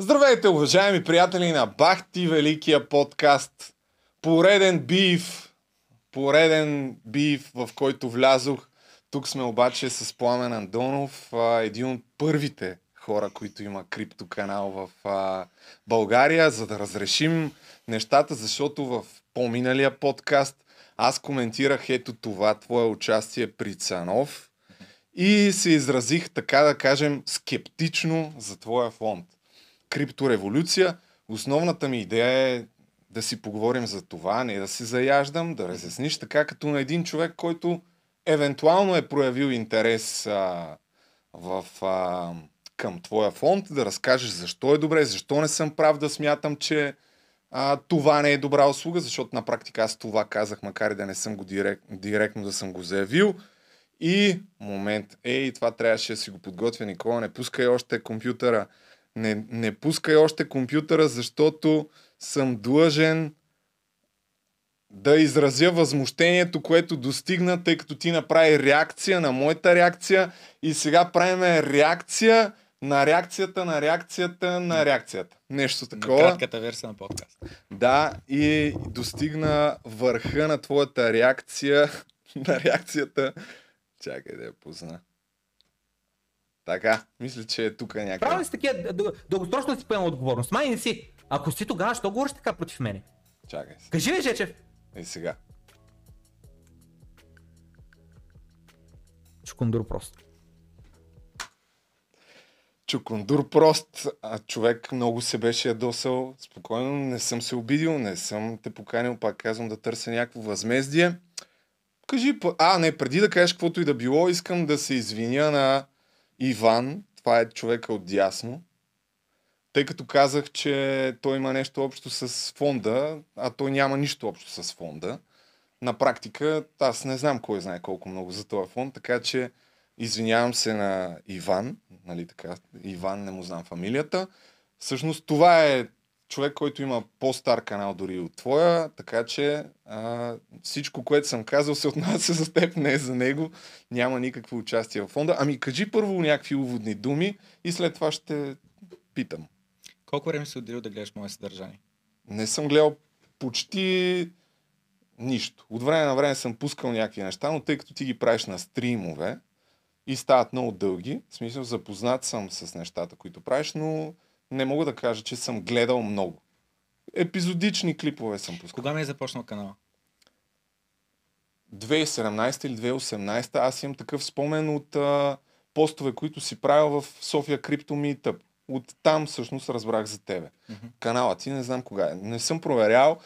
Здравейте, уважаеми приятели на Бахти Великия подкаст. Пореден бив, пореден бив, в който влязох. Тук сме обаче с Пламен Андонов, един от първите хора, които има криптоканал в България, за да разрешим нещата, защото в по-миналия подкаст аз коментирах ето това твое участие при Цанов и се изразих, така да кажем, скептично за твоя фонд криптореволюция. Основната ми идея е да си поговорим за това, не да се заяждам, да разясниш така като на един човек, който евентуално е проявил интерес а, в, а, към твоя фонд, да разкажеш защо е добре, защо не съм прав да смятам, че а, това не е добра услуга, защото на практика аз това казах, макар и да не съм го директ, директно да съм го заявил. И момент, ей, това трябваше да си го подготвя, Никола, не пускай още компютъра не, не пускай още компютъра, защото съм длъжен да изразя възмущението, което достигна, тъй като ти направи реакция на моята реакция и сега правим реакция на реакцията на реакцията на реакцията. Нещо такова. На кратката версия на подкаст. Да, и достигна върха на твоята реакция, на реакцията. Чакай да я позна. Така, мисля, че е тук някъде. Правил ли си такива дългосрочно да си поема отговорност? Май не си. Ако си тогава, що говориш така против мене? Чакай си. Кажи ми, Жечев. И сега. Чукундур прост. Чукундур прост. А човек много се беше ядосал. Спокойно, не съм се обидил, не съм те поканил, пак казвам да търся някакво възмездие. Кажи, а не, преди да кажеш каквото и да било, искам да се извиня на Иван, това е човека от дясно, тъй като казах, че той има нещо общо с фонда, а той няма нищо общо с фонда. На практика аз не знам кой знае колко много за този фонд, така че извинявам се на Иван, нали така, Иван не му знам фамилията. Всъщност това е човек, който има по-стар канал дори от твоя, така че а, всичко, което съм казал, се отнася за теб, не е за него. Няма никакво участие в фонда. Ами кажи първо някакви уводни думи и след това ще питам. Колко време си отделил да гледаш мое съдържание? Не съм гледал почти нищо. От време на време съм пускал някакви неща, но тъй като ти ги правиш на стримове и стават много дълги, в смисъл запознат съм с нещата, които правиш, но не мога да кажа, че съм гледал много. Епизодични клипове съм пускал. Кога ми е започнал канала? 2017 или 2018 аз имам такъв спомен от а, постове, които си правил в София Крипто Meetup. От там всъщност разбрах за тебе. Mm-hmm. Канала ти не знам кога е. Не съм проверял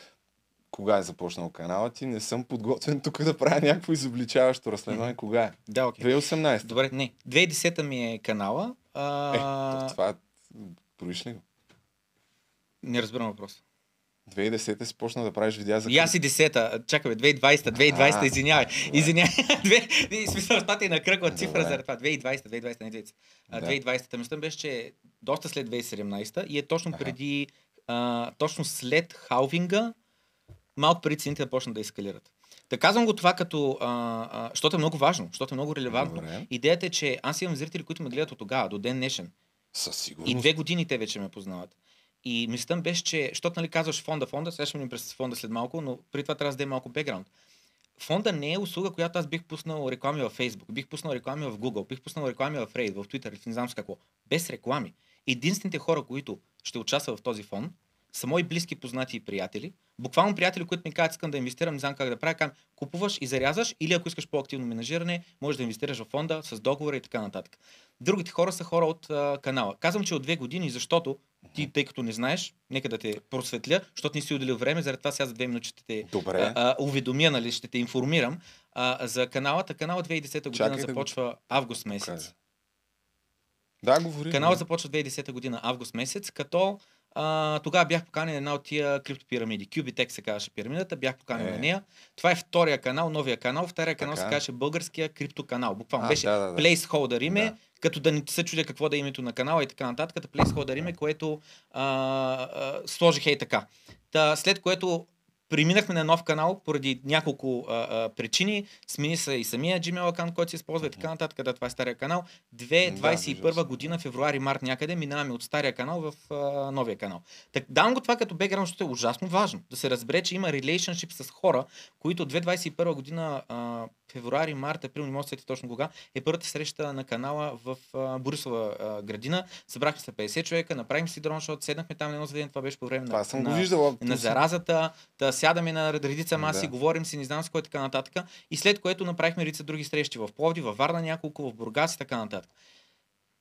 кога е започнал канала ти. Не съм подготвен тук да правя някакво изобличаващо разследване. Mm-hmm. Кога е? Да. Okay. 2018. Добре, не. 2010 ми е канала. А... Е, това Броиш ли го? Не разбирам въпрос. 2010 си почна да правиш видеа за... И аз и 10-та. Чакай, 2020, 2020, извинявай. Извинявай. Смисъл, стати на кръгла цифра за това. 2020, 2020, не 2020. 2020-та мисля беше, че е доста след 2017 и е точно преди, а, точно след халвинга, малко преди цените да почнат да ескалират. Да казвам го това като, а, а, защото е много важно, защото е много релевантно. Добре. Идеята е, че аз имам зрители, които ме гледат от тогава, до ден днешен. Със сигурност. И две години те вече ме познават. И мислята беше, че, защото нали казваш фонда, фонда, сега ще ми през фонда след малко, но при това трябва да даде малко бекграунд. Фонда не е услуга, която аз бих пуснал реклами в Facebook, бих пуснал реклами в Google, бих пуснал реклами в Reddit, в Twitter, не знам с какво. Без реклами. Единствените хора, които ще участват в този фонд, са мои близки познати и приятели. Буквално приятели, които ми казват, искам да инвестирам, не знам как да правя, казвам, купуваш и зарязваш, или ако искаш по-активно менажиране, можеш да инвестираш в фонда с договора и така нататък. Другите хора са хора от а, канала. Казвам, че от две години, защото ти, тъй като не знаеш, нека да те просветля, защото не си отделил време, заради това сега за две минути ще те Добре. А, а, уведомя, нали, ще те информирам а, за каналата. Канала 2010 година Чакай започва да... август месец. Да, говори. Каналът започва 2010 година, август месец, като а, тогава бях поканен една от тия криптопирамиди. Cubitech се казваше пирамидата, бях поканен е. на нея. Това е втория канал, новия канал. Втория канал така. се казваше българския криптоканал. Буквално беше да, да, да. placeholder име, да. като да не се чудя какво да е името на канала и така нататък. Placeholder име, което а, а, сложих и така. Та, след което Преминахме на нов канал поради няколко а, а, причини. Смени се и самия Gmail аккаунт, който се използва и така нататък. Да, това е стария канал. 2021 Да, година, февруари-март някъде, минаваме от стария канал в а, новия канал. Так, давам го това като бекграунд, защото е ужасно важно. Да се разбере, че има релейшншип с хора, които 2021 година, а, февруари, март, април, не мога да се сетя точно кога, е първата среща на канала в а, Борисова а, градина. Събрахме се 50 човека, направихме си дроншот, седнахме там на едно заведение, това беше по време Това на, съм на, го виждал. на заразата, да сядаме на редица маси, Да. говорим си, не знам с кой така нататък. И след което направихме редица други срещи в Пловди, във Варна няколко, в Бургас и така нататък.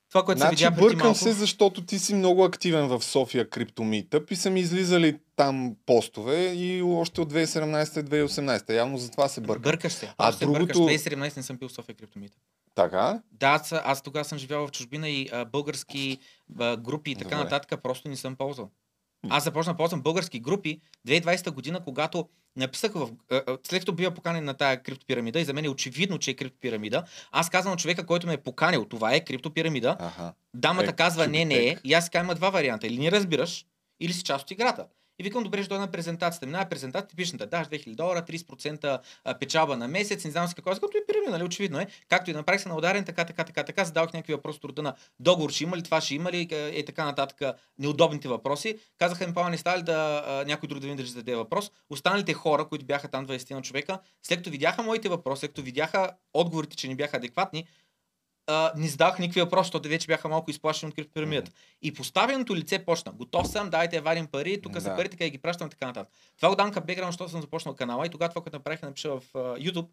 Това, което Значи се видя преди бъркам малко... се, защото ти си много активен в София криптомитъп и са ми излизали там постове и още от 2017-2018. Явно за това се бъркам. Бъркаш се. А се бъркаш. другото- 2017 не съм бил в София криптомита. Така? Да, аз, аз тогава съм живял в чужбина и а, български а, групи и така Добре. нататък просто не съм ползвал. Аз започнах да ползвам български групи 2020 година, когато написах в... След като бива поканен на тая криптопирамида и за мен е очевидно, че е криптопирамида, аз казвам на човека, който ме е поканил, това е криптопирамида, Аха. дамата Е, казва не, не е, и аз казвам, има два варианта. Или не разбираш, или си част от играта. И викам, добре, ще дойда на презентацията. Минава презентацията, пише, да даш 2000 долара, 30% а, печалба на месец, не знам си какво. Като и пирамида, нали, очевидно е. Както и направих се на ударен, така, така, така, така. Задавах някакви въпроси от рода на договор, ще има ли, това ще има ли, е така нататък, неудобните въпроси. Казаха ми, Павел, не става ли да някой друг да ви да зададе въпрос. Останалите хора, които бяха там 20 на човека, след като видяха моите въпроси, след като видяха отговорите, че не бяха адекватни, а, не задавах никакви въпроси, защото вече бяха малко изплашени от криптопирамидата. И поставеното лице почна. Готов съм, дайте вадим пари, тук са Да. парите, къде ги пращам така нататък. Това го дам като бекграунд, защото съм започнал канала и тогава това, което направих, напиша в а, YouTube.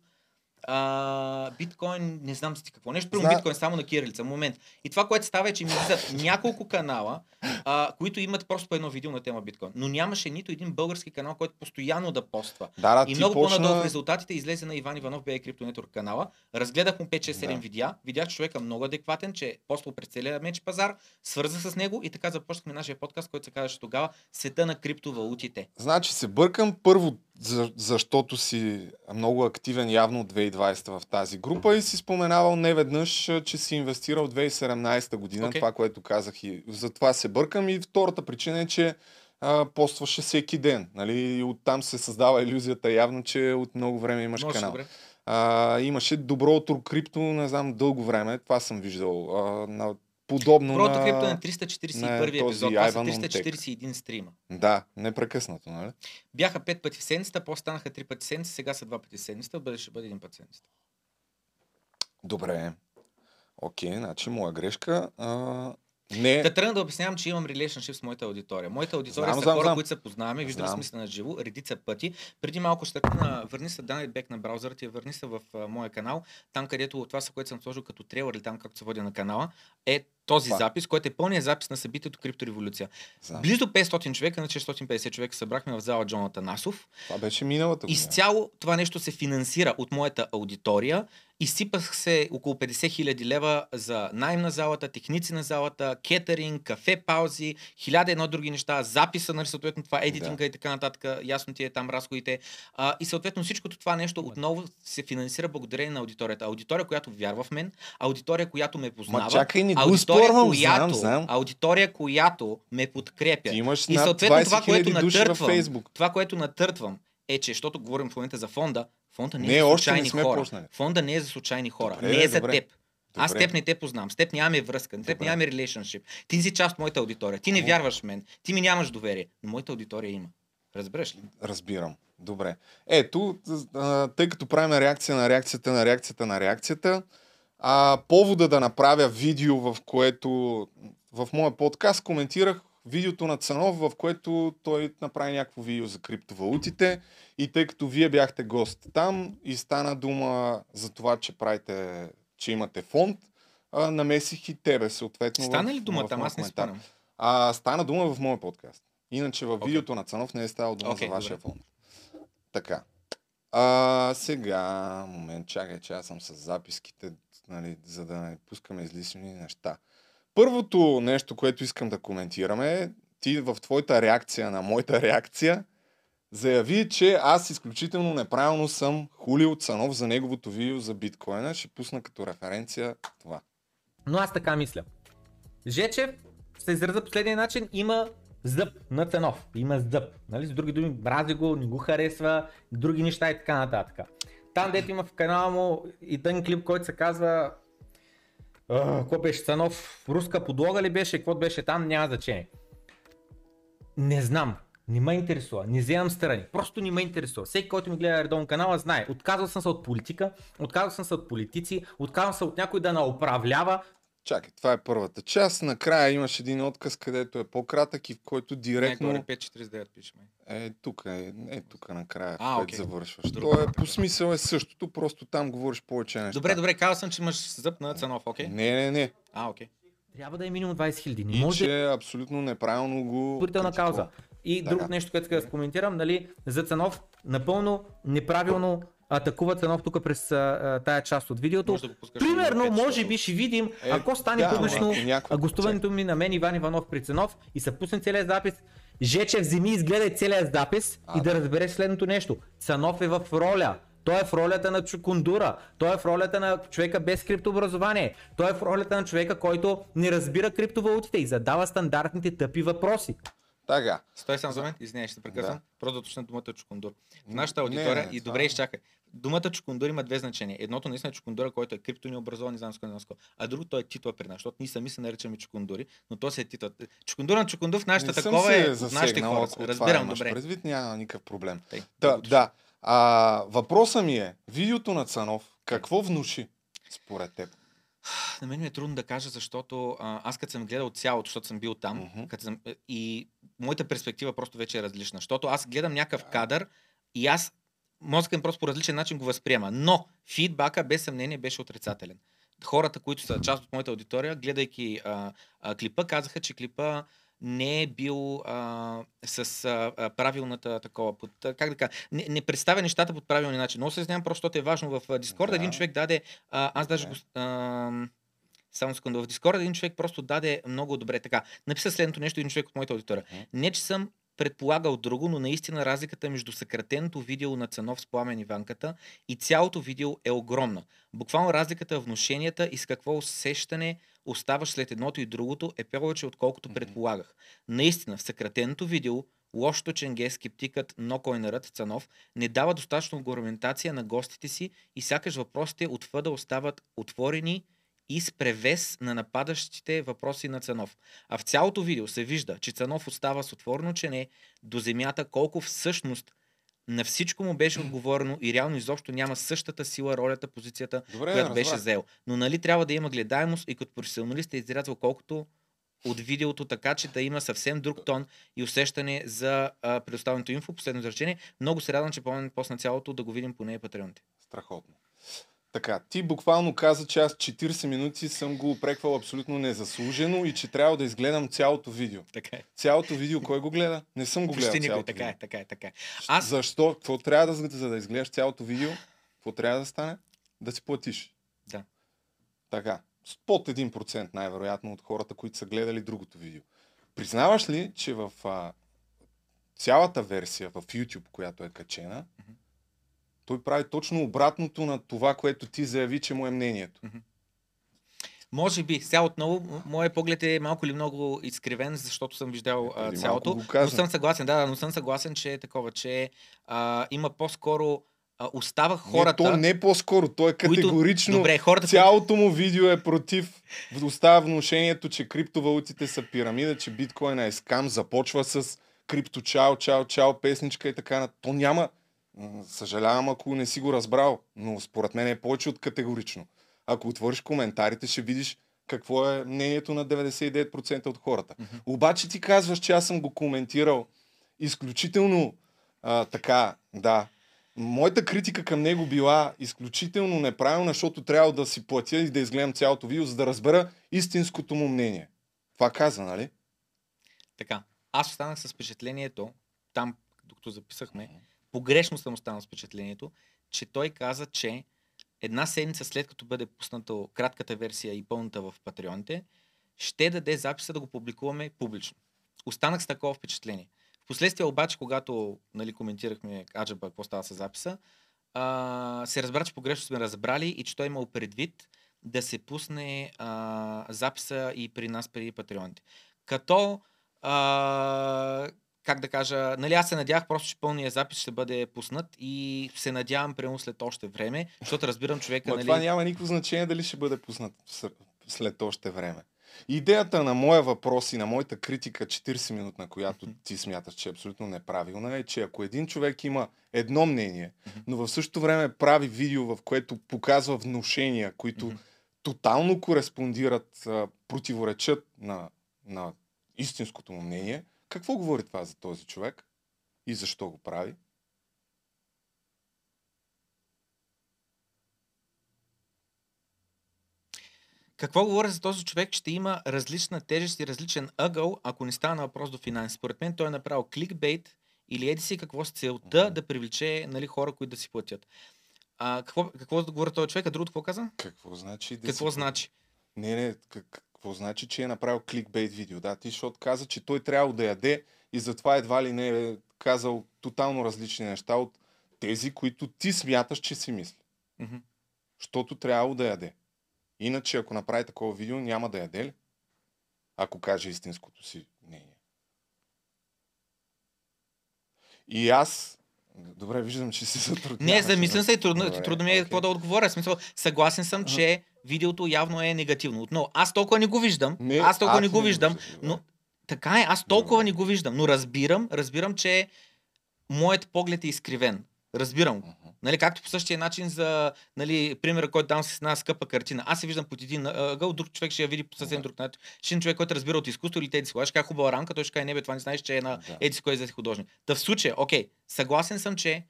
А, биткоин, не знам си какво. Нещо при Зна- биткоин само на кирилица. Момент. И това, което става е, че ми излизат няколко канала, а, които имат просто по едно видео на тема биткоин. Но нямаше нито един български канал, който постоянно да поства. Да, да, И много по-надолу в почна... резултатите излезе на Иван Иванов BA Network канала. Разгледах му 5-6-7 Да. видеа. Видях, че човека много адекватен, че е послал през целия меч пазар, свързах с него и така започнахме нашия подкаст, който се казваше тогава Света на криптовалутите. Значи се бъркам първо, за, защото си много активен явно от 2020 в тази група и си споменавал неведнъж, че си инвестирал 2017 година, Окей. това, което казах и затова се бъркам. И втората причина е, че а, постваше всеки ден. Нали? И оттам се създава иллюзията явно, че от много време имаш Може канал. добре. А, имаше доброто крипто, не знам, дълго време. Това съм виждал. А, на, подобно Доброто на... крипто на 341 на епизод. Това са Ivan on Tech. 341 стрима. Да, непрекъснато, нали? Бяха 5 пъти в седмицата, после станаха 3 пъти в седмицата, сега са 2 пъти в седмицата, бъде ще бъде един път в седмицата. Добре. Окей, значи моя грешка. А, не, Да тръгна да обяснявам, че имам relationship с моята аудитория. Моята аудитория Знам, са знам, хора, знам. които се познаваме, виждали сме се на живо редица пъти. Преди малко ще тръгна, върни се Данет Бек на браузъра ти, върни се в а, моя канал, там където това са, което съм сложил като трейлър или там както се води на канала, е този Това. запис, който е пълният запис на събитието Криптореволюция. знам. Близо 500 човека, на 650 човека събрахме в зала Джоната Насов. Това беше миналата година. Изцяло това нещо се финансира от моята аудитория. Изсипах се около 50 хиляди лева за найем на залата, техници на залата, кетеринг, кафе паузи, хиляда едно други неща, записа, нали, съответно това, едитинга и така нататък, ясно ти е там разходите. А, и съответно всичкото това нещо отново се финансира благодарение на аудиторията. Аудитория, която вярва в мен, аудитория, която ме познава, Ма чакай, не го спорвам, която, знам, знам. аудитория, която ме подкрепя. Ти имаш И съответно 20 това, което натъртвам, това, което натъртвам е, че, защото говорим в момента за фонда, фонда не, Не, е за още не случайни сме хора. почнали. Фонда не е за случайни хора. Добре, не е за добре. теб. Аз Добре. теб не те познавам. С теб нямаме връзка. С теб Добре. нямаме relationship. Ти не си част от моята аудитория. Ти не О. вярваш в мен. Ти ми нямаш доверие. Но моята аудитория има. Разбираш ли? Разбирам. Добре. Ето, тъй като правим реакция на реакцията на реакцията на реакцията, а, повода да направя видео, в което в моя подкаст коментирах видеото на Цанов, в което той направи някакво видео за криптовалутите и тъй като вие бяхте гост там и стана дума за това, че правите, че имате фонд, а, намесих и тебе съответно. Стана ли дума там? Аз не спомням. А, стана дума в моя подкаст. Иначе в Окей. видеото на Цанов не е ставало дума Окей, за вашия добре. фонд. Така. А, сега, момент, чакай, че аз съм с записките, нали, за да не пускаме излишни неща. Първото нещо, което искам да коментираме ти в твоята реакция на моята реакция, заяви, че аз изключително неправилно съм хулил Цанов за неговото видео за биткоина. Ще пусна като референция това. Но аз така мисля. Жечев се израза последния начин. Има зъб на Цанов. Има зъб. Нали? С други думи, мрази го, не го харесва, други неща и така нататък. Там, дето има в канала му и тън клип, който се казва какво беше Цанов? Руска подлога ли беше? Какво беше там? Няма значение. Не знам. Не ме интересува. Не вземам страни. Просто не ме интересува. Всеки, който ми гледа редовно канала, знае. Отказал съм се от политика, отказал съм се от политици, отказал съм се от някой да направлява. Чакай, това е първата част. Накрая имаш един отказ, където е по-кратък и в който директно... Не, 5.49 пише май. Е, тук е, е тук накрая, А, окей. завършваш. То е, по смисъл е същото, просто там говориш повече неща. Добре, добре, казал съм, че имаш зъб на Цанов, окей? Не, не, не. А, окей. Трябва да е минимум 20 хиляди. Не може да е че абсолютно неправилно го... спорителна кауза. И Да. другото нещо, което искам да коментирам, нали, за Цанов напълно неправилно атакува Цанов тук през а, тая част от видеото. Може да Примерно, може би ще видим, Е, ако стане да, публично а, гостуването ми на мен Иван Иванов при Цанов и се пусне целият запис, Жече вземи и изгледай целият запис А, и да разбереш следното нещо. Цанов е в роля. Той е в ролята на Чукундура. Той е в ролята на човека без криптообразование. Той е в ролята на човека, който не разбира криптовалутите и задава стандартните тъпи въпроси. Така. Стой само за момент, извинявай, ще прекъсвам. Да. Просто да уточня думата чукундур. В нашата Не, аудитория, не, и това- добре изчакай. Думата чукундур има две значения. Едното наистина е чукундура, който е крипто необразован, не знам с кой не. А другото е титла при нас, защото ние сами се наричаме чукундури, но то се е титла. Чукундур на чукундур в нашата Не такова е от нашите хора. това Разбирам добре. Предвид няма никакъв проблем. Тъй, Да, да. А, въпросът ми е, видеото на Цанов, какво внуши според теб? На мен ми е трудно да кажа, защото а, аз като съм гледал цялото, защото съм бил там, Мгм. като съм, и моята перспектива просто вече е различна. Защото аз гледам някакъв кадър и аз мозъкът ми просто по различен начин го възприема. Но фидбака без съмнение беше отрицателен. Хората, които са част от моята аудитория, гледайки а, а, клипа, казаха, че клипа не е бил а, с а, а, правилната такова, под, а, как да кажа, не, не представя нещата по правилния начин. Но се знам просто, е важно в а, Дискорд. Да. Един човек даде, а, аз даже Да. го, ам, само секунда, в Дискорд един човек просто даде много добре така. Написа следното нещо един човек от моята аудитория. Мгм. Не, че съм предполагал друго, но наистина разликата между съкратеното видео на Цанов с пламен Иванката и цялото видео е огромна. Буквално разликата в вношенията и с какво усещане оставаш след едното и другото е повече отколкото Мгм. предполагах. Наистина, в съкратеното видео лошото ченге скептикът Нокойнерът Цанов не дава достатъчно аргументация на гостите си и сякаш въпросите от ФъДа остават отворени и с превес на нападащите въпроси на Цанов. А в цялото видео се вижда, че Цанов остава с отворено чене до земята, колко всъщност на всичко му беше отговорено и реално изобщо няма същата сила, ролята, позицията, Добре, която беше разбрах. взел. Но нали трябва да има гледаемост и като професионалист е изрязал колкото от видеото, така че да има съвсем друг тон и усещане за а, предоставеното инфо. Последно изречение. Много се радвам, че помня после цялото да го видим поне и патреоните. Страхотно. Така, ти буквално каза, че аз 40 минути съм го опреквал абсолютно незаслужено и че трябва да изгледам цялото видео. Така е. Цялото видео кой го гледа? Не съм го гледал Почти никой. цялото Така е, така е, така е. Аз... Защо? Какво трябва да, за да изгледаш цялото видео? Какво трябва да стане? Да си платиш. Да. Така. Под 1% най-вероятно от хората, които са гледали другото видео. Признаваш ли, че в а, цялата версия в YouTube, която е качена, той прави точно обратното на това, което ти заяви, че му е мнението. Може би, сега отново, моят поглед е малко или много изкривен, защото съм виждал а, цялото. Но съм съгласен, да, да, но съм съгласен, че е такова, че а, има по-скоро а, остава Не, хората. то не по-скоро, то е които- категорично. Добре, хората, Цялото му видео е против. Остава внушението, че криптовалутите са пирамида, че биткоина е скам, започва с крипто чао, чао, чао, песничка и така. То няма. Съжалявам, ако не си го разбрал, но според мен е повече от категорично. Ако отвориш коментарите, ще видиш какво е мнението на 99% от хората. Мгм. Обаче ти казваш, че аз съм го коментирал изключително а, така, да. Моята критика към него била изключително неправилна, защото трябва да си платя и да изгледам цялото видео, за да разбера истинското му мнение. Това каза, нали? Така, аз останах с впечатлението, там, докато записахме, погрешно съм останал с впечатлението, че той каза, че една седмица след като бъде пусната кратката версия и пълната в Патреоните, ще даде записа да го публикуваме публично. Останах с такова впечатление. Впоследствие обаче, когато нали, коментирахме Аджаба, какво става с записа, а, се разбра, че погрешно сме разбрали и че той е имал предвид да се пусне а, записа и при нас, при Патреоните. Като а, как да кажа, нали аз се надях просто, че пълният запис ще бъде пуснат и се надявам прямо след още време, защото разбирам човека, Ма нали... това няма никакво значение дали ще бъде пуснат след още време. Идеята на моя въпрос и на моята критика 40 минутна, която ти смяташ, че е абсолютно неправилна, е, че ако един човек има едно мнение, но в същото време прави видео, в което показва внушения, които тотално кореспондират, противоречат на, на истинското му мнение, какво говори това за този човек и защо го прави? Какво говоря за този човек, че ще има различна тежест и различен ъгъл, ако не става на въпрос до финанси. Според мен той е направил кликбейт или еди си какво с целта Мгм. да привлече нали, хора, които да си платят. А, какво, какво да говоря този човек, а другото какво каза? Какво значи? Да какво си- значи? Не, не, как- какво значи, че е направил кликбейт видео? Да, ти защото каза, че той трябва да яде и затова едва ли не е казал тотално различни неща от тези, които ти смяташ, че си мисли. Защото трябвало да яде. Иначе, ако направи такова видео, няма да яде ли? Ако каже истинското си мнение. И аз... Добре, виждам, че си затрудняваш. Не, замислям се и трудно, Добре, трудно ми е окей. какво да отговоря. Смисъл, съгласен съм, че видеото явно е негативно. Отново, аз толкова не го виждам. Не, аз толкова а, не го не го виждам. добре. Но така е, аз толкова не го виждам. Но разбирам, разбирам, че моят поглед е изкривен. Разбирам го. Мгм. Нали, както по същия начин за нали, примера, който дам с една скъпа картина. Аз се виждам под един ъгъл, друг човек ще я види по съвсем Да. друг начин. Ще е човек, който разбира от изкуство или тези си ще кажа хубава рамка, той ще каже, не бе, това не знаеш, че е на Да. еди кой е за художник. Та в случая, окей, съгласен съм, че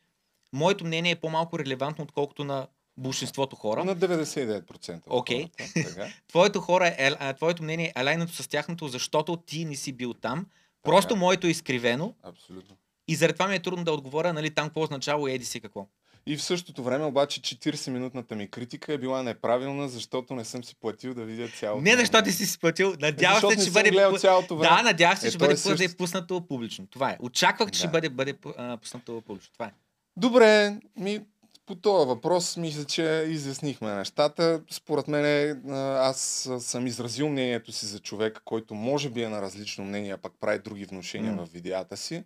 моето мнение е по-малко релевантно, отколкото на большинството хора. На 99%. от Окей. Твоето, хора е, а, твоето мнение е лайнато с тяхното, защото ти не си бил там. Просто Така. моето е изкривено Абсолютно. и заради това ми е трудно да отговоря, нали, там какво означава и еди си какво. И в същото време обаче 40-минутната ми критика е била неправилна, защото не съм си платил да видя цялото. Не защото ти си мнение. надявах се, че бъде... гледал цялото време. Да, надявах се, Е, че бъде е също. бъде пуснато публично. Това е. Очаквах, че ще Да. бъде, бъде а, пуснато публично. Това е. Добре, ми, по този въпрос мисля, че изяснихме нещата. Според мен аз съм изразил мнението си за човек, който може би е на различно мнение, а пък прави други внушения М. в видеята си.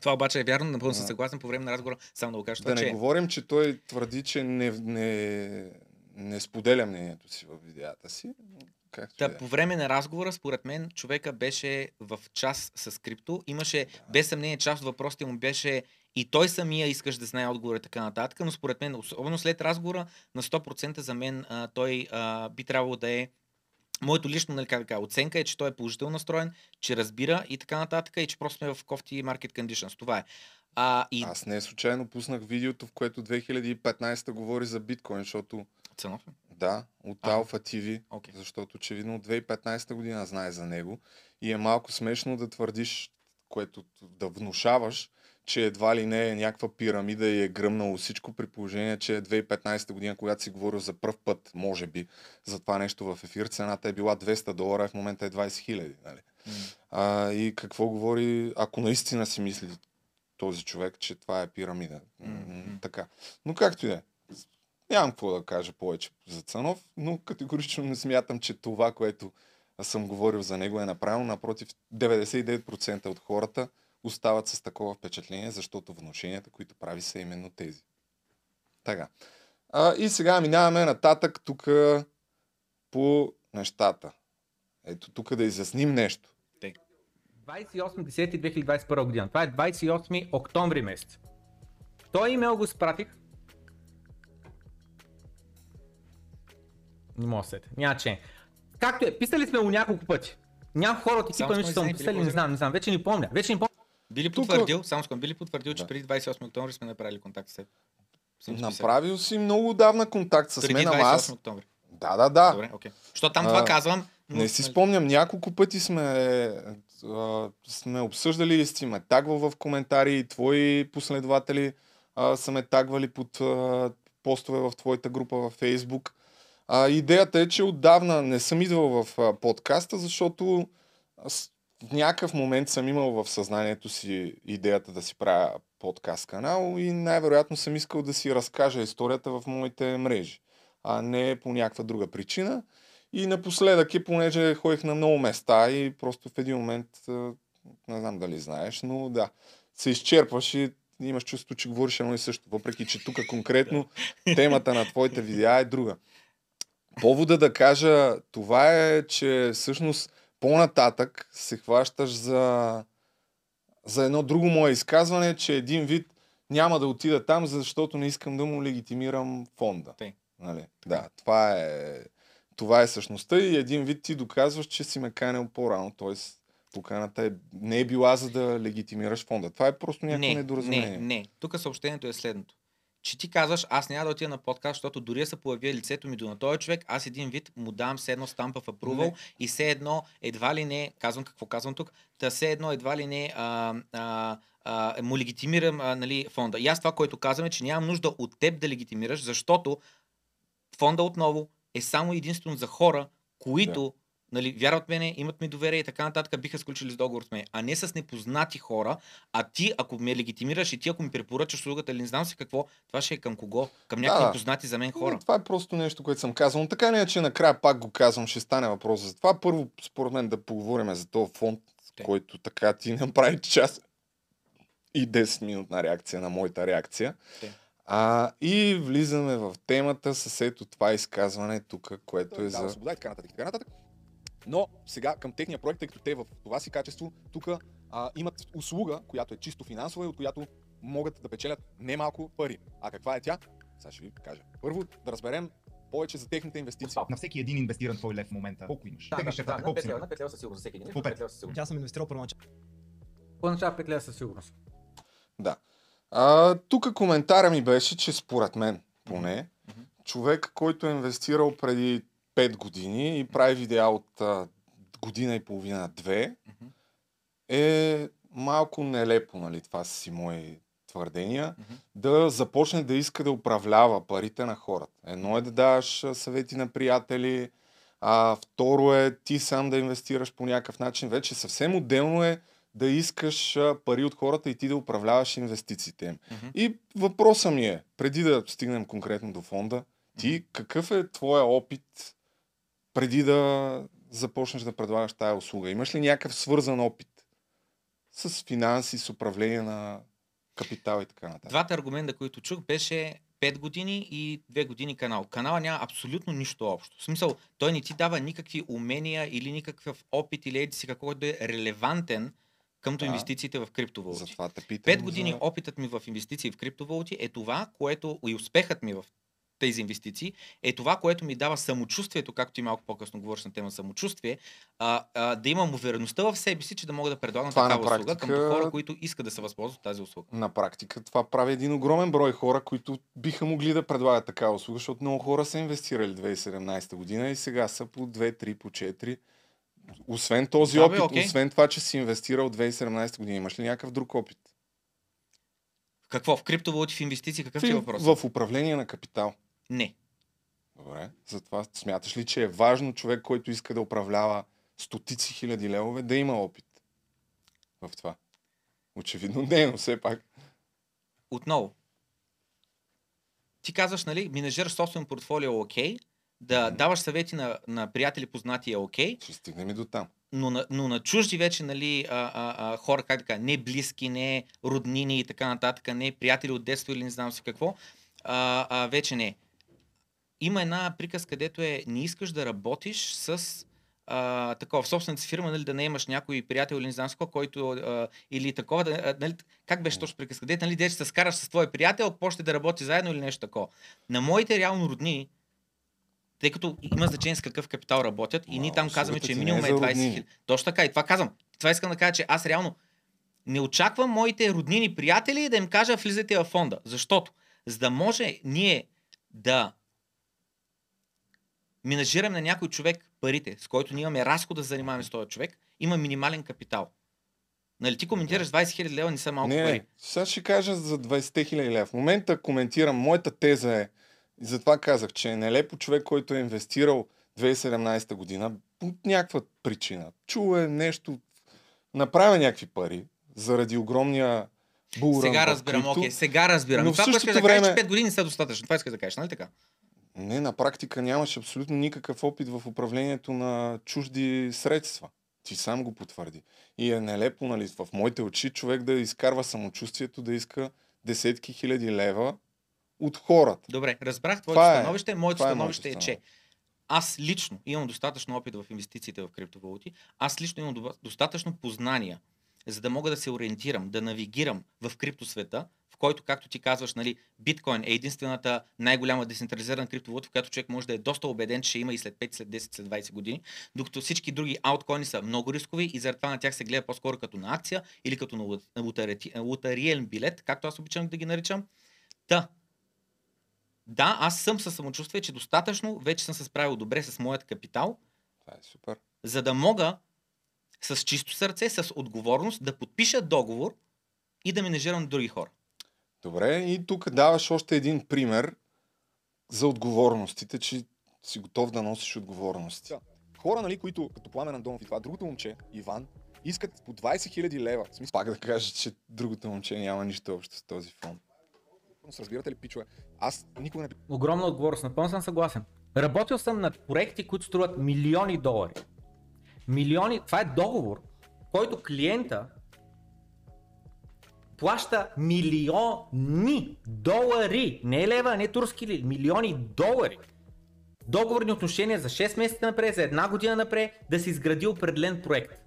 Това обаче е вярно, напълно съм Да. съгласен по време на разговора. Само да го кажа, Да това, не че... говорим, че той твърди, че не, не, не споделя мнението си в видеята си. Както да е. по време на разговора, според мен, човека беше в час с крипто. Имаше, без съмнение, част от въпросите му беше и той самия искаш да знае отговора и така нататък, но според мен, особено след разговора, на 100% за мен а, той а, би трябвало да е Моето лично нали, как да кажа, оценка е, че той е положително настроен, че разбира и така нататък, и че просто сме в кофти market conditions. Това е. А, и Аз не случайно пуснах видеото, в което 2015 говори за биткоин, защото Цанов? да, от А. Alpha TV, Окей. защото очевидно от 2015 година знае за него и е малко смешно да твърдиш, което да внушаваш, че едва ли не е някаква пирамида и е гръмнало всичко, при положение, че 2015 година, когато си говорил за пръв път, може би, за това нещо в ефир, цената е била 200 долара, а в момента е 20 хиляди. Нали? М. А, и какво говори, ако наистина си мисли този човек, че това е пирамида. Мгм. Така. Но както и е. Нямам какво да кажа повече за Цанов, но категорично не смятам, че това, което съм говорил за него е направено. Напротив, 99% от хората остават с такова впечатление, защото вношенията, които прави, са именно тези. Така. А, и сега минаваме нататък тук по нещата. Ето тук да изясним нещо. 28.10.2021 година. Това е 28 октомври месец. Той имейл го спратих. Не мога да сетя. Няма че. Както е, писали сме го няколко пъти. Няколко хора от екипа ми, че са му писали, не знам, не знам. Вече не помня. Вече не помня. Били Тук- потвърдил, само скам, били потвърдил, че Да. преди 28 октомври сме направили контакт с теб. Направил си много отдавна контакт с Преди мен, ама 28 аз... октомври. Да, да, да. Добре, окей. Що там това А, казвам, но... Не си спомням, няколко пъти сме, а, сме обсъждали и си ме тагвал в коментари, и твои последователи а, са ме тагвали под а, постове в твоята група във Фейсбук. А, идеята е, че отдавна не съм идвал в а, подкаста, защото някакъв момент съм имал в съзнанието си идеята да си правя подкаст канал и най-вероятно съм искал да си разкажа историята в моите мрежи, а не по някаква друга причина. И напоследък е, понеже ходих на много места и просто в един момент не знам дали знаеш, но да, се изчерпваш и имаш чувство, че говориш едно и също, въпреки че тук конкретно темата на твоите видеа е друга. Повода да кажа това е, че всъщност по-нататък се хващаш за, за едно друго мое изказване, че един вид няма да отида там, защото не искам да му легитимирам фонда. Нали? Да, това е, това е същността и един вид ти доказваш, че си ме канел по-рано, т.е. поканата е, не е била за да легитимираш фонда. Това е просто някакво не, недоразумение. не, не. Тук съобщението е следното. Че ти казваш, аз няма да отида на подкаст, защото дори да се появи лицето ми до на този човек, аз един вид му давам все едно стампа в Не. и все едно едва ли не, казвам какво казвам тук, та все едно едва ли не а, а, а, му легитимирам а, нали, фонда. И аз това, което казвам е, че нямам нужда от теб да легитимираш, защото фонда отново е само единствено за хора, които нали, вярват в мене, имат ми доверие и така нататък, биха сключили с договор с мен, а не с непознати хора, а ти, ако ме легитимираш и ти, ако ми препоръчаш услугата или не знам си какво, това ще е към кого? Към някакви Да. непознати за мен хора. Но Това е просто нещо, което съм казал. Но така не е, че накрая пак го казвам, ще стане въпрос за това. Първо, според мен, да поговорим за този фонд, Те. който така ти направи час и 10 минутна реакция на моята реакция. Те. А, и влизаме в темата с ето това изказване тук, което е за... свобода и така нататък, и така нататък. Но сега към техния проект, тъй като те в това си качество тук имат услуга, която е чисто финансова и от която могат да печелят немалко пари. А каква е тя? Сега ще ви кажа. Първо да разберем повече за техните инвестиции. На всеки един инвестиран твой лев в момента, колко имаш? Теглиш чертата, колко си? петля със сигурност, всеки един. По пет. със Аз съм инвестирал първоначално. По-начало петля със сигурност. Да. А, тук коментара ми беше, че според мен, поне, Мгм. човек, който е инвестирал преди 5 години и прави видеа от а, година и половина, две, Мгм. е малко нелепо, нали, това са си мои твърдения, Мгм. да започне да иска да управлява парите на хората. Едно е да даваш съвети на приятели, а второ е ти сам да инвестираш по някакъв начин. Вече съвсем отделно е да искаш пари от хората и ти да управляваш инвестициите им. Мгм. И въпросът ми е, преди да стигнем конкретно до фонда, ти какъв е твоя опит преди да започнеш да предлагаш тая услуга? Имаш ли някакъв свързан опит с финанси, с управление на капитал и така нататък? Двата аргумента, които чух, беше 5 години и 2 години канал. Канала няма абсолютно нищо общо. В смисъл, той не ти дава никакви умения или никакъв опит или еди си какво да е релевантен към Да. инвестициите в криптовалути. Затова те питам. Пет години за... опитът ми в инвестиции в криптовалути е това, което и успехът ми в тези инвестиции е това, което ми дава самочувствието, както ти малко по-късно говориш на тема самочувствие, а, а, да имам увереността в себе си, че да мога да предлагам Това на такава услуга към практика- хора, които искат да се възползват от тази услуга. На практика това прави един огромен брой хора, които биха могли да предлагат такава услуга, защото много хора са инвестирали 2017 година и сега са по 2, 3, по 4. Освен този Да, бе, опит, окей. освен това, че си инвестирал 2017 година, имаш ли някакъв друг опит? Какво? В криптовалути, в инвестиции, какъв ти е въпрос? в управление на капитал. Не. Добре. Затова смяташ ли, че е важно човек, който иска да управлява стотици хиляди левове, да има опит в това? Очевидно не, но все пак. Отново. Ти казваш, нали, менажираш собствен портфолио е окей, да Мгм. даваш съвети на, на приятели познати е окей, Ще стигнем и до там. но на, но на чужди вече, нали, а, а, а, хора, как да кажа, не близки, не роднини и така нататък, не приятели от детство или не знам си какво, а, а, вече не. Има една приказка, където е, не искаш да работиш с а, такова, в собствената си фирма, нали, да не имаш някой приятел или не знам си какво, който, а, или такова, да, нали, как беше точно приказка, дете, нали, дете се скараш с твой приятел, почне да работи заедно или нещо такова. На моите реално роднини, тъй като има значение с какъв капитал работят и ние там казваме, че е минимум е за 20 роднини. хиляди. Точно така и това казвам. Това искам да кажа, че аз реално не очаквам моите роднини приятели да им кажа влизайте в фонда. Защото, за да може ние да менажираме на някой човек парите, с който ние имаме разход да занимаваме с този човек, има минимален капитал. Нали, ти коментираш 20 000 лева не са малко не, пари. сега ще кажа за 20 хиляди лева. В момента коментирам, моята теза е, и затова казах, че е нелепо човек, който е инвестирал 2017 година по някаква причина. Чува е нещо, направя някакви пари заради огромния булран Сега разбирам, окей, сега разбирам. Но това, което да кажеш, време- че 5 години са достатъчно. Това искаш да кажеш, нали така? Не, на практика нямаш абсолютно никакъв опит в управлението на чужди средства. Ти сам го потвърди. И е нелепо, нали, в моите очи човек да изкарва самочувствието, да иска десетки хиляди лева от хората. Добре, разбрах твоето Това е. становище. Моето е становище е, моето че аз лично имам достатъчно опит в инвестициите в криптовалути. Аз лично имам достатъчно познания, за да мога да се ориентирам, да навигирам в криптосвета, който, както ти казваш, нали, биткоин е единствената най-голяма децентрализирана криптовалута, в която човек може да е доста убеден, че ще има и след 5, след 10, след 20 години, докато всички други ауткоини са много рискови и заради това на тях се гледа по-скоро като на акция или като на лотариен билет, както аз обичам да ги наричам. Та, да, аз съм със самочувствие, че достатъчно вече съм се справил добре с моят капитал, Това е супер. за да мога с чисто сърце, с отговорност да подпиша договор и да менежирам други хора. Добре, и тук даваш още един пример за отговорностите, че си готов да носиш отговорности. Да. Хора, нали, които, като Пламен Андонов и това, другото момче, Иван, искат по 20 000 лева. В смисъл, Пак да кажа, че другото момче няма нищо общо с този фонд. се разбирате ли, пичове? Аз никога не Огромна отговорност, напълно съм съгласен. Работил съм над проекти, които струват милиони долари. Милиони, това е договор, който клиента плаща милиони долари, не лева, не турски ли, милиони долари. Договорни отношения за 6 месеца напред, за една година напред, да се изгради определен проект.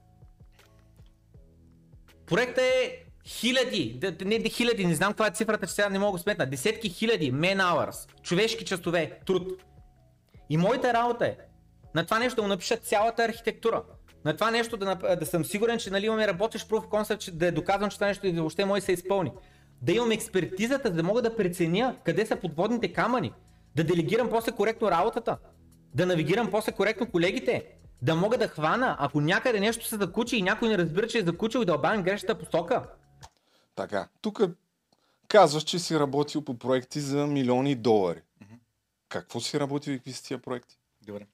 Проектът е хиляди, не д- хиляди, не знам каква е цифрата, че сега не мога да сметна, десетки хиляди man hours, човешки часове, труд. И моята работа е на това нещо да му напиша цялата архитектура. На това нещо да, да съм сигурен, че нали, имаме работещ proof of concept, че да е доказвам, че това нещо и въобще може да се изпълни. Да имам експертизата, за да мога да преценя къде са подводните камъни. Да делегирам после коректно работата. Да навигирам после коректно колегите. Да мога да хвана, ако някъде нещо се закучи и някой не разбира, че е закучил и да обавим грешната посока. Така, тук казваш, че си работил по проекти за милиони долари. Какво си работил и какви са тия проекти? Добре.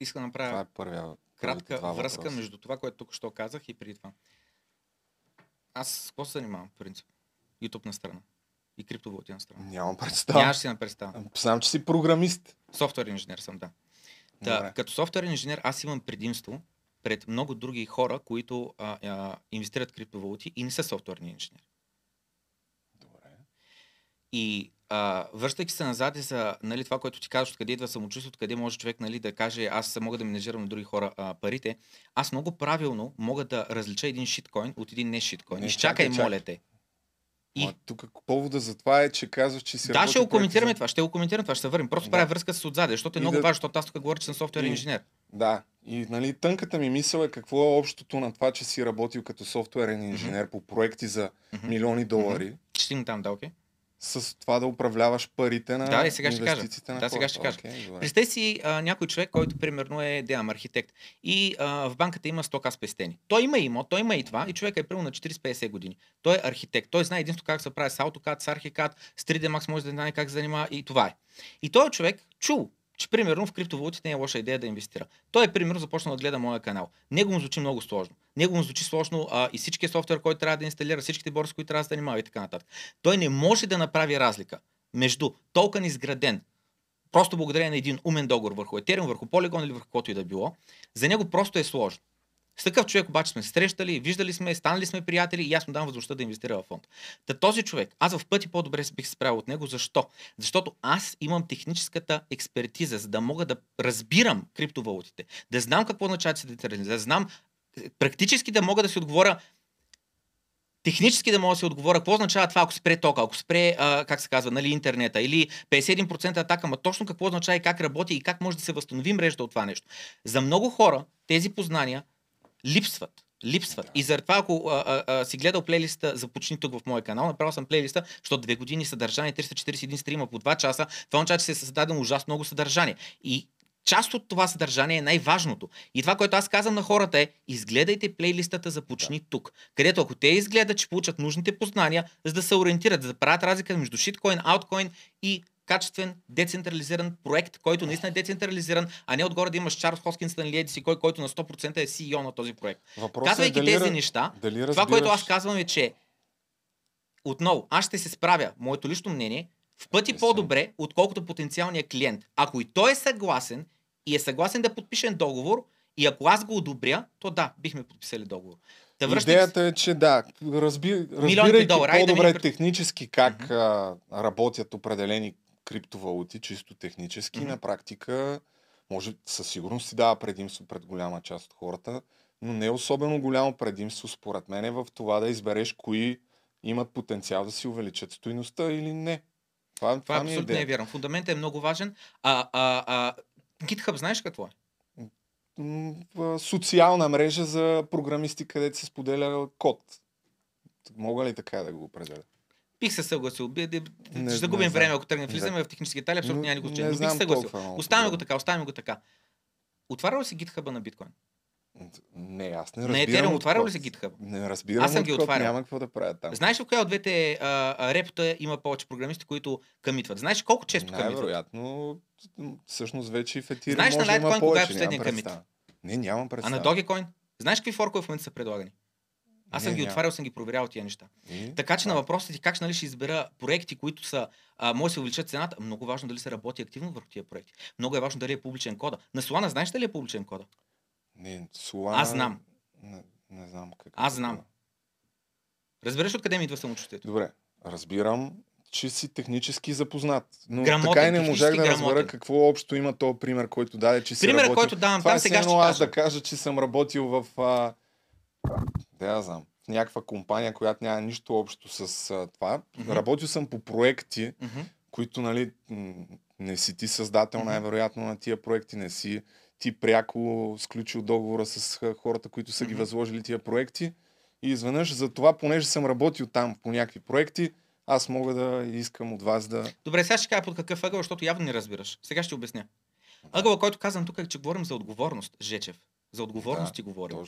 Искам да Това направя е първия. Кратка два връзка въпроса. между това, което тук що казах и преди това. Аз с какво се занимавам, в принцип? YouTube на страна. И криптовалути на страна. Нямам представа. Нямаш си на представа. Знам, че си програмист. Софтуер инженер съм, да. Та, Добре. като софтуерен инженер аз имам предимство пред много други хора, които а, а, инвестират в криптовалути и не са софтуерни инженери. Добре. И а, връщайки се назад и за нали, това, което ти казваш, откъде идва самочувствието, къде може човек нали, да каже аз мога да менежирам на други хора а, парите, аз много правилно мога да различа един шиткоин от един не шиткоин. Не, Изчакай, чакай, моля те. И Ма, тук повода за това е, че казваш, че си да, ще го коментираме за- това, ще го коментираме това, ще се върнем. Просто Да. правя връзка с отзаде, защото е И много да- важно, защото аз тук говоря, че съм софтуерен И- инженер. Да, и нали, тънката ми мисъл е какво е общото на това, че си работил като софтуерен инженер по проекти за Мгм. милиони долари, Ще стигна там, да, окей. С това да управляваш парите на Да, и сега ще кажа. на Да, сега ще кажа. Добре. Представи си а, някой човек, който примерно е деям архитект и а, в банката има 100к спестени. Той има имот, той има и това и човек е примерно на 40-50 години. Той е архитект, той знае единствено как се прави с AutoCAD, с ArchiCAD, с 3D Max може да знае как се занимава и това е. И той човек чул, че примерно в криптовалутите не е лоша идея да инвестира. Той е примерно започнал да гледа моя канал. Него му звучи много сложно. Него му звучи сложно а, и всичкия софтуер, който трябва да инсталира, всичките борси, които трябва да се занимава и така нататък. Той не може да направи разлика между токен изграден просто благодарение на един умен договор върху Ethereum, върху Polygon или върху каквото и да било, за него просто е сложно. С такъв човек обаче сме срещали, виждали сме, станали сме приятели и аз му дам възможността да инвестира в фонд. Та този човек, аз в пъти по-добре бих се справил от него. Защо? Защото аз имам техническата експертиза, за да мога да разбирам криптовалутите, да знам какво означава децентрализация, да знам е, практически да мога да си отговоря технически да мога да се отговоря какво означава това, ако спре тока, ако спре, а, как се казва, нали, интернета, или 51% атака, ама точно какво означава и как работи и как може да се възстанови мрежата от това нещо. За много хора тези познания липсват. Липсват. И заради това, ако а, а, а, си гледал плейлиста Започни тук в моя канал, направил съм плейлиста, защото две години съдържание, 341 стрима по 2 часа, това означава, че се е създадено ужасно много съдържание. И част от това съдържание е най-важното. И това, което аз казвам на хората е, изгледайте плейлистата Започни тук, където ако те изгледат, че получат нужните познания, за да се ориентират, за да правят разлика между шиткоин, ауткоин и качествен, децентрализиран проект, който наистина е децентрализиран, а не отгоре да имаш Чарлз Хоскинстън или еди си кой, който на 100% е CEO на този проект. Въпросът Казвайки е дали, тези неща, дали това, разбираш... което аз казвам е, че отново, аз ще се справя, моето лично мнение, в пъти Естествено. по-добре, отколкото потенциалния клиент. Ако и той е съгласен и е съгласен да подпише договор И ако аз го одобря, то да, бихме подписали договор. Да връщам Идеята е, че да, разби, разбирайки да по-добре минем пред- технически как а, работят определени криптовалути, чисто технически, Мгм. на практика може със сигурност си дава предимство пред голяма част от хората, но не е особено голямо предимство според мен е в това да избереш кои имат потенциал да си увеличат стоиността или не. Това, Това, ми е абсолютно не е вярно. Фундаментът е много важен. А, а, а, GitHub знаеш какво е? Социална мрежа за програмисти, където се споделя код. Мога ли така да го определя? Бих се съгласил. Би- би- Не- Ще не загубим знам. време, ако тръгнем. Не. Влизаме в технически детайли, абсолютно Но няма да го не. Но бих се съгласил. Оставяме го така, оставяме го така. Отварял ли си GitHub на биткоин? Не, аз не На разбирам Ethereum от отварял ли си GitHub? Не разбирам Аз съм ги отварял. няма какво да правя там. Знаеш ли коя от двете а, а, репота има повече програмисти, които къмитват? Знаеш колко често къмитват? Най-вероятно, м, всъщност вече и в Ethereum Знаеш на да Litecoin кога е последния къмит? представа. Не, нямам А представа. на Dogecoin? Знаеш какви форкове в момента са предлагани? Аз Не, съм ги няма. отварял, съм ги проверял тия неща. И? Така че А, на въпросите ти как нали, ще избера проекти, които са, а, може да се увеличат цената, много важно дали се работи активно върху тия проекти. Много е важно дали е публичен кода. На Solana знаеш дали е публичен кода? Не, Solana... Аз знам. Не, не знам какво. Аз е знам. Разбираш откъде ми идва самочувствието? Добре, разбирам, че си технически запознат. Но Грамотен, така и не можах да разбера грамотен. какво общо има този пример, който даде, че си Примерът, работил. който давам Това там, е сега ще аз кажа. да кажа, че съм работил в... А... Да, я знам. В някаква компания, която няма нищо общо с а, това. Мгм. Работил съм по проекти, Мгм. които, нали, не си ти създател най-вероятно на тия проекти, не си ти пряко сключил договора с хората, които са ги възложили тия проекти. И изведнъж за това, понеже съм работил там по някакви проекти, аз мога да искам от вас да... Добре, сега ще кажа под какъв ъгъл, защото явно не разбираш. Сега ще обясня. Ъгъла, който казвам тук е, че говорим за отговорност, Жечев. За отговорност Да, говорим.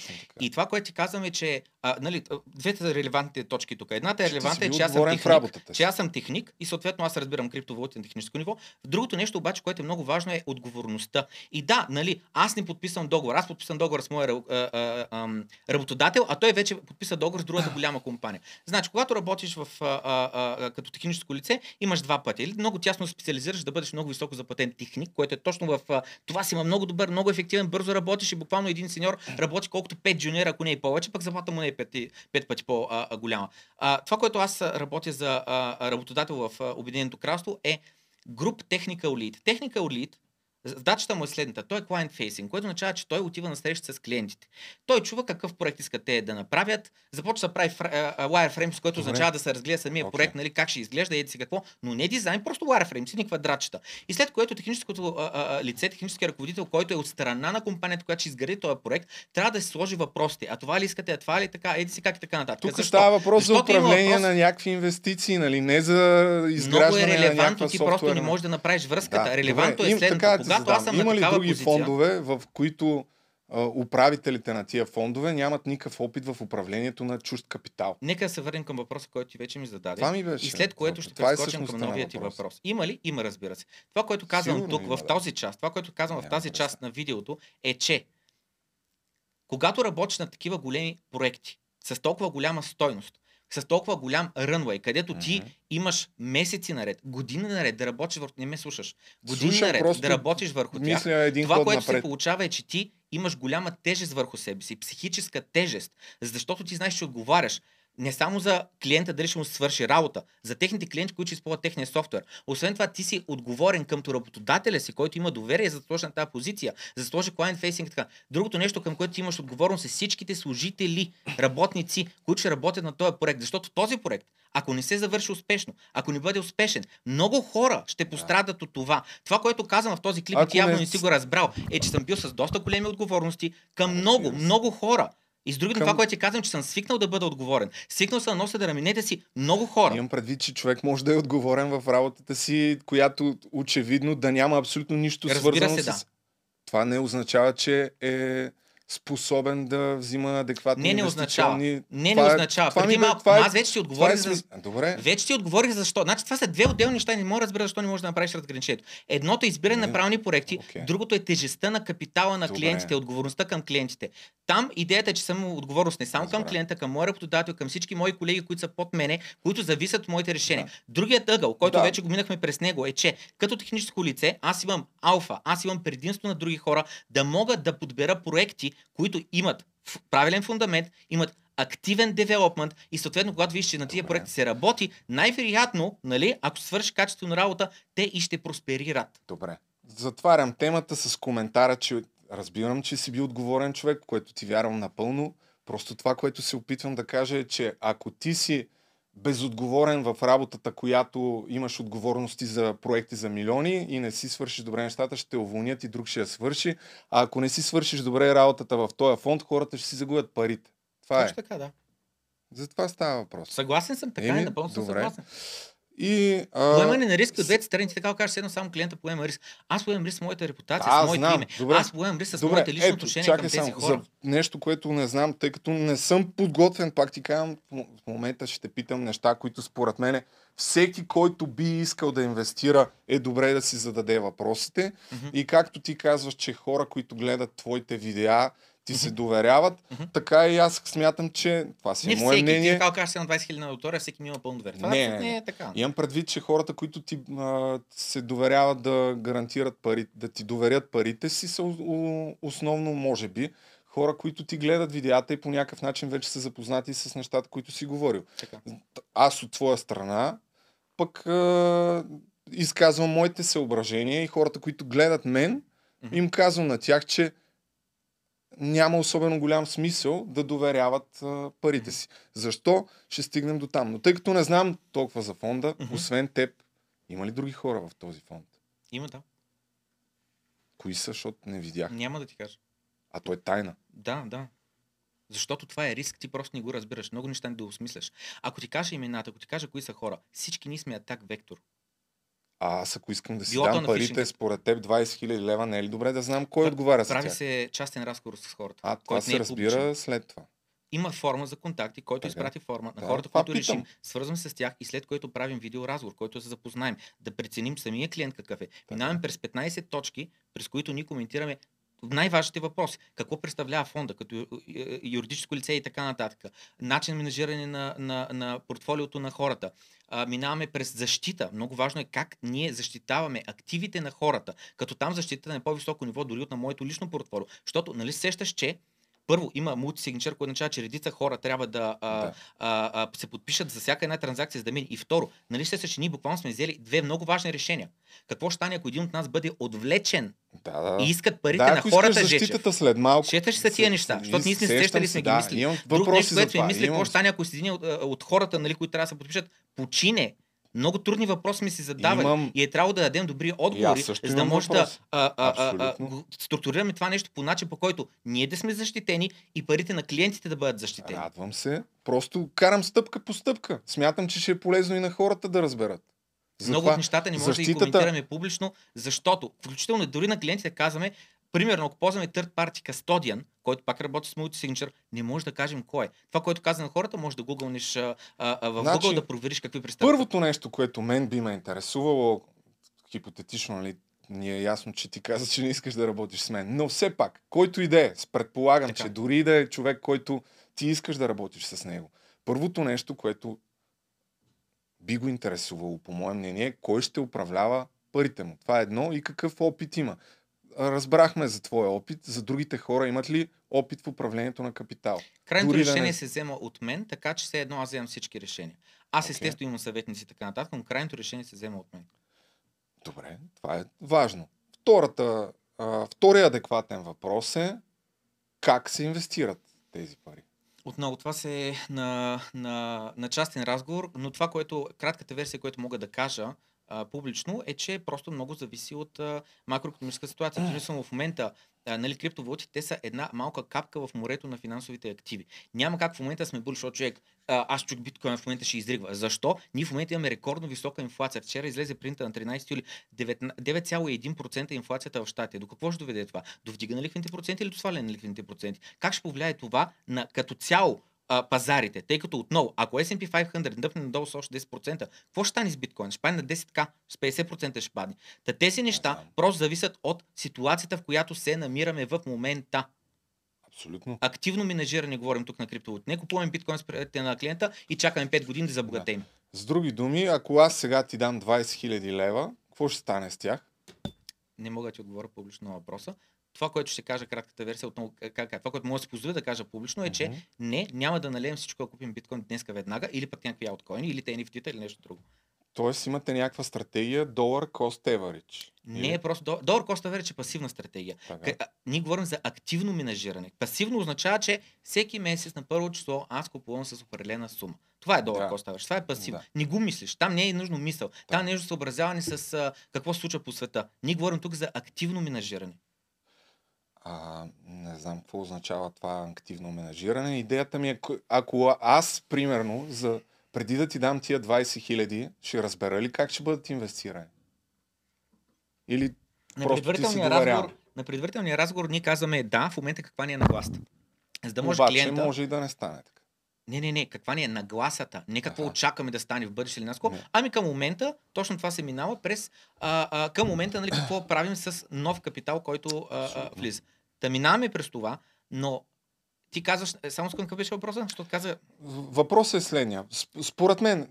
И това, което ти казвам е, че а, нали, а, двете са релевантните точки тук. Едната е релевантна е, че аз съм техник, работата че аз съм техник и съответно аз разбирам криптовалути на техническо ниво. Другото нещо обаче, което е много важно е отговорността. И да, нали, аз не подписвам договор. Аз подписвам договор с моя а, а, ам, работодател, а той вече подписа договор с другата голяма компания. Значи, когато работиш в, а, а, а, като техническо лице, имаш два пъти. Или много тясно специализираш да бъдеш много високо заплатен техник, което е точно в а, това си има много добър, много ефективен, бързо работиш и буквално един сеньор работи колкото 5 джуниора, ако не и повече, пък заплата му не е 5, пет пъти по-голяма. Това, което аз работя за работодател в Обединеното кралство е Group Technical Lead. Technical Lead Задачата му е следната. Той е client facing, което означава, че той отива на среща с клиентите. Той чува какъв проект искат те да направят, започва да прави wireframes, което Добре. означава да се разгледа самия Окей. проект, нали, как ще изглежда, еди си какво, но не дизайн, просто wireframes, ни квадратчета. И след което техническото а, а, лице, техническия ръководител, който е от страна на компанията, която ще изгради този проект, трябва да си сложи въпросите. А това ли искате, а това ли така, еди си как и така нататък. Тук Защо? става въпрос за Защото има управление въпрос- на някакви инвестиции, нали? Не за Много изграждане е на релевантно, ти просто не можеш да направиш връзката. Да, Релевантно добре. е следното. така Когато аз съм Има ли други позиция, фондове, в които а, управителите на тия фондове нямат никакъв опит в управлението на чужд капитал? Нека се върнем към въпроса, който ти вече ми зададе. Това ми беше. И след което ще Това е прескочим към същността на новия ти въпроса. въпрос. Има ли? Има, разбира се. Това, което казвам Сигурно тук, има, в да. този част, това, което казвам в тази част на видеото, е, че когато работиш на такива големи проекти, с толкова голяма стойност, с толкова голям рънвей, където ти Мгм. имаш месеци наред, години наред да работиш върху... Не ме слушаш. Години Слушам, наред да работиш върху тях. Един Това, което се напред. получава е, че ти имаш голяма тежест върху себе си, психическа тежест, защото ти знаеш, че отговаряш не само за клиента дали ще му се свърши работа, за техните клиенти, които ще използват техния софтуер. Освен това, ти си отговорен към работодателя си, който има доверие за да сложи на тази позиция, за да сложи client facing така. Другото нещо, към което ти имаш отговорност е всичките служители, работници, които ще работят на този проект. Защото този проект, ако не се завърши успешно, ако не бъде успешен, много хора ще пострадат от това. Това, което казвам в този клип, Ако ти явно не не си го разбрал, е, че съм бил с доста големи отговорности към много, много хора. И с други, Към- това, което ти казвам, че съм свикнал да бъда отговорен. Свикнал съм да нося да раменете си много хора. Имам предвид, че човек може да е отговорен в работата си, която очевидно да няма абсолютно нищо Разбира свързано се, с... да. Това не означава, че е способен да взима адекватни Не, не означава. Не, не Това е- означава. това Преди малко, това е- аз вече ти отговорих е за... Добре. Вече ти отговорих защо. Значи това са две отделни неща, не мога да разбера защо не можеш да направиш разграничението. Едното е избиране Не. на правилни проекти, Окей. другото е тежестта на капитала на Добре. клиентите, отговорността към клиентите. Там идеята е, че съм отговорност не само към Разбрах. клиента, към моя работодател, към всички мои колеги, които са под мене, които зависят от моите решения. Да. Другият ъгъл, който Да. вече го минахме през него, е, че като техническо лице аз имам алфа, аз имам предимство на други хора да мога да подбера проекти, които имат правилен фундамент, имат активен девелопмент и съответно, когато виж, че на тия проекти се работи, най-вероятно, нали, ако свършиш качествено работа, те и ще просперират. Добре. Затварям темата с коментара, че разбирам, че си бил отговорен човек, което ти вярвам напълно. Просто това, което се опитвам да кажа е, че ако ти си безотговорен в работата, която имаш отговорности за проекти за милиони и не си свършиш добре нещата, ще те уволнят и друг ще я свърши. А ако не си свършиш добре работата в този фонд, хората ще си загубят парите. Това е. Точно така, да. За това става въпрос. Съгласен съм, така Еми, е, напълно съм добре. съгласен. И, а... Поемане на риски от двете страни, ти така кажеш, едно само клиента поема риск. Аз поемам риск с моята репутация, Да, с моето знам. име. Добре. Аз поемам риск с Добре, моите ето, отношения чакай към тези само, хора. За нещо, което не знам, тъй като не съм подготвен, пак ти казвам, в момента ще те питам неща, които според мен всеки, който би искал да инвестира, е добре да си зададе въпросите. Мгм. И както ти казваш, че хора, които гледат твоите видеа, ти се доверяват, така и аз смятам, че това си Не мое всеки, ти мнение. го кажеш сега на 20 000 на аудитория, всеки ми има пълно доверие. Това Не, не, не, е така. Имам предвид, че хората, които ти а, се доверяват да гарантират пари, да ти доверят парите си, са о- основно, може би, хора, които ти гледат видеята и по някакъв начин вече са запознати с нещата, които си говорил. Така. Аз от твоя страна пък а, изказвам моите съображения и хората, които гледат мен, им казвам на тях, че няма особено голям смисъл да доверяват а, парите си. Защо? Ще стигнем до там. Но тъй като не знам толкова за фонда, Мгм. освен теб, има ли други хора в този фонд? Има, да. Кои са, защото не видях. Няма да ти кажа. А то е тайна. Да, да. Защото това е риск, ти просто не го разбираш. Много неща не да осмисляш. Ако ти кажа имената, ако ти кажа кои са хора, всички ние сме атак вектор. А аз ако искам да си дам парите, фишинг. според теб 20 000 лева, не е ли добре да знам кой Пра- отговаря за Прави се частен разговор с хората. А, това се е разбира публичен. след това. Има форма за контакти, който Така. изпрати форма на Да, хората, които решим. питам. Свързвам се с тях и след което правим видеоразговор, който се запознаем, да преценим самия клиент какъв е. Минаваме през 15 точки, през които ни коментираме най-важните въпроси. Какво представлява фонда като ю- ю- юридическо лице и така нататък. Начин на менажиране на, на, на портфолиото на хората. А, минаваме през защита. Много важно е как ние защитаваме активите на хората, като там защитата на по-високо ниво, дори от на моето лично портфолио. Защото, нали сещаш, че първо има мултисигничър, което означава, че редица хора трябва да, а, Да. а, а, се подпишат за всяка една транзакция, за да мине. И второ, нали се че ние буквално сме взели две много важни решения. Какво ще стане, ако един от нас бъде отвлечен Да, да. и искат парите да, на ако хората, защитата след малко. Четаш са тия неща, защото ние сме сещали се, сме ги да, мислили. Друг нещо, което сме мислили, какво ще стане, ако един от, от хората, нали, които трябва да се подпишат, почине. Много трудни въпроси сме си задавали Имам- и е трябвало да дадем добри отговори, за да може да въпроси. а, а, а, а, структурираме това нещо по начин, по който ние да сме защитени и парите на клиентите да бъдат защитени. Радвам се. Просто карам стъпка по стъпка. Смятам, че ще е полезно и на хората да разберат. Много Затова от нещата не може да ги защитата- коментираме публично, защото, включително дори на клиентите казваме, примерно, ако ползваме third party custodian, който пак работи с multi-signature, не може да кажем кой е. Това, което каза на хората, може да гугълнеш в Значи, Google да провериш какви представят. Първото нещо, което мен би ме интересувало, хипотетично, нали, ни е ясно, че ти каза, че не искаш да работиш с мен. Но все пак, който и да е, предполагам, Така. че дори и да е човек, който ти искаш да работиш с него. Първото нещо, което би го интересувало, по мое мнение, е кой ще управлява парите му. Това е едно и какъв опит има. Разбрахме за твоя опит, за другите хора имат ли опит в управлението на капитал? Крайното дори да решение не- се взема от мен, така че все едно аз вземам всички решения. Аз Окей. естествено имам съветници така нататък, но крайното решение се взема от мен. Добре, това е важно. Втората, а, втория адекватен въпрос е как се инвестират тези пари. Отново, това се е на, на, на частен разговор, но това, което, кратката версия, която мога да кажа а, публично, е, че просто много зависи от а, макроекономическа ситуация. Примерно в момента а, нали, криптовалутите, те са една малка капка в морето на финансовите активи. Няма как в момента сме були, защото човек, а, аз чук биткоин в момента ще изригва. Защо? Ние в момента имаме рекордно висока инфлация. Вчера излезе принта на 13 юли 19 9,1% инфлацията в щатите. До какво ще доведе това? До вдигане на лихвените проценти или до сваляне на лихвените проценти? Как ще повлияе това на като цяло а, пазарите, тъй като отново, ако S&P 500 дъпне надолу с още 10%, какво ще стане с биткоин? Ще падне на 10к, с 50% ще падне. Та тези неща знам. просто зависят от ситуацията, в която се намираме в момента. Абсолютно. Активно менажиране говорим тук на криптовалути. Не купуваме биткоин с на клиента и чакаме 5 години да забогатеем. С други думи, ако аз сега ти дам 20 000 лева, какво ще стане с тях? Не мога да ти отговоря публично на въпроса. Това, което ще кажа кратката версия, отново, как, как, това, което мога да си позволя да кажа публично е, че Мгм. не, няма да налеем всичко, ако купим биткоин днеска веднага, или пък някакви ауткоини, или те NFT-та, или нещо друго. Тоест имате някаква стратегия долар cost average. Не е просто. до- Долар коста вече е пасивна стратегия. Така. Ка- а, Ние говорим за активно менажиране. Пасивно означава, че всеки месец на първо число аз купувам с определена сума. Това е долар Да. коста вече. Това е пасивно. Да. Не го мислиш. Там не е нужно мисъл. Там не е нужно съобразяване с а, какво се случва по света. Ние говорим тук за активно менажиране. А, не знам какво означава това активно менажиране. Идеята ми е, ко- ако аз, примерно, за, преди да ти дам тия 20 хиляди, ще разбера ли как ще бъдат инвестирани? Или На Просто ти си разговор, на предварителния разговор ние казваме да, в момента каква ни е нагласата. За да може обаче клиента... може и да не стане така. Не, не, не, каква ни е нагласата, не какво Аха. очакваме да стане в бъдеще или наско, Не. ами към момента, точно това се минава през, а, а, към момента, нали, какво правим с нов капитал, който а, а, влиза. Та минаваме през това, но ти казваш, е, само с какъв беше въпроса? Защото каза, Въпросът е следния. Сп- Според мен,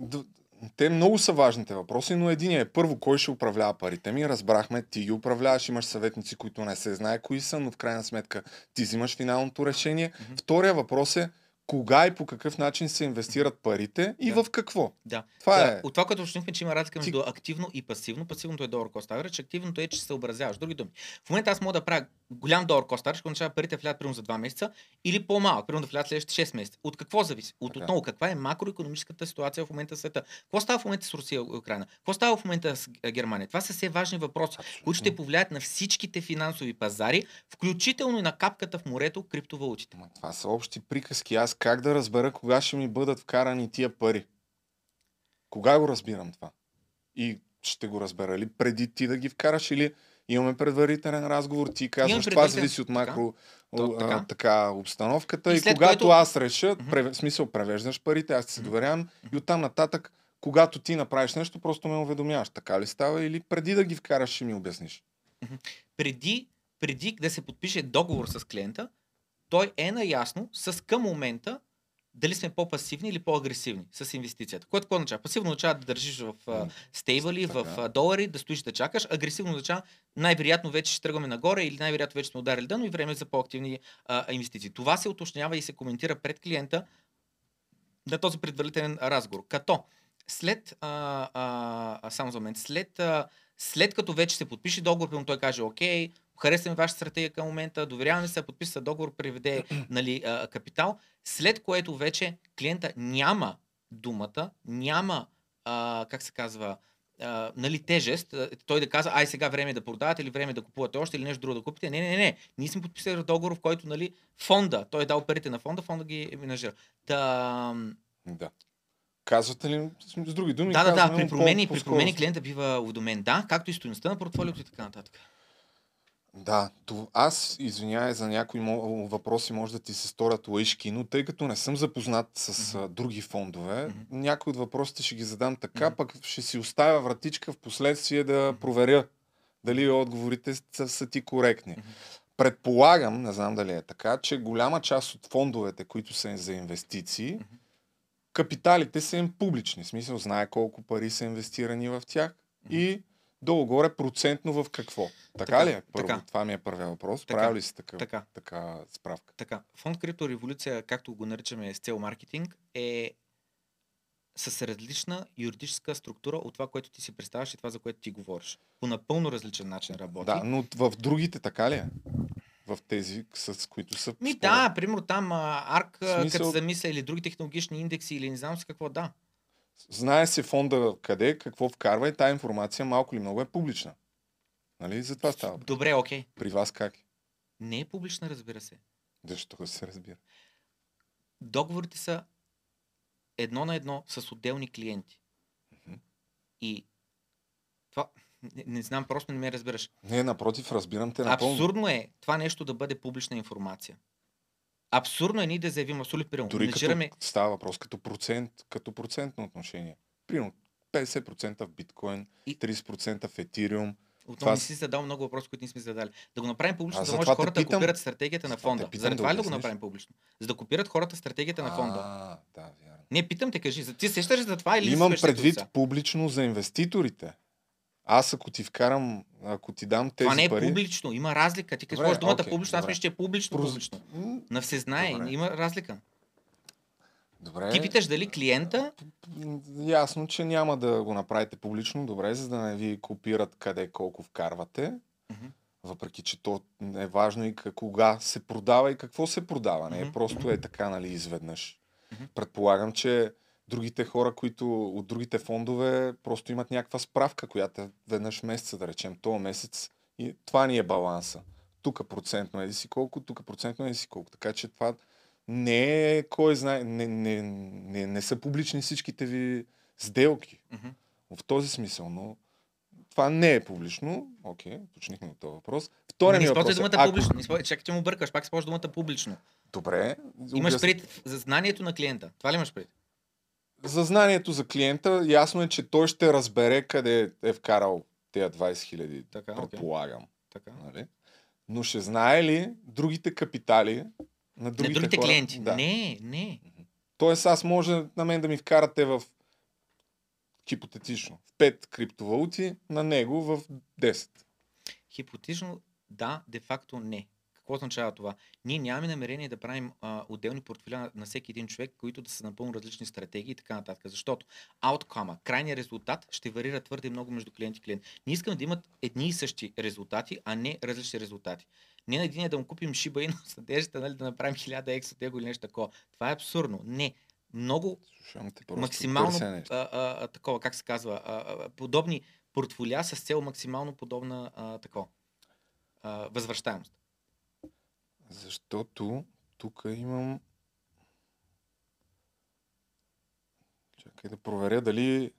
те много са важните въпроси, но един е първо, кой ще управлява парите ми. Разбрахме, ти ги управляваш, имаш съветници, които не се знае кои са, но в крайна сметка ти взимаш финалното решение. Мгм. Втория въпрос е кога и по какъв начин се инвестират парите и Да. в какво. да. Това да, е. От това, което уточнихме, че има разлика Ти- между активно и пасивно. Пасивното е долар кост average, активното е, че се съобразяваш. Други думи. В момента аз мога да правя голям долар кост average, означава парите влязат примерно за 2 месеца или по-малък, примерно да влязат следващите 6 месеца. От какво зависи? От отново каква е макроекономическата ситуация в момента в света. Какво става в момента с Русия и Украина? Какво става в момента с Германия? Това са все важни въпроси, които ще повлияят на всичките финансови пазари, включително и на капката в морето криптовалутите. Това са общи приказки. Аз как да разбера кога ще ми бъдат вкарани тия пари? Кога го разбирам това? И ще го разбера ли преди ти да ги вкараш или имаме предварителен разговор, ти казваш, това зависи от макро То- а, така. така, обстановката И и, когато което- аз реша, Мгм. преве, в смисъл превеждаш парите, аз ти се доверявам и оттам нататък, когато ти направиш нещо, просто ме уведомяваш. Така ли става или преди да ги вкараш ще ми обясниш? преди, преди да се подпише договор с клиента, той е наясно с към момента дали сме по-пасивни или по-агресивни с инвестицията. Което какво означава? Пасивно означава да държиш в а, стейбъли, в долари, да стоиш да чакаш. Агресивно означава най-вероятно вече ще тръгваме нагоре или най-вероятно вече сме ударили дъно и време за по-активни а, инвестиции. Това се уточнява и се коментира пред клиента на този предварителен разговор. Като след, а, а, само за момент, след, а, след като вече се подпише договор, той каже, окей, харесваме вашата стратегия към момента, доверяваме се, подписа договор, приведе нали, капитал, след което вече клиента няма думата, няма, а, как се казва, а, нали, тежест, той да казва, ай сега време е да продавате или време е да купувате още или нещо друго да купите. Не, не, не, не. Ние сме подписали договор, в който нали, фонда, той е дал парите на фонда, фонда ги менажира. Та, Да. Казвате ли, с други думи, да, да, да, при промени, по- при промени клиента бива уведомен. Да, както и стоеността на портфолиото и така нататък. Да, аз извинявай за някои мо- въпроси, може да ти се сторят лъжки, но тъй като не съм запознат с а, други фондове, Мгм. някои от въпросите ще ги задам така, Мгм. пък ще си оставя вратичка в последствие да проверя дали отговорите са, са ти коректни. Мгм. Предполагам, не знам дали е така, че голяма част от фондовете, които са за инвестиции, Мгм. капиталите са им публични. В смисъл, знае колко пари са инвестирани в тях Мгм. и долу-горе процентно в какво. Така, Така, ли е? Първо, така. това ми е първият въпрос. Така, Правил ли си такъв, Така. така справка? Така, фонд Крипто Революция, както го наричаме с цел маркетинг, е с различна юридическа структура от това, което ти си представяш и това, за което ти говориш. По напълно различен начин работи. Да, но в другите така ли е? В тези, с които са... Ми според- да, примерно там а, ARK, В смисъл- като замисля, или други технологични индекси, или не знам си какво, да. Знае се фонда къде, какво вкарва и тая информация малко или много е публична. Нали? За това става. Добре, окей. При вас как е? Не е публична, разбира се. Защо се разбира? Договорите са едно на едно с отделни клиенти. Мгм. И това, не, не знам, просто не ме разбираш. Не, напротив, разбирам те напълно. Абсурдно е това нещо да бъде публична информация. Абсурдно е ние да заявим абсолютно примерно. Дори Менеджираме... като става въпрос като процент, като процентно отношение. Примерно 50% в биткоин, И- 30% в етериум. Отново това не си задал много въпроси, които не сме задали. Да го направим публично, Аз за да може хората да питам. копират стратегията на фонда. питам Заради да това ли да го направим публично? За да копират хората стратегията на фонда. А, да, вярно. Не, питам те, кажи. Ти сещаш за това или Имам предвид публично за инвеститорите. Аз ако ти вкарам, ако ти дам тези Това не е пари... публично. Има разлика. Ти кажеш думата окей, публично, аз мисля, че е публично. Проз- публично. На все знае. Добре. Има разлика. Добре. Ти питаш дали клиента Ясно, че няма да го направите публично, добре, за да не ви копират къде колко вкарвате. Мгм. Въпреки, че то е важно и кога се продава и какво се продава. Не Мгм. просто е така, нали, изведнъж. Мгм. Предполагам, че другите хора, които от другите фондове просто имат някаква справка, която е веднъж месеца, да речем, този месец. И това ни е баланса. Тук процентно еди си колко, тук процентно еди си колко. Така че това не е, кой знае, не, не, не, не са публични всичките ви сделки. Мгм. В този смисъл, но това не е публично. Окей, уточнихме от този въпрос. Не, Втория ми въпрос е, думата ако- публично. Използвай- Чакай, че му бъркаш. Пак използваш думата публично. Добре. Имаш обяс- пред знанието на клиента. Това ли имаш пред? За знанието за клиента, ясно е, че той ще разбере къде е вкарал тези 20 хиляди, предполагам. Така. Нали? Но ще знае ли другите капитали на На другите, другите хора? клиенти. Да. Не, не. Тоест аз може на мен да ми вкарате в хипотетично в 5 криптовалути, на него в 10. Хипотетично да, де-факто не. Какво означава това? Ние нямаме намерение да правим а, отделни портфеля на, на всеки един човек, които да са напълно различни стратегии и така нататък. Защото ауткама, крайният резултат ще варира твърде много между клиент и клиент. Ние искаме да имат едни и същи резултати, а не различни резултати. Не на един е да му купим шиба и с надеждата нали, да направим 1000 екс от него или нещо такова. Това е абсурдно. Не. Много Слушам максимално а, а, такова, как се казва, а, а, подобни портфолия с цел максимално подобна а, такова, а, възвръщаемост. Защото тук имам... Чакай да проверя дали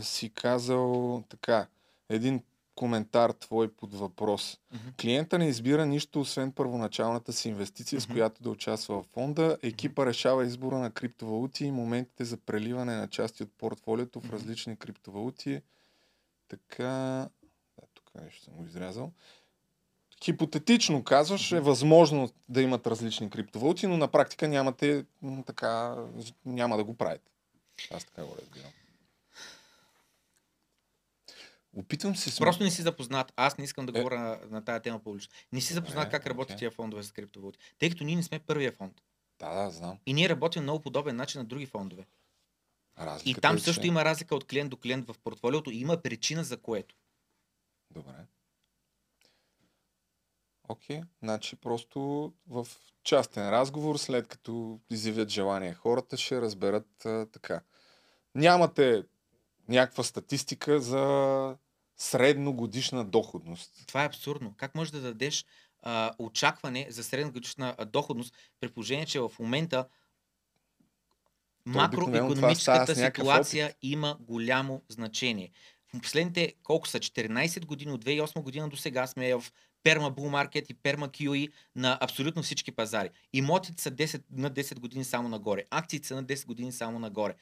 си казал така. Един коментар твой под въпрос. Мгм. Клиента не избира нищо, освен първоначалната си инвестиция, с Мгм. която да участва в фонда. Екипа решава избора на криптовалути и моментите за преливане на части от портфолиото в различни криптовалути. Така... Да, тук нещо съм го изрязал. Хипотетично казваш, е възможно да имат различни криптовалути, но на практика нямате така, няма да го правите. Аз така го разбирам. Опитвам се... Просто не си запознат. Аз не искам да Е. говоря на, на тази тема публично. Не си запознат Добре, как работят окей. тия фондове с криптовалути. Тъй като ние не сме първия фонд. Да, да, знам. И ние работим много подобен начин на други фондове. И Разликата там е, също че- има разлика от клиент до клиент в портфолиото и има причина за което. Добре. Окей, значи просто в частен разговор, след като изявят желание хората, ще разберат а, така. Нямате някаква статистика за средногодишна доходност. Това е абсурдно. Как можеш да дадеш а, очакване за средногодишна доходност, при положение, че в момента макроекономическата ситуация има голямо значение. В последните, колко са, 14 години, от 2008 година до сега сме в перма бул маркет и перма QE на абсолютно всички пазари. Имотите са 10, на 10 години само нагоре. Акциите са на 10 години само нагоре.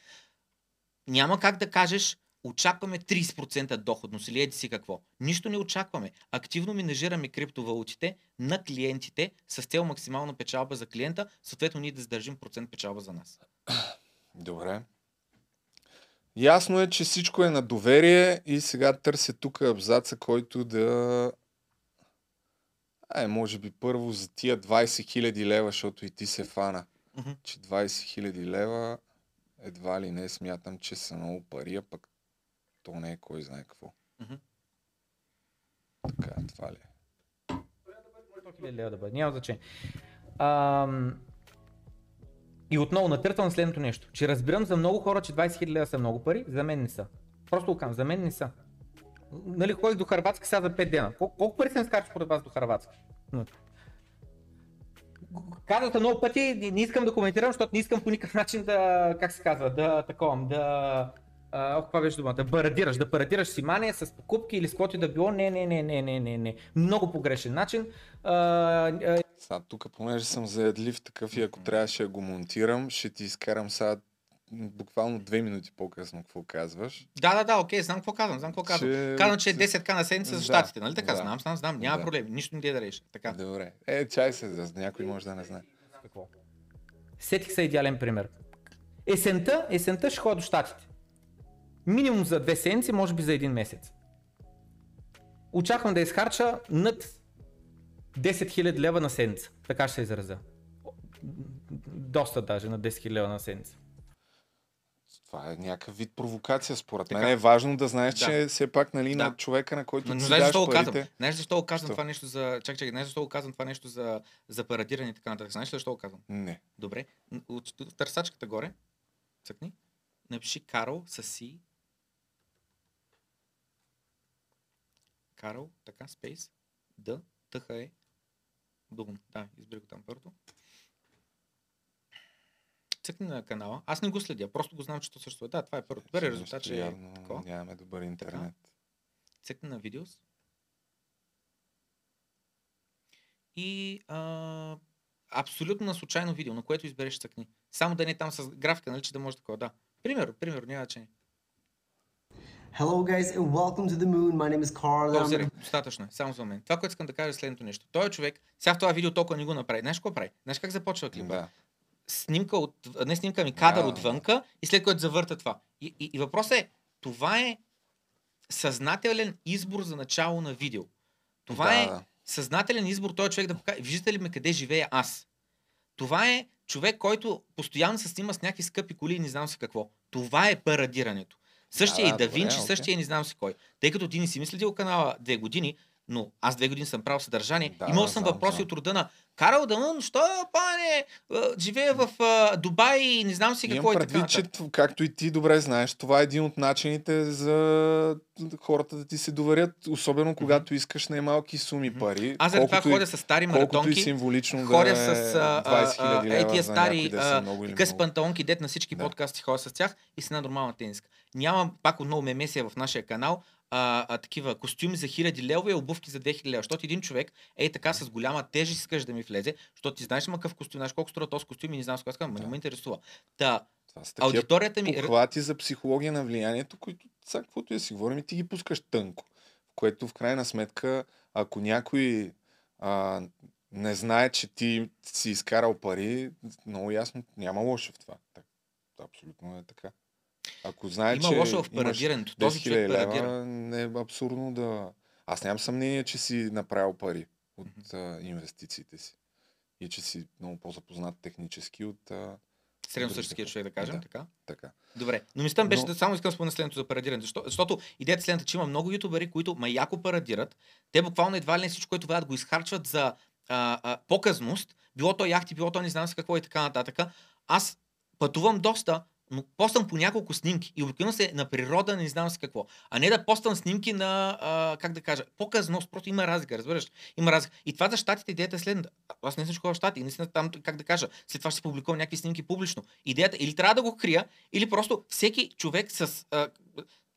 Няма как да кажеш, очакваме 30% доходност или еди си какво. Нищо не очакваме. Активно менажираме криптовалутите на клиентите с цел максимална печалба за клиента, съответно ние да задържим процент печалба за нас. Добре. Ясно е, че всичко е на доверие и сега търся тук абзаца, който да... Ай, може би първо за тия 20 000 лева, защото и ти се фана. Мгм. Че 20 000 лева едва ли не смятам, че са много пари, а пък то не е кой знае какво. Мгм. Така, това ли е? 100 000 лева да бъде, няма значение. Ам... И отново натъртвам следното нещо, че разбирам за много хора, че 20 000 лева са много пари, за мен не са. Просто го казвам, за мен не са. Нали, ходих до Харватска сега за 5 дена. Колко, колко пари се скача според вас до Харватска? Но, казват много пъти, не- искам да коментирам, защото не искам по никакъв начин да, как се казва, да таковам, да, а, ох, каква беше думата, да парадираш, да парадираш си мания с покупки или с каквото и да било, не, не, не, не, не, не, не, много погрешен начин. А, а, Сега тук, понеже съм заедлив такъв и ако трябваше да го монтирам, ще ти изкарам сега буквално две минути по-късно какво казваш. Да, да, да, окей, знам какво казвам, знам какво казвам. Че- Казвам, че е 10к на седмица за Да, щатите, нали така? да. Знам, знам, знам, няма Да. проблем, нищо не ти е да реш. Така. Добре. Е, чай се, за някой може да не знае. какво? Сетих се идеален пример. Есента, есента ще ходя до щатите. Минимум за две седмици, може би за един месец. Очаквам да изхарча над 10 000 лева на седмица. Така ще се изразя. Доста даже на 10 000 лева на седмица. Това е някакъв вид провокация, според Така. мен. Е важно да знаеш, Да. че все пак нали, Да. на човека, на който Но, ти знаеш защо го казвам? парите. Знаеш защо го казвам това нещо за... Чак, чакай, знаеш защо го казвам това нещо за, за парадиране и така нататък? Знаеш ли защо го казвам? Не. Добре. От търсачката горе, цъкни, напиши Карл с си. Карл, така, спейс, Д, ТХ е, Дум. Да, избери го там първото. Цъкни на канала. Аз не го следя, просто го знам, че то съществува. Да, това е първото. Бери резултат, че е Явно такова. нямаме добър интернет. Цъкни на видеос. И а, абсолютно на случайно видео, на което избереш цъкни. Само да не е там с графика, нали, че да може такова. Да. Пример, пример, няма значение. Hello guys and welcome to the moon. My name is Carl. I'm gonna- достатъчно е. Само за мен. Това, което искам да кажа е следното нещо. Той е човек, сега в това видео толкова не го направи. Знаеш какво прави? Знаеш как започва клипа? Да. Снимка от, не снимка ми, кадър Да, отвънка и след което завърта това. И, и, и въпросът е, това е съзнателен избор за начало на видео. Това Да, е съзнателен избор този човек да покаже. Виждате ли ме къде живея аз? Това е човек, който постоянно се снима с някакви скъпи коли и не знам си какво. Това е парадирането. Същия Да, и да, да добре, Винчи, окей. същия и не знам си кой. Тъй като ти не си мислил канала две години, но аз две години съм правил съдържание. Да, Имал да, съм знам, въпроси знам. от рода на Карал Дамън, що пане, а, живея в а, Дубай и не знам си какво Имам и така предвид, че както и ти добре знаеш, това е един от начините за хората да ти се доверят, особено когато искаш немалки суми пари. Аз заради това и- ходя с стари Колкото и маратонки. символично Ходя да е с а, 20 а, 000 а, лева тия за стари да къс панталонки, дет на всички Да. подкасти ходя с тях и с една нормална тениска. Нямам пак отново мемесия в нашия канал, а, а, такива костюми за хиляди левове и обувки за 2000 лева. Защото един човек, ей така с голяма тежест искаш да ми влезе, защото ти знаеш какъв костюм, знаеш колко струва този костюм и не знам с искам, ма не ме интересува. Та, Това са аудиторията ми... похвати за психология на влиянието, които сега каквото и да си говорим, и ти ги пускаш тънко. В което в крайна сметка, ако някой а, не знае, че ти си изкарал пари, много ясно, няма лошо в това. Так, абсолютно е така. Ако знае, Има че лошо в парадирането. 10 Този 000 човек парадира. не е абсурдно да... Аз нямам съмнение, че си направил пари от а, инвестициите си. И че си много по-запознат технически от а, Средностатическия човек, да кажем, Да. така. така. Добре, но мислята ми беше Но- да само искам спомена следното за парадирането. Защо, защото идеята е следната, че има много ютубери, които ма яко парадират. Те буквално едва ли не всичко, което правят, го изхарчват за а, а, показност. Било то яхти, било то не знам си какво и така нататък. Аз пътувам доста, постам по няколко снимки и обикновено се на природа, не знам си какво. А не да постам снимки на, а, как да кажа, показност. Просто има разлика, разбираш? Има разлика. И това за щатите идеята е следната. Аз не съм школа в щати, наистина там, как да кажа, след това ще публикувам някакви снимки публично. Идеята или трябва да го крия, или просто всеки човек с а,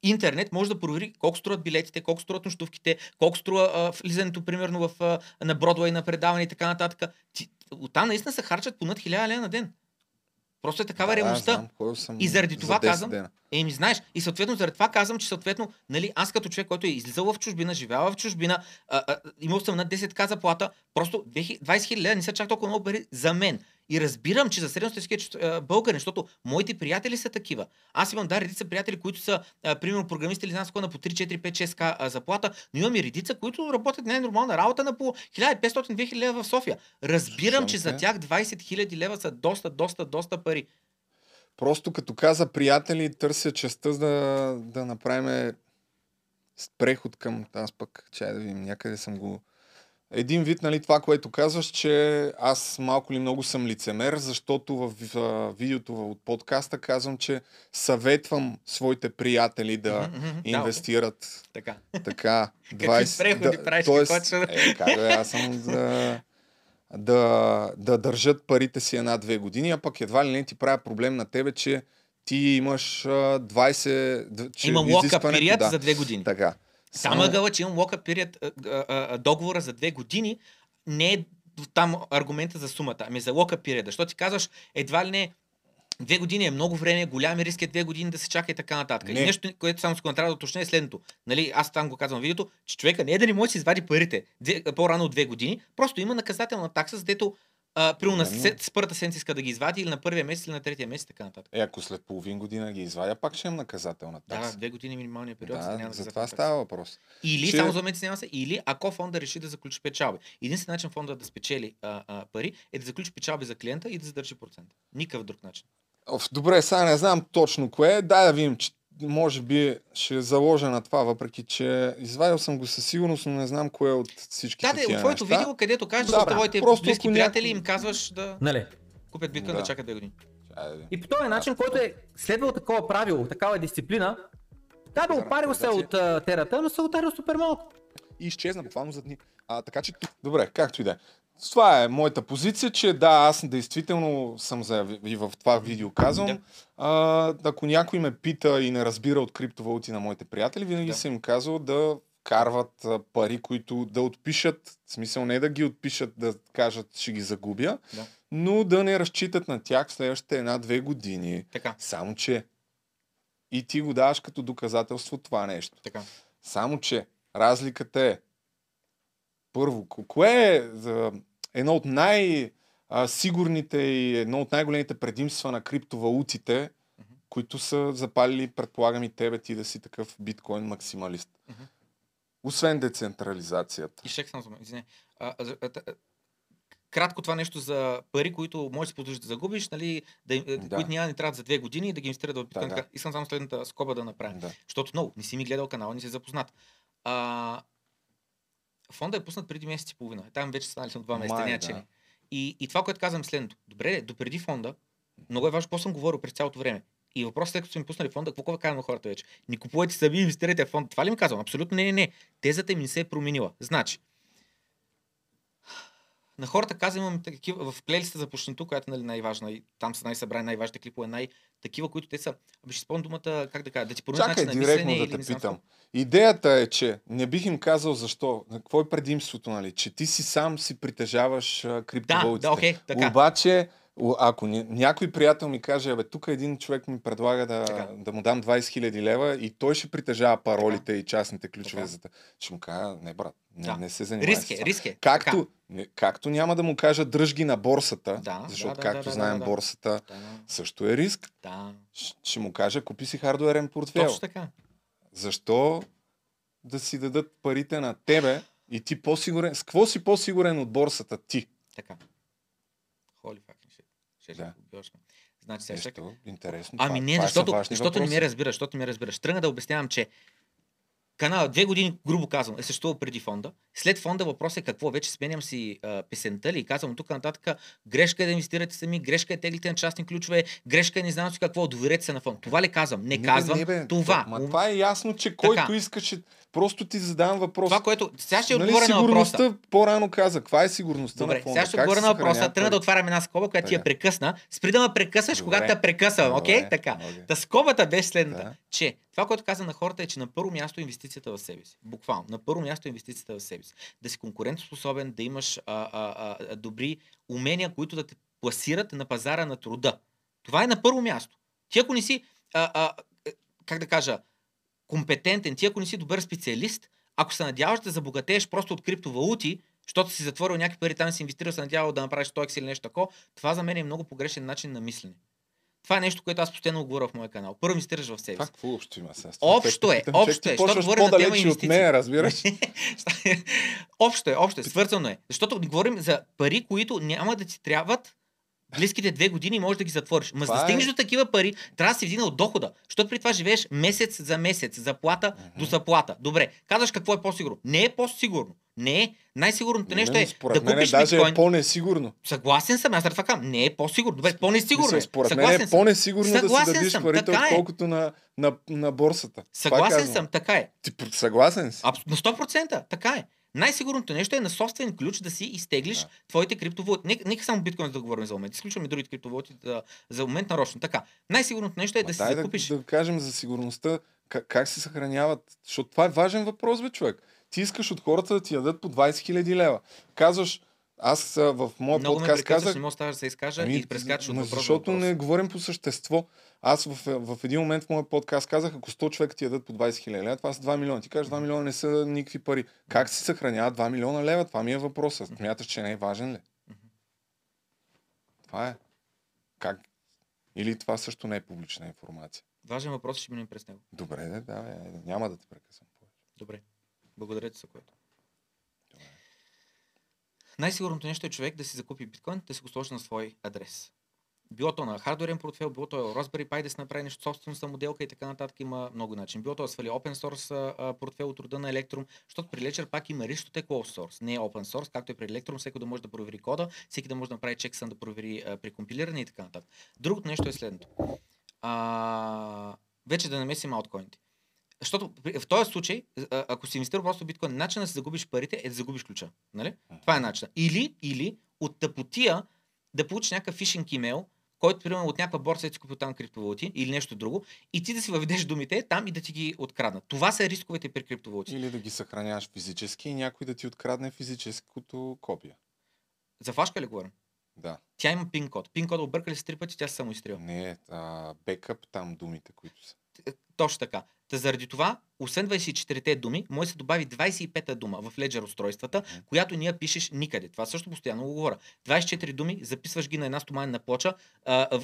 интернет може да провери колко струват билетите, колко струват нощувките, колко струва а, влизането, примерно, в, а, на Бродвей, на предаване и така нататък. Ти, оттам наистина се харчат по над 1000 лева на ден. Просто е такава Да, реалността. знам, И заради за това 10 казвам, дена. Еми, знаеш, и съответно заради това казвам, че съответно, нали, аз като човек, който е излизал в чужбина, живял в чужбина, а, а, имал съм над 10к заплата, просто 20 000 лева не са чак толкова много пари за мен. И разбирам, че за средностатическия българин, защото моите приятели са такива. Аз имам, да, редица приятели, които са, а, примерно, програмисти или знам на по 3, 4, 5, 6к а, заплата, но имам и редица, които работят най-нормална работа на по 1500-2000 лева в София. Разбирам, Слушам че за тях 20 000 лева са доста, доста, доста пари. Просто като каза приятели, търся честа да, да направим преход към... Аз пък, чай да видим, някъде съм го... Един вид, нали, това, което казваш, че аз малко ли много съм лицемер, защото в, в видеото от подкаста казвам, че съветвам своите приятели да Мгм, мгм, да, инвестират Така. така. преходи правиш, тоест, е, как да, аз съм за... да, да държат парите си една-две години, а пък едва ли не ти прави проблем на тебе, че ти имаш а, 20... д- Че Имам лока период да, за две години. Така. Там ъгъла, че имам лока период, договора за две години, не е там аргумента за сумата, ами за лока периода. Защото ти казваш, едва ли не, две години е много време, голям е риск е две години да се чака и така нататък. Не. И нещо, което само трябва да уточня е следното. Нали, аз там го казвам в видеото, че човека не е да не може да си извади парите две, по-рано от две години, просто има наказателна такса, за дето а, при на се- с първата седмица иска да ги извади или на първия месец или на третия месец така нататък. Е, ако след половин година ги извадя, пак ще имам наказателна Да, такса. две години минималния период. за да Да, няма за това такса. става въпрос. Или, Че- само за момент сняма се, или ако фонда реши да заключи печалби. Единствен начин фонда да спечели а, а, пари е да заключи печалби за клиента и да задържи процент. Никакъв друг начин. Оф, добре, сега не знам точно кое. Дай да видим, че може би ще заложа на това, въпреки че извадил съм го със сигурност, но не знам кое от всички Да, да, от твоето неща. видео, където кажеш, Да, че твоите просто близки ако приятели им казваш да Нали? купят биткоин Да. да чакат две години. И по този начин, който е следвал такова правило, такава дисциплина, да бе, опарил се от а, терата, но се отарил супер малко. И изчезна буквално за дни. А, така че Добре, както и да е. Това е моята позиция, че да, аз действително съм за, и в това видео казвам. Да. А, ако някой ме пита и не разбира от криптовалути на моите приятели, винаги Да. съм им казал да карват пари, които да отпишат, в смисъл не да ги отпишат, да кажат ще ги загубя, Да. но да не разчитат на тях в следващите една-две години. Така, Само, че и ти го даваш като доказателство това нещо. така. Само, че разликата е първо, ко- кое е за едно от най-сигурните и едно от най-големите предимства на криптовалутите, Мгм. които са запалили, предполагам и тебе ти да си такъв биткоин максималист. Мгм. Освен децентрализацията. И ще само, извиня. Кратко това нещо за пари, които можеш да си позволиш да загубиш, нали, да, им- Да. които няма да ни трябват за две години и да ги инвестират в биткоин. да. Така, Искам само следната скоба да направя. Да. Защото много, не си ми гледал канала, не си запознат. А, фонда е пуснат преди месец и половина. Там вече станали съм два месеца, няма да. И, и това, което казвам е следното. Добре, допреди фонда, много е важно какво съм говорил през цялото време. И въпросът е, като са ми пуснали фонда, какво казвам на хората вече? Не купувайте сами, инвестирайте в фонд. Това ли им казвам? Абсолютно не, не, не. Тезата ми не се е променила. Значи, на хората казвам, имам такива в плейлиста за почнато, която е нали, най-важна и там са най-събрани най-важните клипове, най- такива, които те са. Абе, ще спомням думата, как да кажа, да ти променят Чакай начин на директно да те знам питам. Идеята е, че не бих им казал защо. Какво е предимството, нали? Че ти си сам си притежаваш а, Да, криптовалутите. да, окей, така. Обаче, ако ня- някой приятел ми каже, бе, тук един човек ми предлага да, Така. да му дам 20 000 лева и той ще притежава паролите и частните ключове Така. за. Ще му кажа, не брат, не, Да. не се занимавай Риск с е, това. риск е. Както, не, както няма да му кажа дръж ги на борсата, Да, защото да, да, както да, да, знаем да. борсата Така. Да, също е риск, да. Ще му кажа купи си хардуерен портфел. Точно така. Защо да си дадат парите на тебе и ти по-сигурен? С какво си по-сигурен от борсата ти? Така. Ще Да. ме. Значи сега. Нещо интересно. Ами това, не, това са защото, важни защото не ме разбираш, защото не ме разбираш. Тръгна да обяснявам, че канала две години, грубо казвам, е съществувал преди фонда. След фонда въпрос е какво, вече сменям си а, песента ли и казвам тук нататък, грешка е да инвестирате сами, грешка е теглите на частни ключове, грешка е не знам си какво, доверете се на фонд. Това ли казвам? Не, бе, казвам не, бе, това. Ма това е ясно, че който искаше. Просто ти задавам въпрос. Това, което... Сега ще нали, отговоря на въпроса. по-рано каза. Каква е сигурността Добре, на фонда? сега ще отговоря на въпроса. Тръгна да отварям една скоба, която ти я прекъсна. Спри да ме прекъсваш, Добре. когато те прекъсвам, окей? Добре, Така. окей. Та скобата беше следната, Да. че това, което каза на хората е, че на първо място е инвестицията в себе си. Буквално. На първо място е инвестицията в себе си. Да си конкурентоспособен, да имаш а, а, а, а, добри умения, които да те пласират на пазара на труда. Това е на първо място. Ти ако не си, а, а, е, как да кажа, компетентен, ти ако не си добър специалист, ако се надяваш да забогатееш просто от криптовалути, защото си затворил някакви пари там и си инвестирал, се надявал да направиш 100 или нещо такова, това за мен е много погрешен начин на мислене. Това е нещо, което аз постоянно говоря в моя канал. Първо инвестираш в себе си. какво общо има сега? това? Общо е, общо е, защото говорим на тема по-далече от инвестиции. нея, разбираш? общо е, общо е, свързано е. Защото говорим за пари, които няма да ти трябват близките две години можеш да ги затвориш. Ма за да е- стигнеш до такива пари, трябва да си вдигнал дохода. Защото при това живееш месец за месец, заплата до заплата. Добре, казваш какво е по-сигурно. Не е по-сигурно. Не е. Най-сигурното нещо Не, е според да мен купиш даже биткоин. е по-несигурно. Съгласен съм, аз това казвам. Не е по-сигурно. Добре, по-несигурно е. Мисля, Според мен Съгласен е съм. по-несигурно да си Съгласен дадеш съм, парите, така е. отколкото на, на, на борсата. Съгласен съм, така е. Ти съгласен си? Абс- на 100% така е. Най-сигурното нещо е на собствен ключ да си изтеглиш Да. твоите криптовалути. Нека, нека само биткоин да говорим за момент. Изключваме другите криптовалути за, за момент нарочно. Така, най-сигурното нещо е Ма да си закупиш. Да, да кажем за сигурността, как, как се съхраняват. Защото това е важен въпрос, бе, човек. Ти искаш от хората да ти дадат по 20 000 лева. Казваш, аз в моя Много ме подкаст прекъсваш, казах, не мога да да се изкажа Ами, и прескачаш от ма въпрос на Защото въпрос. не говорим по същество. Аз в, в един момент в моя подкаст казах, ако 100 човека ти ядат по 20 хиляди лева, това са 2 милиона. Ти кажеш, 2 милиона не са никакви пари. Как се съхранява 2 милиона лева? Това ми е въпросът. Смяташ, че не е важен ли? Това е. Как? Или това също не е публична информация? Важен въпрос, ще минем през него. Добре, да, да, няма да те прекъсвам повече. Добре. Благодаря ти за което. Най-сигурното нещо е човек да си закупи биткоин, да си го сложи на свой адрес. Било то на хардуерен портфел, било то Raspberry Pi да си направи нещо собствено самоделка и така нататък има много начин. Било то да свали open source а, портфел от рода на Electrum, защото при Ledger пак има риск, защото е closed source, не е open source, както е при Electrum, всеки да може да провери кода, всеки да може да направи чексън да провери а, при компилиране и така нататък. Другото нещо е следното. А, вече да намесим алткоините. Защото в този случай, ако си инвестирал просто в биткоин, начинът да си загубиш парите е да загубиш ключа. Нали? Това е начинът. Или, или от тъпотия да получиш някакъв фишинг имейл, който, примерно, от някаква борса да си купил там криптовалути или нещо друго, и ти да си въведеш думите там и да ти ги откраднат. Това са рисковете при криптовалути. Или да ги съхраняваш физически и някой да ти открадне физическото копие. За флашка ли говорим? Да. Тя има пин код. Пин кода объркали се три пъти, тя се само изтрива. Не, а, бекъп там думите, които са. Точно така. Та заради това, освен 24-те думи, може да се добави 25-та дума в Ledger устройствата, която ние пишеш никъде. Това също постоянно го говоря. 24 думи, записваш ги на една стоманена плоча,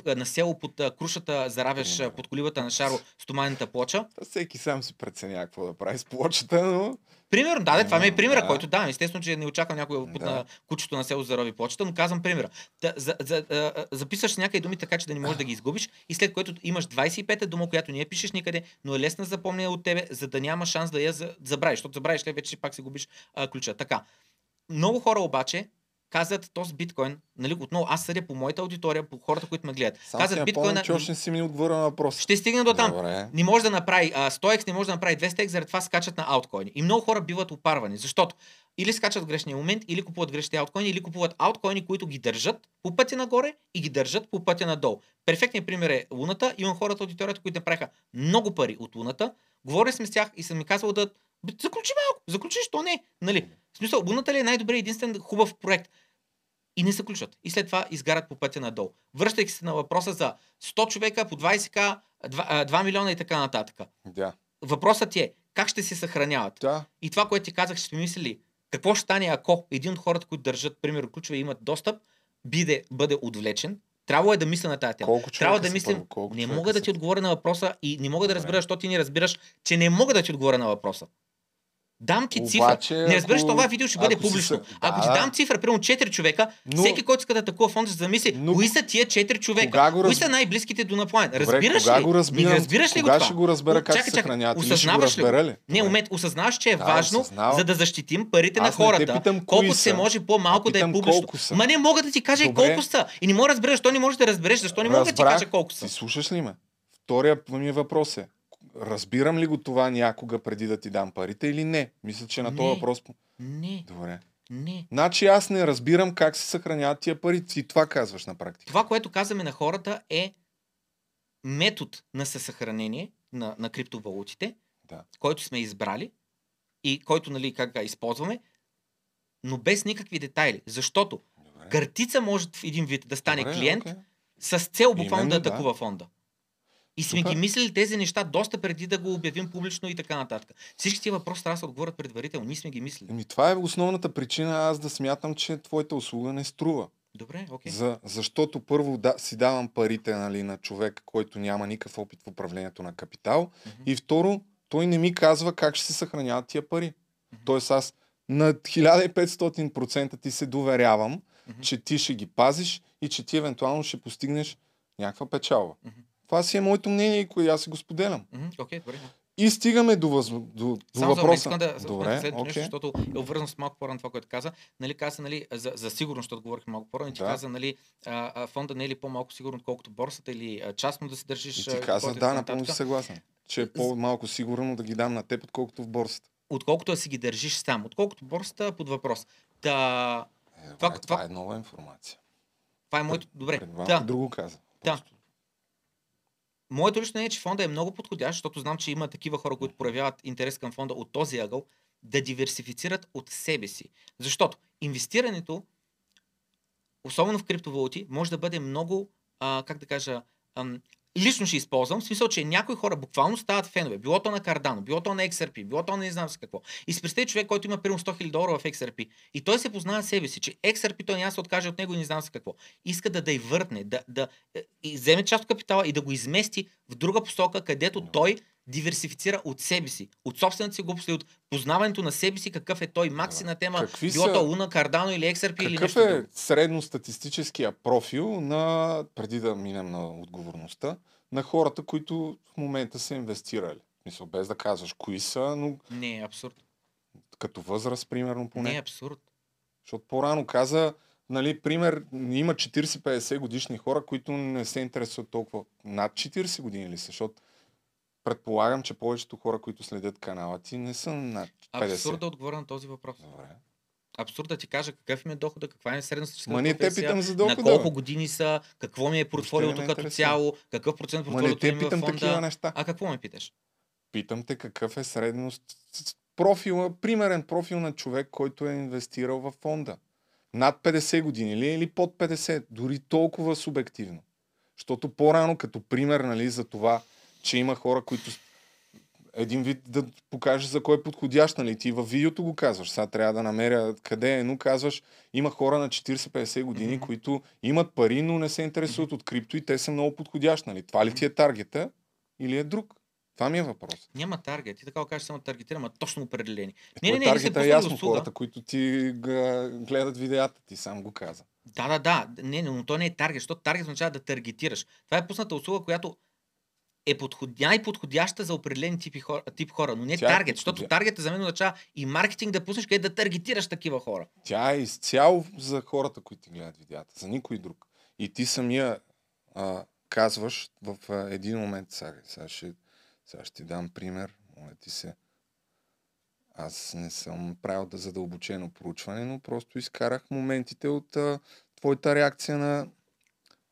на село под крушата заравяш под коливата на Шаро стоманената плоча. Всеки сам си преценя какво да прави с плочата, но Примерно, да, да, това ми е примера, Да. който давам. Естествено, че не очаквам някой Да. на кучето на село зарови плочата, но казвам примера. Та, за, за, а, записваш си някъде думи така, че да не можеш да ги изгубиш и след което имаш 25-та дума, която не я пишеш никъде, но е лесна за запомняне от тебе, за да няма шанс да я за- забравиш, защото забравиш след вече пак си губиш а, ключа. Така. Много хора обаче казват този биткоин, нали, отново аз съдя по моята аудитория, по хората, които ме гледат. сам казват биткоина че още не си ми отговорил на въпроса. ще стигне до там. Добре. Не може да направи а, 100x, не може да направи 200x, заради това скачат на ауткоини. И много хора биват опарвани, защото или скачат в грешния момент, или купуват грешните ауткоини, или купуват ауткоини, които ги държат по пътя нагоре и ги държат по пътя надолу. Перфектният пример е Луната. Имам хората от аудиторията, които направиха много пари от Луната. Говорили сме с тях и съм ми казвал да «Бе, заключи малко, заключи, що не? Нали? В смисъл, Луната ли е най-добре единствен хубав проект? И не се включват. И след това изгарят по пътя надолу. Връщайки се на въпроса за 100 човека по 20к, 2, 2 милиона и така нататък. Да. Въпросът е как ще се съхраняват. Да. И това, което ти казах, ще сме мислили какво ще стане, ако един от хората, които държат, примерно, ключове и имат достъп, биде, бъде отвлечен. Трябва е да мисля на тази тема. Колко Трябва да мислим. Колко не мога да са? ти отговоря на въпроса и не мога да разбера, защото ти не разбираш, че не мога да ти отговоря на въпроса. Дам ти цифра. Обаче, не разбираш, ако- това видео ще бъде си публично. съ- Ако ти да. дам цифра, примерно 4 човека, Но- всеки, който иска да атакува фонд, ще замисли, Но- кои са тия 4 човека? Го Кои разб- са най-близките до напламен? Добре, Разбираш кога ли? го разбирам? Разбираш ли кога го това? ще го разбера как чакай, се съхраняват? Го Осъзнаваш ли разбера ли? Не, момент, осъзнаваш, че е Да, важно, осъзнавам. за да защитим парите на Аз те хората, питам са, се може по-малко да е публично. колко. Ма не мога да ти кажа колко са. И не мога да разбереш, защо не можеш да разбереш, защо не мога да ти кажа колко са. Слушаш ли ме? Втория ми въпрос е. Разбирам ли го това някога преди да ти дам парите или не? Мисля, че на този въпрос... Не, Добре. не. Значи аз не разбирам как се съхраняват тия пари. Ти това казваш на практика. Това, което казваме на хората е метод на съсъхранение на, на криптовалутите, Да. който сме избрали и който, нали, как използваме, но без никакви детайли. Защото Добре. картица може в един вид да стане Добре, клиент, окей. с цел буквално Именно, да да. атакува фонда. И сме Супер. ги мислили тези неща доста преди да го обявим публично и така нататък. Всички тия въпроси трябва да се отговорят предварително. Ние сме ги мислили. Еми, това е основната причина аз да смятам, че твоята услуга не струва. Добре, окей. За, защото първо да, си давам парите нали, на човек, който няма никакъв опит в управлението на капитал. Мгм. И второ, той не ми казва как ще се съхраняват тия пари. Тоест аз на 1500% ти се доверявам, Мгм. че ти ще ги пазиш и че ти евентуално ще постигнеш някаква печалба. Мгм. Това си е моето мнение и кое аз си го споделям. Окей, добре. И стигаме до, въз... до, до Само въпроса. искам да Добре, следното окей. нещо, защото е обвързано с малко по-рано това, което каза. Нали, каза, нали, за, за сигурност, защото говорихме малко по-рано, ти Да. каза, нали, а, фонда не е ли по-малко сигурен, отколкото борсата или а, частно да се държиш. И ти каза, да, напълно си съгласен. Че е по-малко сигурно да ги дам на теб, отколкото в борсата. отколкото да си ги държиш сам. Отколкото борсата под въпрос. Та, Е, това, Това- е, това- е нова информация. това е моето... Добре. Пред Да. друго каза. Да. Просто. Моето лично е, че фонда е много подходящ, защото знам, че има такива хора, които проявяват интерес към фонда от този ъгъл, да диверсифицират от себе си. Защото инвестирането, особено в криптовалути, може да бъде много, а, как да кажа, ам, лично ще използвам, в смисъл, че някои хора буквално стават фенове. Било то на Cardano, било то на XRP, било то на не знам си какво. И си представи човек, който има примерно 100 000 долара в XRP. И той се познава себе си, че XRP той няма да се откаже от него и не знам си какво. Иска да дайвъртне, да, да е, и вземе част от капитала и да го измести в друга посока, където той диверсифицира от себе си, от собствената си глупост от познаването на себе си, какъв е той, макси на тема, Какви било са- то Луна, Кардано или XRP или Какъв нещо е друго. средностатистическия профил на, преди да минем на отговорността, на хората, които в момента са инвестирали? Мисъл, без да казваш кои са, но Не, е абсурд. като възраст, примерно, поне. Не е абсурд. Защото по-рано каза, нали, пример, има 40-50 годишни хора, които не се интересуват толкова. Над 40 години ли са? Защото предполагам, че повечето хора, които следят канала ти, не са над 50. Абсурд да отговоря на този въпрос. Добре. Абсурд да ти кажа какъв им е дохода, каква е средностатистическа Ма не те питам за на дохода. колко бе. години са, какво ми е портфолиото като интересува. цяло, какъв процент портфолиото ми е в питам такива фонда. неща. А какво ме питаш? Питам те какъв е средност профила, примерен профил на човек, който е инвестирал във фонда. Над 50 години ли е или под 50? Дори толкова субективно. Защото по-рано като пример нали, за това, че има хора, които един вид да покажеш за кой е подходящ, нали? Ти във видеото го казваш. Сега трябва да намеря къде е, но казваш, има хора на 40-50 години, Мгм. които имат пари, но не се интересуват от крипто и те са много подходящи, нали? Това ли ти е таргета или е друг? Това ми е въпрос. Няма таргет. Ти така кажеш само таргетирам, а точно определени. Не, Не, не, не, таргета е ясно услуга. хората, които ти гледат видеята, ти сам го каза. Да, да, да. Не, но то не е таргет, защото таргет означава да таргетираш. Това е пусната услуга, която е подход... най-подходяща за определен тип хора, тип хора, но не Тя е таргет, защото подходя- таргет за мен означава и маркетинг да пуснеш, къде да таргетираш такива хора. Тя е изцяло за хората, които ти гледат видеята, за никой друг. И ти самия а, казваш в а, един момент, сега, сега, ще, сега ще ти дам пример, моля ти се. Аз не съм правил да задълбочено проучване, но просто изкарах моментите от а, твоята реакция на...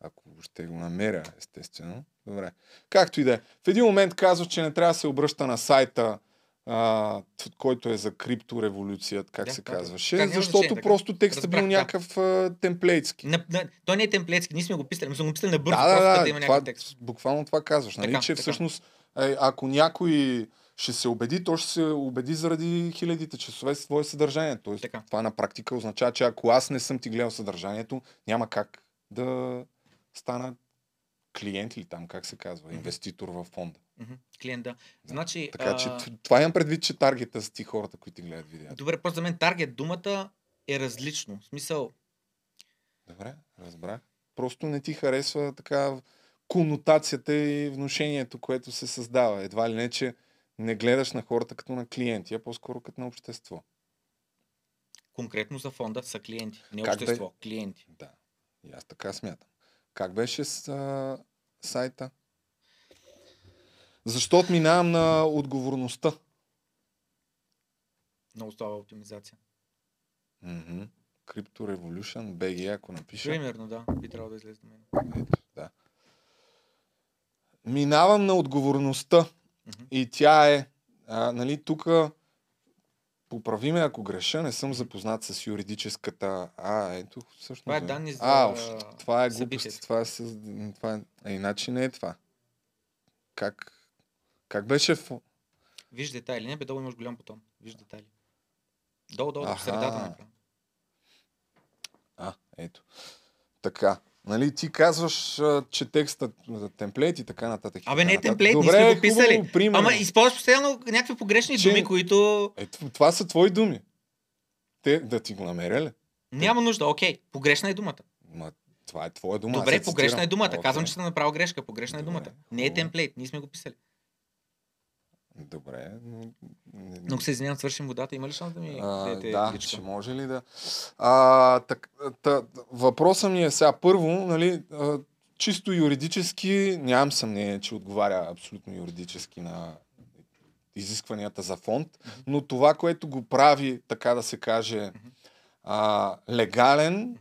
Ако ще го намеря, естествено. Добре. Както и да е. В един момент казваш, че не трябва да се обръща на сайта, а, който е за криптореволюцията, как Да, се казваше, Как защото значение, просто текстът Разбрах, бил да. някакъв а, темплейтски. На, на, той не е темплетски, ние сме го писали, но сме го писали на бързо, Да, да, да, да, има това, текст. буквално това казваш, нали? Така, че така. всъщност, е, ако някой ще се убеди, то ще се убеди заради хилядите часове с твое съдържание. Тоест, Така. това на практика означава, че ако аз не съм ти гледал съдържанието, няма как да стана клиент или там, как се казва, инвеститор в фонда. Мгм, Клиент, да. Значи, Така че а, това имам предвид, че таргета са ти хората, които гледат видеята. добре, просто за мен таргет думата е различно. В смисъл, Добре, разбрах. Просто не ти харесва така конотацията и внушението, което се създава. Едва ли не, че не гледаш на хората като на клиенти, а по-скоро като на общество. конкретно за фонда са клиенти, не Как общество, клиенти. Да, и аз така смятам. Как беше с а, сайта? Защо минавам на отговорността? Много слаба оптимизация. Мгм. Crypto Revolution, BG, ако напиша. Примерно, да, би трябвало да излезе до мен. Ето, да. Минавам на отговорността. Мгм. И тя е, а, нали, тук поправи ме ако греша, не съм запознат с юридическата... А, ето, всъщност... Това е данни за, А, уф, това е глупост. Това е, с... това е... А, иначе не е това. Как, как беше в... Виж детайли. Не бе, долу имаш голям бутон. Виж детайли. Долу, долу, в средата на екрана. А, ето. Така. Нали, ти казваш, че текстът за темплейт и така нататък. Абе, не е темплейт, ние Добре, сме го писали. Хубаво. Ама използваш постоянно някакви погрешни Че- думи, които Ето, това са твои думи. Те да ти го намеря ли? няма нужда. Окей, погрешна е думата. Ма, това е твоя дума. Добре, погрешна е думата. Казвам, че съм направил грешка. Погрешна е думата. Не е темплейт. Ние сме го писали. Добре, но... Много се извинявам, свършим водата. Има ли шанс да ми А, дадете да, личко? ще може ли да... А, так, та, въпросът ми е сега. Първо, нали, а, чисто юридически, нямам съмнение, че отговаря абсолютно юридически на изискванията за фонд, но това, което го прави, така да се каже, а, легален,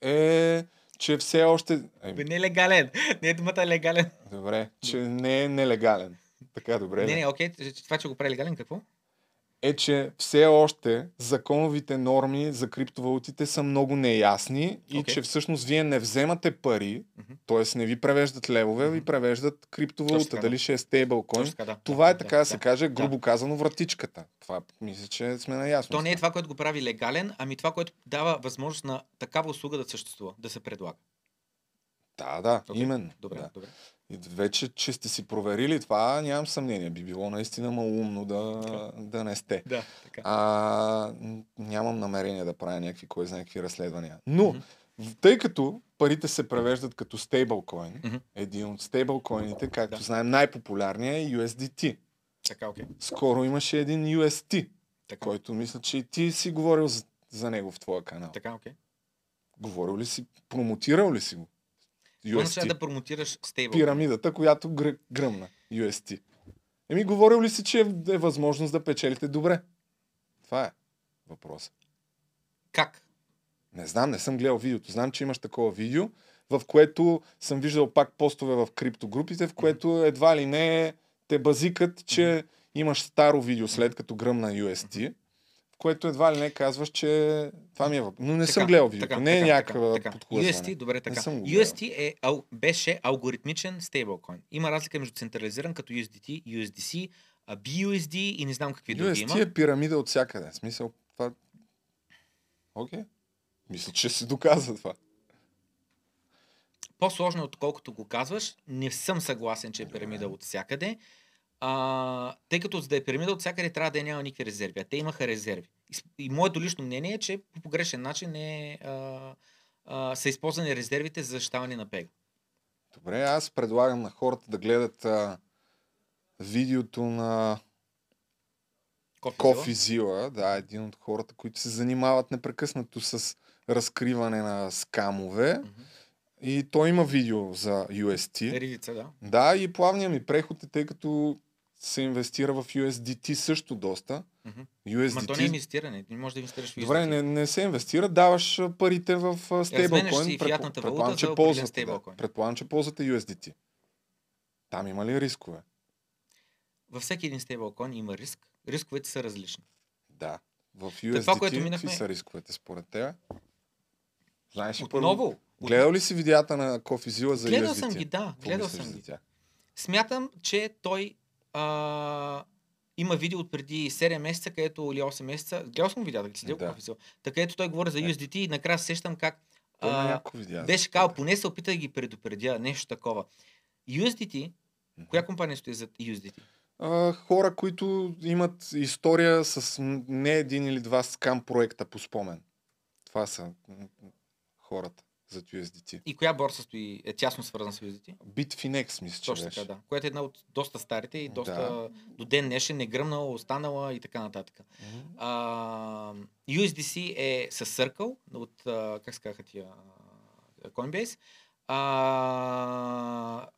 е, че все още... Е, не е легален. Не е думата легален. добре, че не е нелегален. Така, добре. Не, да. не, окей. Това, че го прави легален, какво? е, че все още законовите норми за криптовалутите са много неясни и Окей. че всъщност вие не вземате пари, Мгм. т.е. не ви превеждат левове, ви превеждат Точно криптовалута, така, дали ще е стейблкоин. Точно да. Това е Да, така да, се каже, да. грубо казано, вратичката. Това мисля, че сме наясно. То не е това, което го прави легален, ами това, което дава възможност на такава услуга да съществува, да се предлага. Да, да, Окей, именно. Добре, Да. добре. И вече, че сте си проверили това, нямам съмнение. Би било наистина малумно да, да не сте. Да, така. А, нямам намерение да правя някакви, кой знае какви разследвания. Но, в- тъй като парите се превеждат като стейблкоин, Мгм. един от стейблкоините, както Да. знаем, най-популярният е USDT. Така, окей. Скоро имаше един UST, Така, който мисля, че и ти си говорил за, за него в твоя канал. така, окей. Говорил ли си, промотирал ли си го? UST. да промотираш стейбъл? Пирамидата, която гр- гръмна. UST. Еми, говорил ли си, че е, възможност да печелите добре? Това е въпросът. Как? Не знам, не съм гледал видеото. Знам, че имаш такова видео, в което съм виждал пак постове в криптогрупите, в което едва ли не те базикат, че имаш старо видео след като гръмна UST, което едва ли не казваш, че това ми е въпрос. Но не съм гледал видеото. не е някаква подхлъзване. UST, добре така. UST е, ал, беше алгоритмичен стейблкоин. Има разлика между централизиран като USDT, USDC, BUSD и не знам какви други има. UST е пирамида от всякъде. В смисъл, това... Окей. Мисля, че се доказва това. По-сложно, е, отколкото го казваш. Не съм съгласен, че е пирамида от всякъде. А, тъй като за да е пирамида от всякъде трябва да няма никакви резерви. А те имаха резерви. И, и моето лично мнение е, че по погрешен начин е, а, а, са използвани резервите за защитаване на пега. Добре, аз предлагам на хората да гледат а, видеото на Кофи, Кофи Зила, да, един от хората, които се занимават непрекъснато с разкриване на скамове. Мгм. И той има видео за UST. Редица, да. Да, и плавният ми преход е, тъй като се инвестира в USDT също доста. Мгм. USDT... Ма то не е инвестиране. Не можеш да инвестираш в Добре, USDT. не, не се инвестира, даваш парите в а, стейблкоин. си предполагам, че ползвате, да. Предполагам, че ползвате USDT. Там има ли рискове? Във всеки един стейблкоин има риск. Рисковете са различни. Да. В това, USDT което какви минахме- са рисковете според теб? Знаеш Отново, първо? Гледал ли си видеята на Кофи Зила за гледал USDT? съм ги, да. Гледал съм ги. Смятам, че той а, има видео от преди 7 месеца, където или 8 месеца. Гледал съм видеята, ги следил Да. да. Така където той говори за USDT и накрая се сещам как а, видеа. беше казал, поне се опита да ги предупредя, нещо такова. USDT, коя компания стои зад USDT? А, хора, които имат история с не един или два скам проекта по спомен. Това са хората за USDT. И коя борса стои, е тясно свързана с USDT? Bitfinex, мисля, че Точно беше. така, да. Която е една от доста старите и доста Да. до ден днешен е гръмнала, останала и така нататък. Мгм. А, USDC е с Circle от, как се казаха тия, Coinbase. А,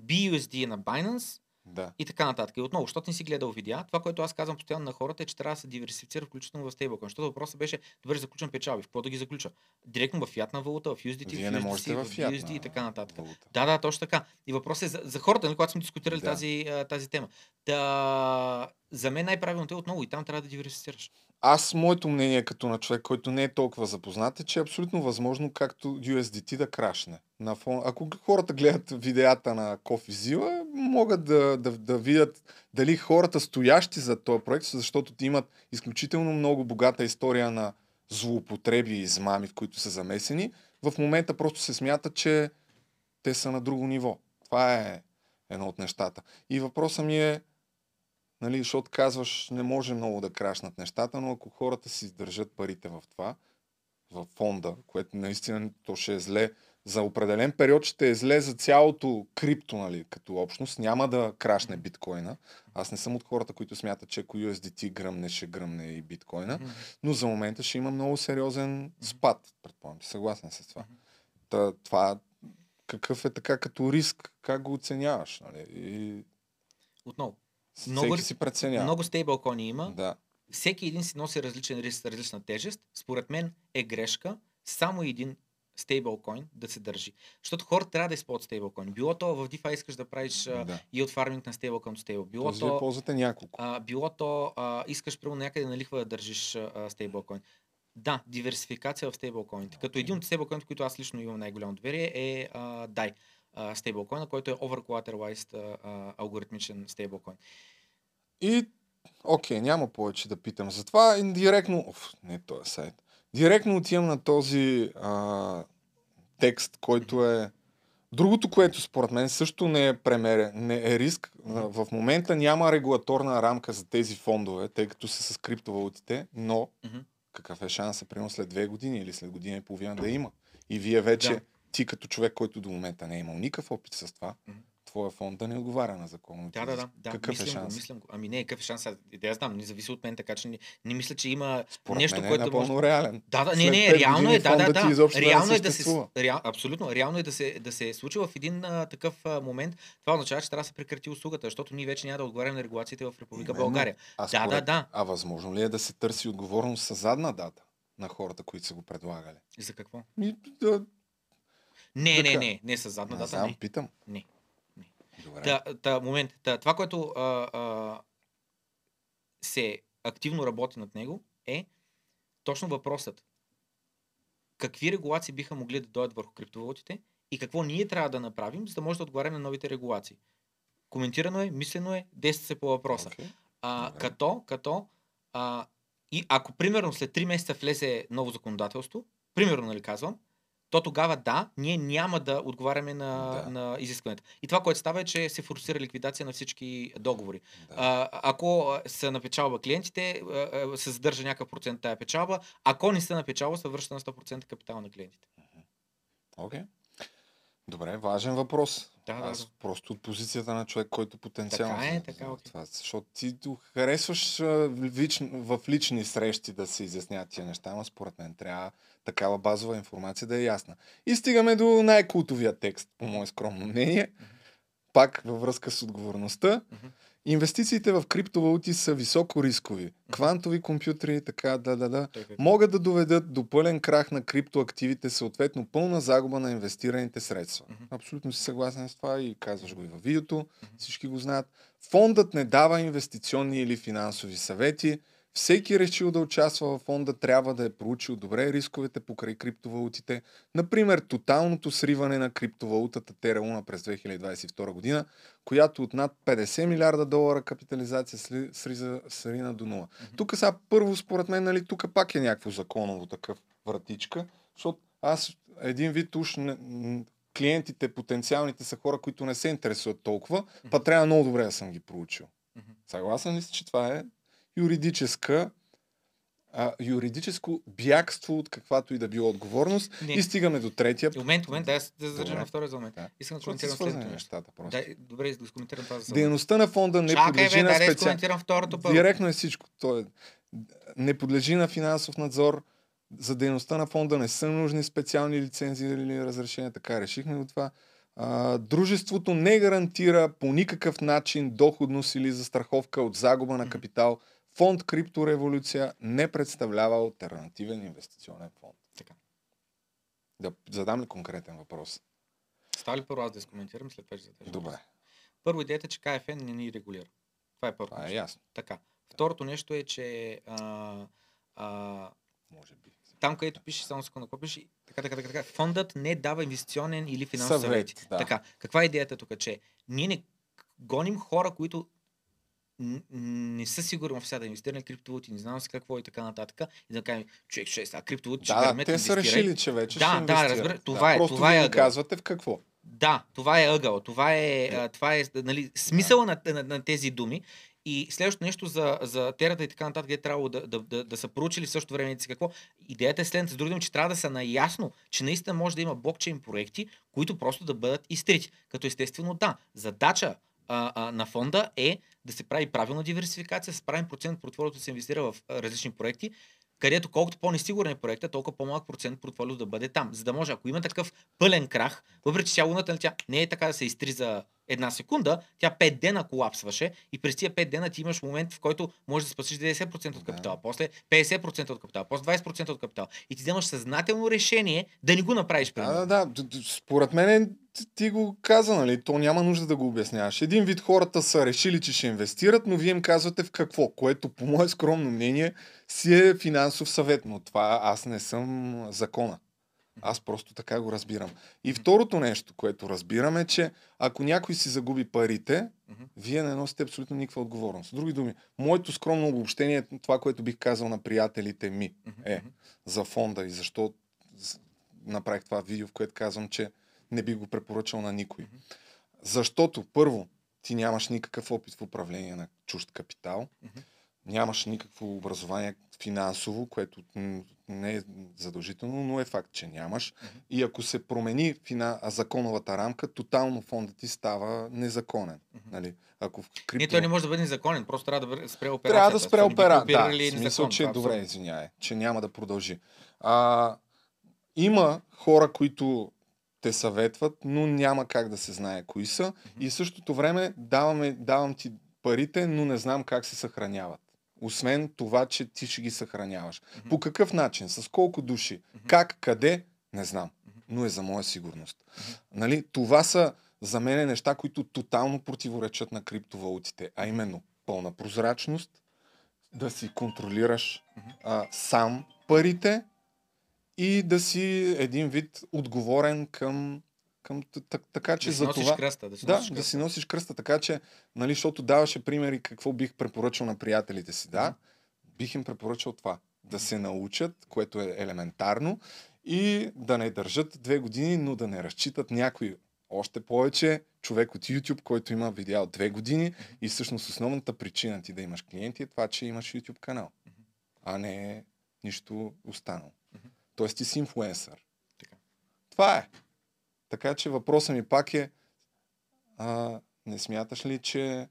BUSD е на Binance Да. и така нататък. И отново, защото не си гледал видеа, това, което аз казвам постоянно на хората е, че трябва да се диверсифицира включително в стейблкоин. Защото въпросът беше, добре, заключвам печалби. В какво да ги заключа? Директно в фиатна валута, в USDT, Вие в не USDC, можете в в USD и така нататък. Валута. Да, да, точно така. И въпросът е за, за хората, нали, когато сме дискутирали Да. тази, тази тема. Да, за мен най-правилното е отново и там трябва да диверсифицираш. Аз, моето мнение като на човек, който не е толкова запознат, е, че е абсолютно възможно както USDT да крашне. На фон... Ако хората гледат видеята на Зила, могат да, да, да видят дали хората стоящи за този проект, защото ти имат изключително много богата история на злоупотреби и измами, в които са замесени, в момента просто се смята, че те са на друго ниво. Това е едно от нещата. И въпросът ми е, нали, защото казваш, не може много да крашнат нещата, но ако хората си държат парите в това, в фонда, което наистина то ще е зле, за определен период ще е зле за цялото крипто, нали, като общност, няма да крашне биткоина. Аз не съм от хората, които смятат, че ако USDT гръмне, ще гръмне и биткоина, но за момента ще има много сериозен спад, предполагам. Съгласен с това. Та, това какъв е така като риск, как го оценяваш? Нали? И... Отново. Много- Всеки си преценява. Много стейблкоини има. Да. Всеки един си носи различен риск, различна тежест. Според мен е грешка само един стейблкоин да се държи. Защото хората трябва да използват стейблкоин. Било то в DeFi искаш да правиш да. и от фарминг на стейблкоин до стейбл. Било вие то, ползвате няколко. а, било то а, искаш прямо някъде на лихва да държиш стейблкоин. Да, диверсификация в стейблкоините. Като един от стейблкоините, които аз лично имам най-голямо доверие е а, DAI стейблкоина, който е overcollateralized алгоритмичен стейблкоин. И, окей, няма повече да питам. Затова индиректно, оф, не този сайт, директно отивам на този а, текст, който е... Другото, което според мен също не е премерен, не е риск. В момента няма регулаторна рамка за тези фондове, тъй като са с криптовалутите, но Мгм. какъв е шанса, примерно след две години или след година и половина да има. И вие вече, Да. Ти като човек, който до момента не е имал никакъв опит с това, Мгм. твоя фонд да не отговаря на законовите Да, да, да. да Какъв мислям е Го, шанс? мислям го. Ами не, какъв е шанс? Да, я знам, не зависи от мен, така че не, не мисля, че има Според нещо, мен е което напълно може... реален. Да, да, не, След не, пет реално е, да, да, да. изобщо да Реално е да се, реал, абсолютно, реално е да се, да се случи в един а, такъв а, момент. Това означава, че трябва да се прекрати услугата, защото ние вече няма да отговаряме на регулациите в Република Именно. България. А, Да, да, да. а възможно ли е да се търси отговорност с задна дата на хората, които са го предлагали? За какво? Да, Не, не, Така. не, не с задна не дата, знам, не. питам. Не. Не. Добре. Та, та, момент. Та, това, което а, а, се активно работи над него е точно въпросът. Какви регулации биха могли да дойдат върху криптовалутите и какво ние трябва да направим, за да може да отговаряме на новите регулации. Коментирано е, мислено е, действа се по въпроса. Окей. А, Добре. като, като, а, и ако примерно след 3 месеца влезе ново законодателство, примерно, нали казвам, то тогава да, ние няма да отговаряме на, Да. на изискването. И това, което става е, че се форсира ликвидация на всички договори. Да. А, ако са на печалба клиентите, се задържа някакъв процент тая печалба. Ако не са на печалба, се връща на 100% капитал на клиентите. Окей. Добре, важен въпрос. Да, да, Аз да. просто от позицията на човек, който потенциално... Така е, така, окей. това, защото ти харесваш в, лич, в лични срещи да се изясняват тия неща, но според мен трябва такава базова информация да е ясна. И стигаме до най-култовия текст, по мое скромно мнение. Пак във връзка с отговорността. Инвестициите в криптовалути са високо рискови. Квантови компютри, така, да, да, да могат да доведат до пълен крах на криптоактивите, съответно пълна загуба на инвестираните средства. Абсолютно си съгласен с това и казваш го и във видеото, всички го знаят. Фондът не дава инвестиционни или финансови съвети. Всеки решил да участва във фонда трябва да е проучил добре рисковете покрай криптовалутите. Например, тоталното сриване на криптовалутата Terra през 2022 година, която от над 50 милиарда долара капитализация сриза, срина до нула. Тук сега първо, според мен, нали, тук пак е някакво законово такъв вратичка, защото аз един вид уж не, клиентите, потенциалните са хора, които не се интересуват толкова, па трябва много добре да съм ги проучил. Мгм. Съгласен ли си, че това е юридическа а, юридическо бягство от каквато и да било отговорност. Не. И стигаме до третия. И Момент, момент, да, да задържа на втория за момент. Да. Искам да коментирам следното нещата просто. Да, добре, да коментирам това за. Дейността на фонда не Чакай, подлежи бе, на дай да специал... коментирам второто първо. Директно е всичко. То е... Не подлежи на финансов надзор. За дейността на фонда не са нужни специални лицензии или разрешения. Така решихме от това. А, дружеството не гарантира по никакъв начин доходност или застраховка от загуба на капитал. Фонд Криптореволюция не представлява альтернативен инвестиционен фонд. Така. Да задам ли конкретен въпрос? Става ли първо аз да изкоментирам, след това ще задържа. Добре, Първо идеята е, че КФН не ни регулира. Това е първо. това е ясно. Така. Второто нещо е, че а, а, Може би. там, където пише, само секунда, какво пише, така, така, така, така, фондът не дава инвестиционен или финансов Съвет, съвет. да. Така, каква е идеята тук? Че ние не гоним хора, които не са сигурни в сега да инвестират в криптовалути, не знам си какво и така нататък. И да кажем, човек, ще сега криптовалути, ще Да, да, гърмят, те са решили, че вече Да, ще да, разбира- това е- Просто това е ъгъл. казвате в какво. Да, това е ъгъл. Това е, а, това е нали, смисъла на, на, на, тези думи. И следващото нещо за, за терата и така нататък е трябвало да, да, да, да са проучили в същото време си какво. Идеята е следната, с други думи, че трябва да са наясно, че наистина може да има блокчейн проекти, които просто да бъдат изтрити. Като естествено да, задача а, а, на фонда е да се прави правилна диверсификация, с правилен процент от портфолиото да се инвестира в различни проекти, където колкото по-несигурен е проекта, толкова по-малък процент портфолио да бъде там. За да може, ако има такъв пълен крах, въпреки че тя луната нали, тя не е така да се изтри за една секунда, тя 5 дена колапсваше и през тия 5 дена ти имаш момент, в който можеш да спасиш 90% от капитала, после 50% от капитала, после 20% от капитала. И ти вземаш съзнателно решение да не го направиш Да, примерно. да, да. Д- д- Според мен ти- ти го каза, нали? То няма нужда да го обясняваш. Един вид хората са решили, че ще инвестират, но вие им казвате в какво, което по мое скромно мнение си е финансов съвет, но това аз не съм закона. Аз просто така го разбирам. И второто нещо, което разбирам е, че ако някой си загуби парите, вие не носите абсолютно никаква отговорност. С други думи, моето скромно обобщение е това, което бих казал на приятелите ми е за фонда и защо направих това видео, в което казвам, че не би го препоръчал на никой. Защото, първо, ти нямаш никакъв опит в управление на чужд капитал, нямаш никакво образование финансово, което не е задължително, но е факт, че нямаш. И ако се промени фина... законовата рамка, тотално фондът ти става незаконен. Мгм. Нали? Ако в Не, крипто... той не може да бъде незаконен, просто трябва да спре операцията. Трябва да спре Защо не биха опера. Да, оперирали в смисъл, че е добре, абсурдно. извиняй, че няма да продължи. А, има хора, които те съветват, но няма как да се знае кои са. И в същото време даваме, давам ти парите, но не знам как се съхраняват. Освен това, че ти ще ги съхраняваш. Мгм. По какъв начин, с колко души, Мгм. как, къде, не знам. Но е за моя сигурност. Нали? Това са за мен неща, които тотално противоречат на криптовалутите, а именно пълна прозрачност, да си контролираш а, сам парите и да си един вид отговорен към, към така, че Да за това... кръста. Да си Да, си носиш кръста, така че, нали, защото даваше примери какво бих препоръчал на приятелите си. Да, бих им препоръчал това. Да се научат, което е елементарно, и да не държат две години, но да не разчитат някой. Още повече човек от YouTube, който има видео от две години и всъщност основната причина ти да имаш клиенти е това, че имаш YouTube канал, а не нищо останало. Тоест ти си инфлуенсър. Това е. Така че въпросът ми пак е, а, не смяташ ли, че,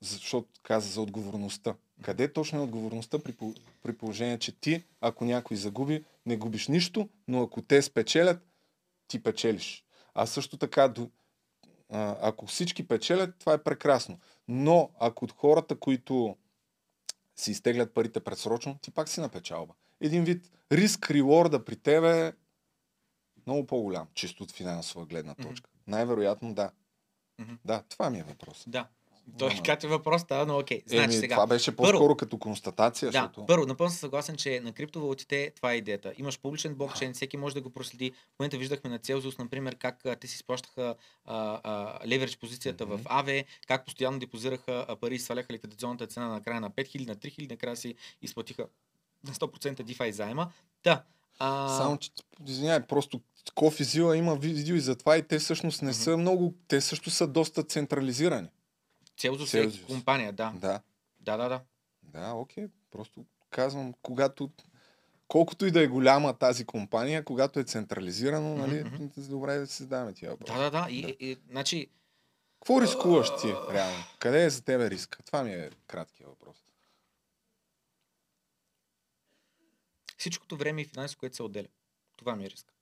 защото каза за отговорността, къде точно е отговорността при, при положение, че ти, ако някой загуби, не губиш нищо, но ако те спечелят, ти печелиш. А също така, ако всички печелят, това е прекрасно. Но ако хората, които си изтеглят парите предсрочно, ти пак си на печалба. Един вид риск реворда при тебе много по-голям, чисто от финансова гледна точка. Най-вероятно да. Мгм. Да, това ми е въпрос. Да. Той Няма. кача въпрос, става, но окей. Значи Еми, сега. това беше Първо- по-скоро като констатация, Да, защото... първо, напълно съм съгласен, че на криптовалутите това е идеята. Имаш публичен блокчейн, всеки може да го проследи. В момента виждахме на Celsius, например, как а, те си изплащаха леверидж позицията в Мгм. АВЕ, как постоянно депозираха а, пари и сваляха ликвидационната цена на края на 5000, на 3000, накрая си изплатиха на 100% DeFi заема. Та, а, Само, че, извинявай, просто Зила има видео и за това и те всъщност не Мгм. са много, те също са доста централизирани. Celsius е компания, да. Да, Да, да, да. да, окей. Просто казвам, когато колкото и да е голяма тази компания, когато е централизирано, нали, мгм. добре да си задаваме тия въпроси. Да, да, да. И, Да. и, и, значи, Какво рискуваш ти, реално? Къде е за тебе риск? Това ми е краткият въпрос. всичкото време и финанси, което се отделя. Това ми е риск.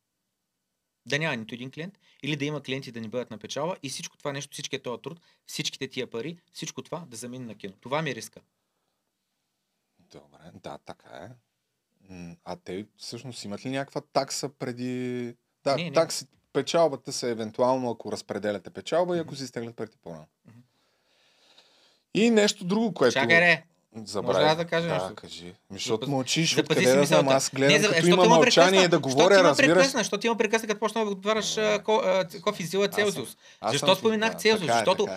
Да няма нито един клиент, или да има клиенти да ни бъдат на печала и всичко това нещо, всичкият този труд, всичките тия пари, всичко това да замине на кино. Това ми е риска. Добре, да, така е. А те всъщност имат ли някаква такса преди... Да, Не, не. такси, печалбата са евентуално, ако разпределяте печалба и ако си изтеглят парите по-рано. Мгм. И нещо друго, което... Чакай, ре! Забравя. Може ли да кажа да, нещо? кажи. Защото мълчиш, откъде си да знам, аз гледам, за- като има мълчание прекъсна. да Защото говоря, има разбираш. прекъсна, Защото има прекъсна, като почна да отговаряш а, Кофи Зила съм- Целзиус. Защо споменах да, така е, Защото-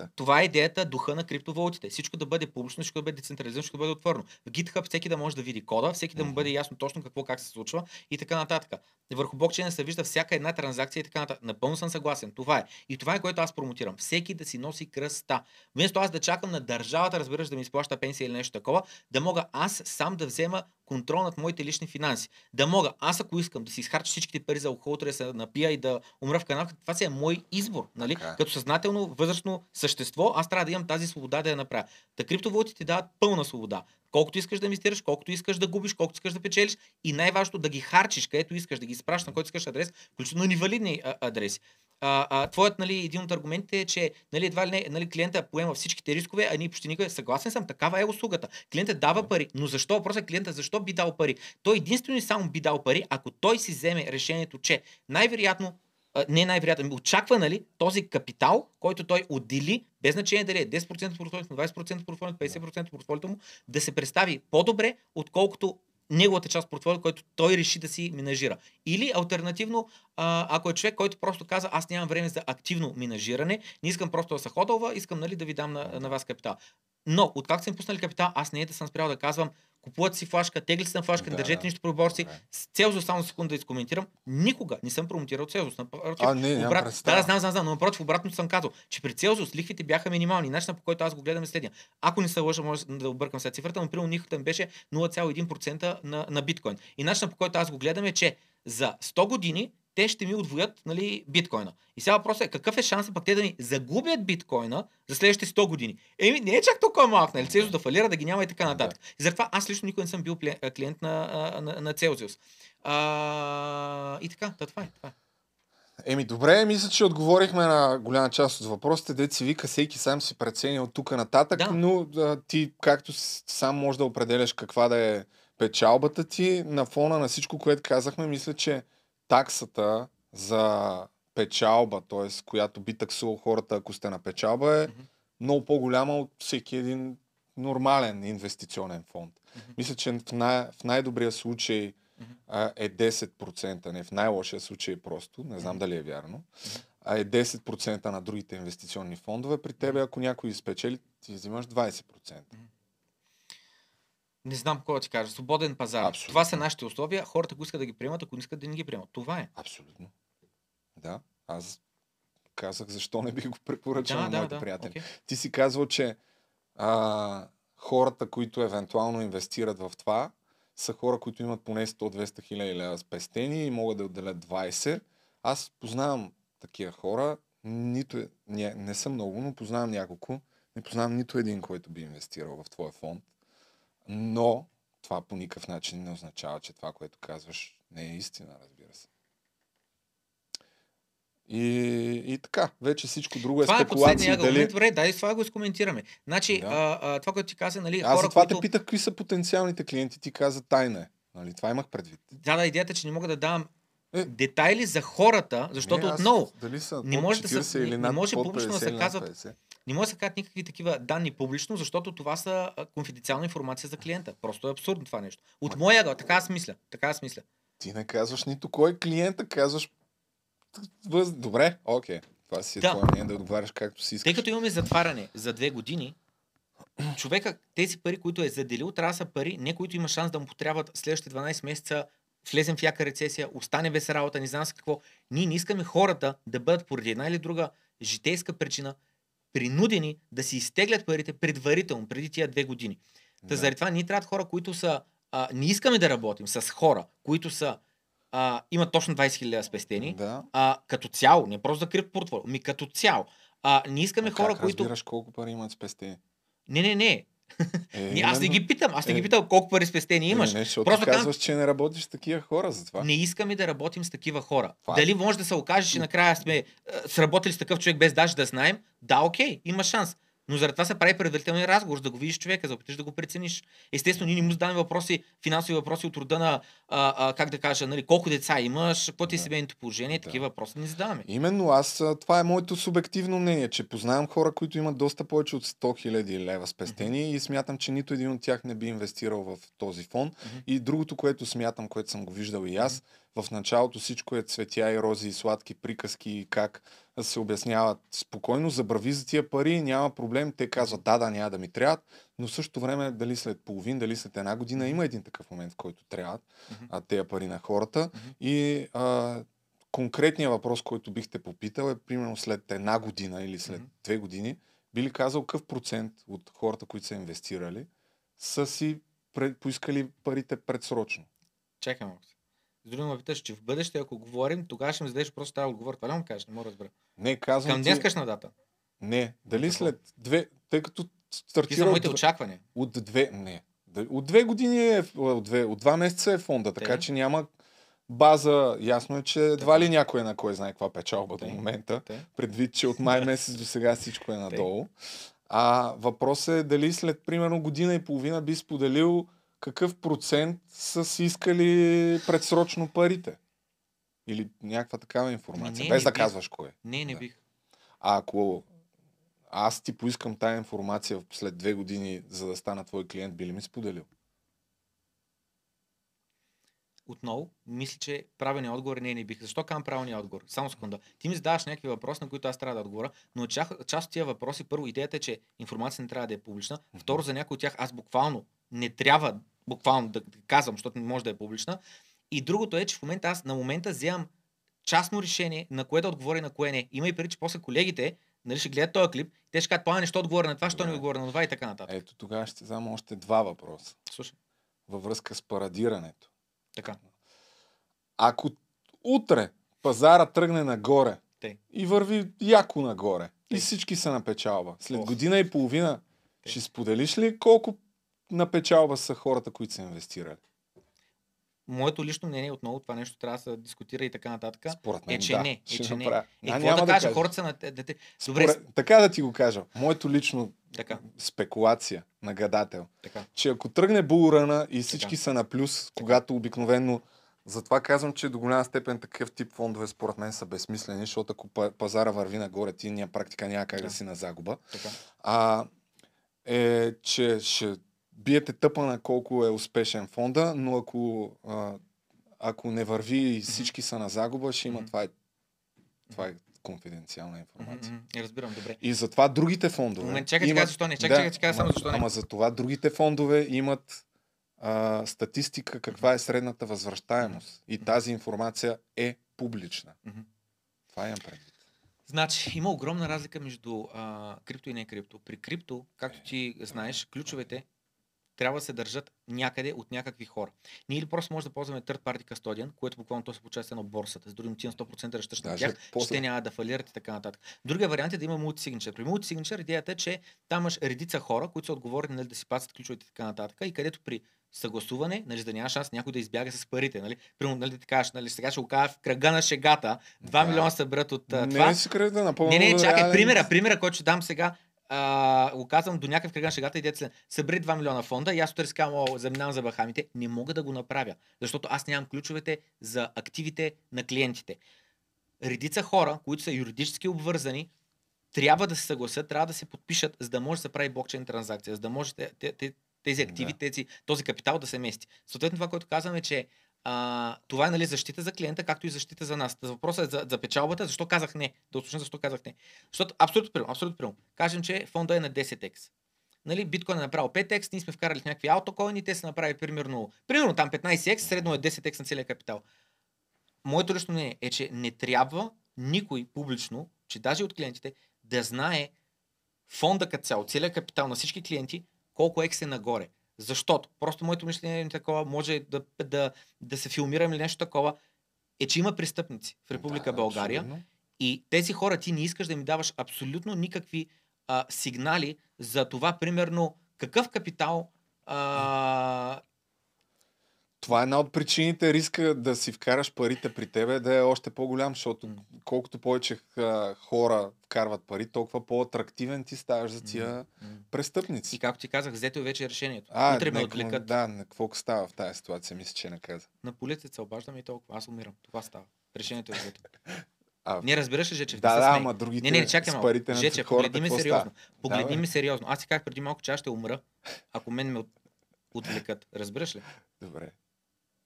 е. Това е идеята, духа на криптовалутите. Всичко да бъде публично, всичко да бъде децентрализирано, всичко да бъде отворено. В GitHub всеки да може да види кода, всеки да му бъде ясно точно какво как се случва и така нататък. Върху блокчейна се вижда всяка една транзакция и така нататък. Напълно съм съгласен. Това е. И това е което аз промотирам. Всеки да си носи кръста. Вместо аз да чакам на държавата, разбираш, да ми изплаща пенсия или нещо такова, да мога аз сам да взема контрол над моите лични финанси. Да мога, аз ако искам да си изхарча всичките пари за алкохол, да се напия и да умра в канавка, това си е мой избор. Нали? Така е. Като съзнателно възрастно същество, аз трябва да имам тази свобода да я направя. Та криптовалутите ти дават пълна свобода. Колкото искаш да инвестираш, колкото искаш да губиш, колкото искаш да печелиш и най-важното да ги харчиш, където искаш да ги изпращаш, на който искаш адрес, включително и валидни адреси. а, а, твоят, нали, един от аргументите е, че нали, едва ли не, нали, клиента поема всичките рискове, а ние почти никога съгласен съм, такава е услугата. Клиентът дава пари, но защо? Въпросът е клиента защо би дал пари? Той единствено и само би дал пари, ако той си вземе решението, че най-вероятно не най-вероятно, ами очаква нали, този капитал, който той отдели, без значение дали е 10% от портфолиото, 20% от портфолиото, 50% от портфолиото му, да се представи по-добре, отколкото неговата част от портфолио, който той реши да си менажира. Или альтернативно, а, ако е човек, който просто каза, аз нямам време за активно менажиране, не искам просто да се ходълва, искам нали, да ви дам на, на вас капитал. Но, откакто са им пуснали капитал, аз не е да съм спрял да казвам, купуват си флашка, тегли си на флашка, Да, да, държете да. нищо проборци. Добре. С Целзус, само секунда да изкоментирам, никога не съм промотирал Целзус. Напротив, А, не, обрат... представа. Да, да, знам, знам, знам, но напротив, обратно съм казал, че при Целзус лихвите бяха минимални. Начинът по който аз го гледам е следния. Ако не се лъжа, може да объркам сега цифрата, но примерно лихвата беше 0,1% на, на биткоин. И начинът по който аз го гледам е, че за 100 години те ще ми отвоят нали, биткоина. И сега въпросът е какъв е шансът пък те да ми загубят биткоина за следващите 100 години? Еми, не е чак толкова малък, нали? Целзиус да фалира, да ги няма и така нататък. И затова аз лично никога не съм бил клиент на, на, на Целзиус. А, и така, да, това е. Това е. Еми добре, мисля, че отговорихме на голяма част от въпросите. Дет си вика, всеки сам си прецени от тук нататък, Да. но а, ти, както сам можеш да определяш каква да е печалбата ти, на фона на всичко, което казахме, мисля, че таксата за печалба, т.е. която би таксувал хората, ако сте на печалба, е Мгм. много по-голяма от всеки един нормален инвестиционен фонд. Мгм. Мисля, че в, най- в най-добрия случай Мгм. а, е 10%, не в най-лошия случай просто, не знам Мгм. дали е вярно, а е 10% на другите инвестиционни фондове. При тебе, ако някой спечели, ти взимаш 20%. Не знам какво да ти кажа. Свободен пазар. Абсолютно. Това са нашите условия. Хората, ако искат да ги приемат, ако не искат да не ги приемат. Това е. Абсолютно. Да, аз казах защо не бих го препоръчал да, на да, моите да. приятели. окей. Ти си казвал, че а, хората, които евентуално инвестират в това, са хора, които имат поне 100-200 хиляди лева спестени и могат да отделят 20. Аз познавам такива хора, нито е, не, не съм много, но познавам няколко. Не познавам нито един, който би инвестирал в твоя фонд. Но това по никакъв начин не означава, че това, което казваш, не е истина, разбира се. И, и така, вече всичко друго е Това е последния аргумент. дали... Добре, дай това го изкоментираме. Значи, Да. а, а, това, което ти каза, нали, Аз хора, затова които... те питах какви са потенциалните клиенти, ти каза тайна е. Нали, това имах предвид. Да, да, идеята е, че не мога да давам Е. детайли за хората, защото Не, аз отново Дали са не може да 40 се- или не над, може публично да 50 се казват 50. не може да се кажат никакви такива данни публично, защото това са конфиденциална информация за клиента. Просто е абсурдно това нещо. От моя ъгъл, така аз мисля. Така аз мисля. Ти не казваш нито кой е клиента, казваш... Въз... Добре, окей. Това си е Да. твое мнение да отговаряш както си искаш. Тъй като имаме затваряне за две години, човека, тези пари, които е заделил, трябва да са пари, не които има шанс да му потребват следващите 12 месеца, влезем в яка рецесия, остане без работа, не знам с какво. Ние не искаме хората да бъдат поради една или друга житейска причина принудени да си изтеглят парите предварително, преди тия две години. Та Да. заради това ние трябва хора, които са... А, не искаме да работим с хора, които са а, имат точно 20 000 спестени, Да. а, като цяло, не просто за крипто портфолио, ми като цяло. А, не искаме А хора, как които... разбираш колко пари имат спестени? Не, не, не. Е, не аз не ги питам. Аз не Е. ги питам колко пари спестени имаш. Не, не, защото Просто казваш, че не работиш с такива хора, затова. Не искаме да работим с такива хора. Това е. Дали може да се окаже, че накрая сме е, сработили с такъв човек без даже да знаем? Да, окей, има шанс. Но заради това се прави предварителен разговор, за да го видиш човека, за да опиташ да го прецениш. Естествено, ние не му задаваме въпроси, финансови въпроси от рода на, а, а, как да кажа, нали, колко деца имаш, какво ти е Да. семейното положение, Да. такива въпроси не задаваме. Именно аз, това е моето субективно мнение, че познавам хора, които имат доста повече от 100 000 лева спестени и смятам, че нито един от тях не би инвестирал в този фонд. Мгм. И другото, което смятам, което съм го виждал и аз, в началото всичко е цветя и рози и сладки приказки и как се обясняват спокойно, забрави за тия пари, няма проблем. Те казват, да, да, няма да ми трябват, но в същото време, дали след половин, дали след една година, има един такъв момент, в който трябват Мгм. а, тези пари на хората. И а, конкретният въпрос, който бихте попитал е, примерно след една година или след две години, би ли казал какъв процент от хората, които са инвестирали, са си пред, поискали парите предсрочно? Чакай малко. Други ме питаш, че в бъдеще, ако говорим, тогава ще ми зададеш просто тази отговор. Това ли му кажеш? Не мога да разбера. Не, казвам Към ти... днескашна дата. Не, дали Какво? след две... Тъй като Какви са стартира моите от, очаквания? от две... Не. От две години е... От, две, от два месеца е фонда, така Те. че няма... база, ясно е, че едва ли някой е на кой знае каква печалба до момента, Тъй. предвид, че от май месец до сега всичко е надолу. А въпросът е дали след примерно година и половина би споделил какъв процент са си искали предсрочно парите. Или някаква такава информация, Не, без не да бих. казваш кой е. Не, не Да. бих. А ако аз ти поискам тая информация след две години, за да стана твой клиент, би ли ми споделил? Отново, мисля, че правилният отговор е не, не бих. Защо казвам правилният отговор? Само секунда. Ти ми задаваш някакви въпроси, на които аз трябва да отговоря, но част от тия въпроси, първо, идеята е, че информация не трябва да е публична. Второ, за някои от тях аз буквално не трябва буквално да казвам, защото не може да е публична. И другото е, че в момента аз на момента вземам частно решение на кое да отговоря и на кое не. Има и преди, че после колегите нали, ще гледат този клип, те ще кажат, това нещо отговоря на това, що не отговоря на това и така нататък. Ето тогава ще задам още два въпроса Слушай, във връзка с парадирането. така. Ако утре пазара тръгне нагоре Тъй. и върви яко нагоре и Тъй. всички са на печалба, след Ох. година и половина Тъй. ще споделиш ли колко на печалба са хората, които са инвестирали? Моето лично мнение отново, това нещо трябва да се дискутира и така нататък. Според мен Е, че да. не, е, че не. направя. Е, какво няма да кажа, хората са на... те- те- Добре, Според... Така да ти го кажа. Моето лично така, спекулация на гадател. така. че ако тръгне булрана и всички Така. са на плюс, когато обикновено затова казвам, че до голяма степен такъв тип фондове според мен са безсмислени, защото ако па- пазара върви нагоре, ти ния практика няма как да, Да. си на загуба. така. А, е, че ще биете тъпа на колко е успешен фонда, но ако, а, ако не върви и всички са на загуба, ще има това е, това е конфиденциална информация. Мгм. Разбирам, добре. И затова другите фондове. Момент, чакай, чакай, защо не? Чакай, чакай, чакай, само защо не? Ама за това другите фондове имат а, статистика каква е средната възвръщаемост. И тази информация е публична. Мгм. Това имам предвид. Значи, има огромна разлика между а, крипто и не крипто. При крипто, както ти знаеш, ключовете трябва да се държат някъде от някакви хора. Ние или просто може да ползваме third party custodian, което буквално то се получава едно борсата. С други ти на 100% разчиташ на тях, че после- те няма да фалират и така нататък. Другия вариант е да има multi-signature. При multi-signature идеята е, че там имаш редица хора, които са отговорни нали, да си пасят ключовете и така нататък. И където при съгласуване, нали, да няма шанс някой да избяга с парите. Нали? Примерно, нали, ти кажеш, нали, сега ще го кажа в кръга на шегата, 2 Да. милиона съберат от а, не това. е да напълно. Не, не, чакай, реален- примера, примера, който ще дам сега, а, го казвам до някакъв кръг на шегата и деца събери 2 милиона фонда и аз утре си казвам, заминавам за Бахамите. Не мога да го направя, защото аз нямам ключовете за активите на клиентите. Редица хора, които са юридически обвързани, трябва да се съгласят, трябва да се подпишат, за да може да се прави блокчейн транзакция, за да може те- те- те- тези активи, Да. тези, този капитал да се мести. Съответно, това, което казваме, че а, това е нали, защита за клиента, както и защита за нас. Въпросът е за, за печалбата. Защо казах не? Да уточня защо казах не. Защото абсолютно примерно, абсолютно примерно. Кажем, че фонда е на 10x. Нали, биткоин е направил 5x, ние сме вкарали в някакви аутокоини, те са направили примерно, примерно там 15x, средно е 10x на целия капитал. Моето лично мнение е, че не трябва никой публично, че даже от клиентите, да знае фонда като цяло, целият капитал на всички клиенти, колко екс е нагоре. Защото, просто моето мислене е такова, може да, да, да се филмирам или нещо такова, е, че има престъпници в Република Да, България абсолютно. и тези хора ти не искаш да им даваш абсолютно никакви а, сигнали за това, примерно, какъв капитал а, Това е една от причините риска да си вкараш парите при тебе да е още по-голям, защото колкото повече хора вкарват пари, толкова по-атрактивен ти ставаш за тия престъпници. и както ти казах, взето е вече решението. А, Утре ме отвлекат. да, не, какво става в тази ситуация, мисля, че не каза. На полицията се обаждам и толкова. Аз умирам. Това става. Решението е взето. А, Не разбираш ли, Жечев? да, да, смей. ама другите Не, не, чакай малко. парите на Жече, хората, погледни какво сериозно. Погледни бе. ми сериозно. Аз си казах преди малко, че аз ще умра, ако мен ме от... отвлекат. Разбираш ли? Добре.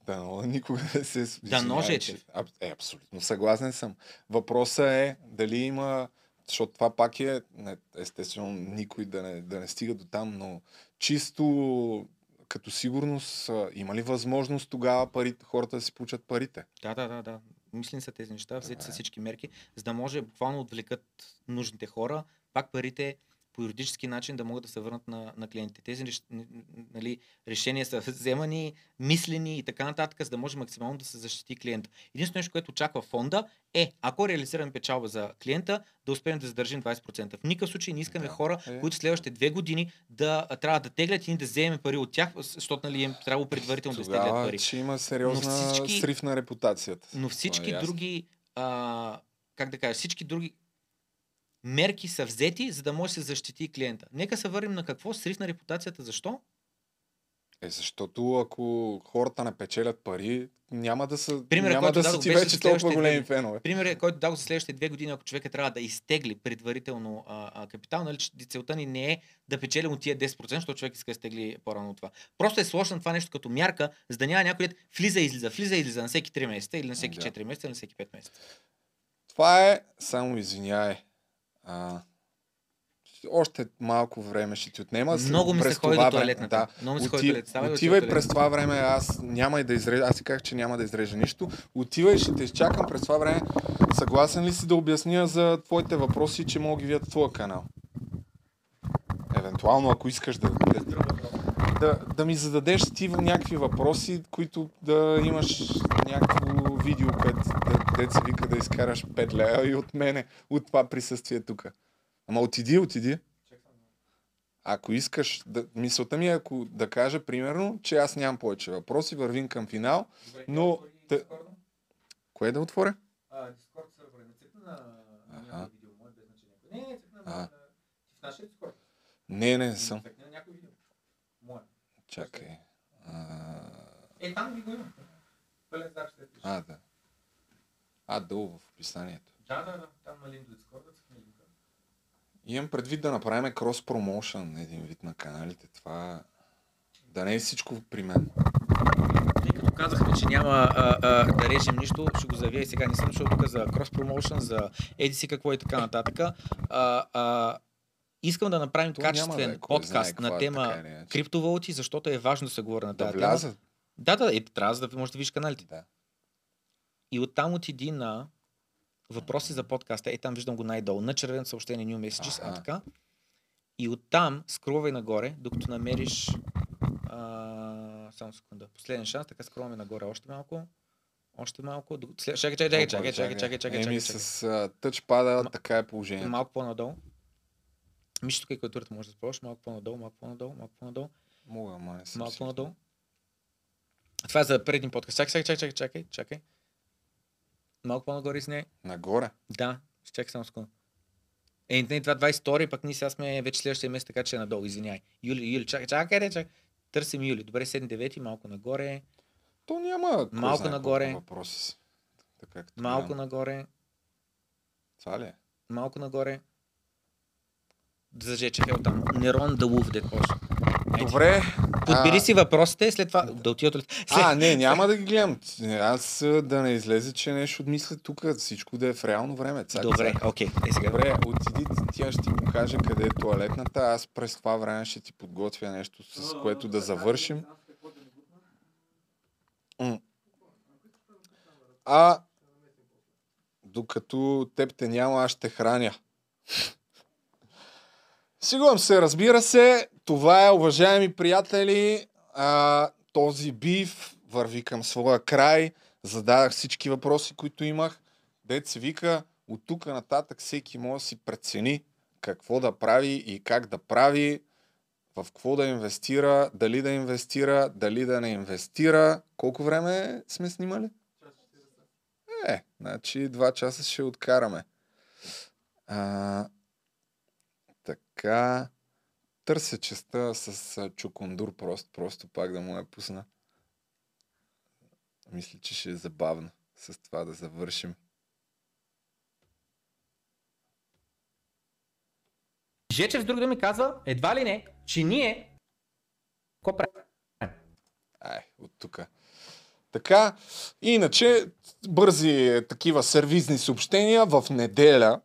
Да, но никога не се... Извинявай, Жечев. че- е, абсолютно съгласен съм. Въпросът е дали има... Защото това пак е, не, естествено, никой да не, да не стига до там, но чисто като сигурност, има ли възможност тогава парите, хората да си получат парите? Да, да, да, да. Мислим са тези неща, взети са всички мерки, за да може буквално отвлекат нужните хора. Пак парите по юридически начин да могат да се върнат на, на клиентите. Тези нали, решения са вземани, мислени и така нататък, за да може максимално да се защити клиента. Единственото нещо, което очаква фонда е, ако реализираме печалба за клиента, да успеем да задържим 20%. В никакъв случай не искаме Да. хора, Е. които следващите две години да трябва да теглят и ние да вземем пари от тях, защото нали, им трябва предварително да изтеглят Тогава пари. ще има сериозна Но всички- срив на репутацията. Но всички е ясно. други, а, как да кажа, всички други мерки са взети, за да може да се защити клиента. Нека се върнем на какво? Срив на репутацията. Защо? Е, защото ако хората не печелят пари, няма да са, Примерът, няма да са ти вече толкова големи две- фенове. Примерът, който дадох за следващите две години, ако човека трябва да изтегли предварително а, а, капитал, нали, целта ни не е да печелим от тия 10%, защото човек иска да изтегли по-рано от това. Просто е сложно това нещо като мярка, за да няма някой дет влиза и излиза, влиза и излиза на всеки 3 месеца или на всеки Да. 4 месеца или на всеки 5 месеца. Това е, само извиняй. А, още малко време ще ти отнема. Много ми се през ходи това до туалетната. Да. Много ми се ходи Оти. Ставай отивай до през това време, аз няма и да изрежа, аз си казах, че няма да изрежа нищо. Отивай, ще те изчакам през това време. Съгласен ли си да обясня за твоите въпроси, че мога да ги видят в твоя канал? Евентуално, ако искаш да, да, да, да ми зададеш ти някакви въпроси, които да имаш някакво видео, което да, дет се вика да изкараш 5 лева и от мене, от това присъствие тук. Ама отиди, отиди. Ако искаш, да, мисълта ми е ако да кажа примерно, че аз нямам повече въпроси, вървим към финал, но... Те... Кое да отворя? Дискорд сервер, не цъкна на някой видео, може без значение. Не, не, цъкна А. на... Ти в нашия Дискорд. Не, не съм. Цъкни на някой видео. Моя. Чакай. А, Е, там ви го има. Пълен знак ще а да. А, долу в описанието. Да, да, да. Там на линк до цъкни линка. Имам предвид да направим крос промоушен един вид на каналите. Това да не е всичко при мен. Тъй като казахме, че няма а, а, да режем нищо, ще го заявя и сега. Не съм чул тук за крос промоушен, за еди си какво и така нататък. А, а, искам да направим То качествен да е знае подкаст каква, на тема така или иначе. криптовалути, защото е важно да се говори на Да тази тема. влязат. Да, да, е, трябва да можеш да видиш каналите. Да. И оттам отиди на въпроси за подкаста. Е, там виждам го най-долу. На червено съобщение New Messages, а така. И оттам скровай нагоре, докато намериш... А, само секунда. Последен шанс, така скроваме нагоре още малко. Още малко. Чакай, чакай, чакай, чакай, чакай, чакай, чакай, Еми с тъчпада Ма- така е положението. Малко по-надолу. Миш тук и клавиатурата може да спробваш. Малко по-надолу, малко по-надолу, малко по-надолу, Мога, съм малко по-надолу. Това е за предния подкаст. Чакай, чакай, чакай, чакай, чакай. Малко по-нагоре с нея. Нагоре. Да, ще чакай само секунда. Е, не, това 22, пък ние сега сме вече следващия месец, така че е надолу, извиняй. Юли, Юли, чакай, чакай, чакай, чакай. Търсим Юли. Добре, 7-9, малко нагоре, То няма Малко знае нагоре. въпроси си. Така, като малко гледам. нагоре, Това ли е? малко нагоре. За чакай оттам. Нерон да Лув, дет почна. Добре. Подбери а- си въпросите, след това да отидат от... След... А, не, няма да ги гледам. Аз да не излезе, че нещо отмисля тук, всичко да е в реално време. Цак, Добре, окей. Е, сега. Добре, отиди, тя ще ти покаже къде е туалетната, аз през това време ще ти подготвя нещо, с което да завършим. А, докато теб те няма, аз ще храня. Сигурам се, разбира се, това е, уважаеми приятели, а, този бив върви към своя край. Зададах всички въпроси, които имах. Дет се вика, от тук нататък всеки може да си прецени какво да прави и как да прави, в какво да инвестира, дали да инвестира, дали да не инвестира. Колко време сме снимали? Е, значи два часа ще откараме. А, така. Търся честа с а, чукундур просто, просто пак да му я пусна. Мисля, че ще е забавно с това да завършим. Жечев с други думи казва, едва ли не, че ние... Какво правим? Ай, от тук. Така, иначе, бързи такива сервизни съобщения в неделя.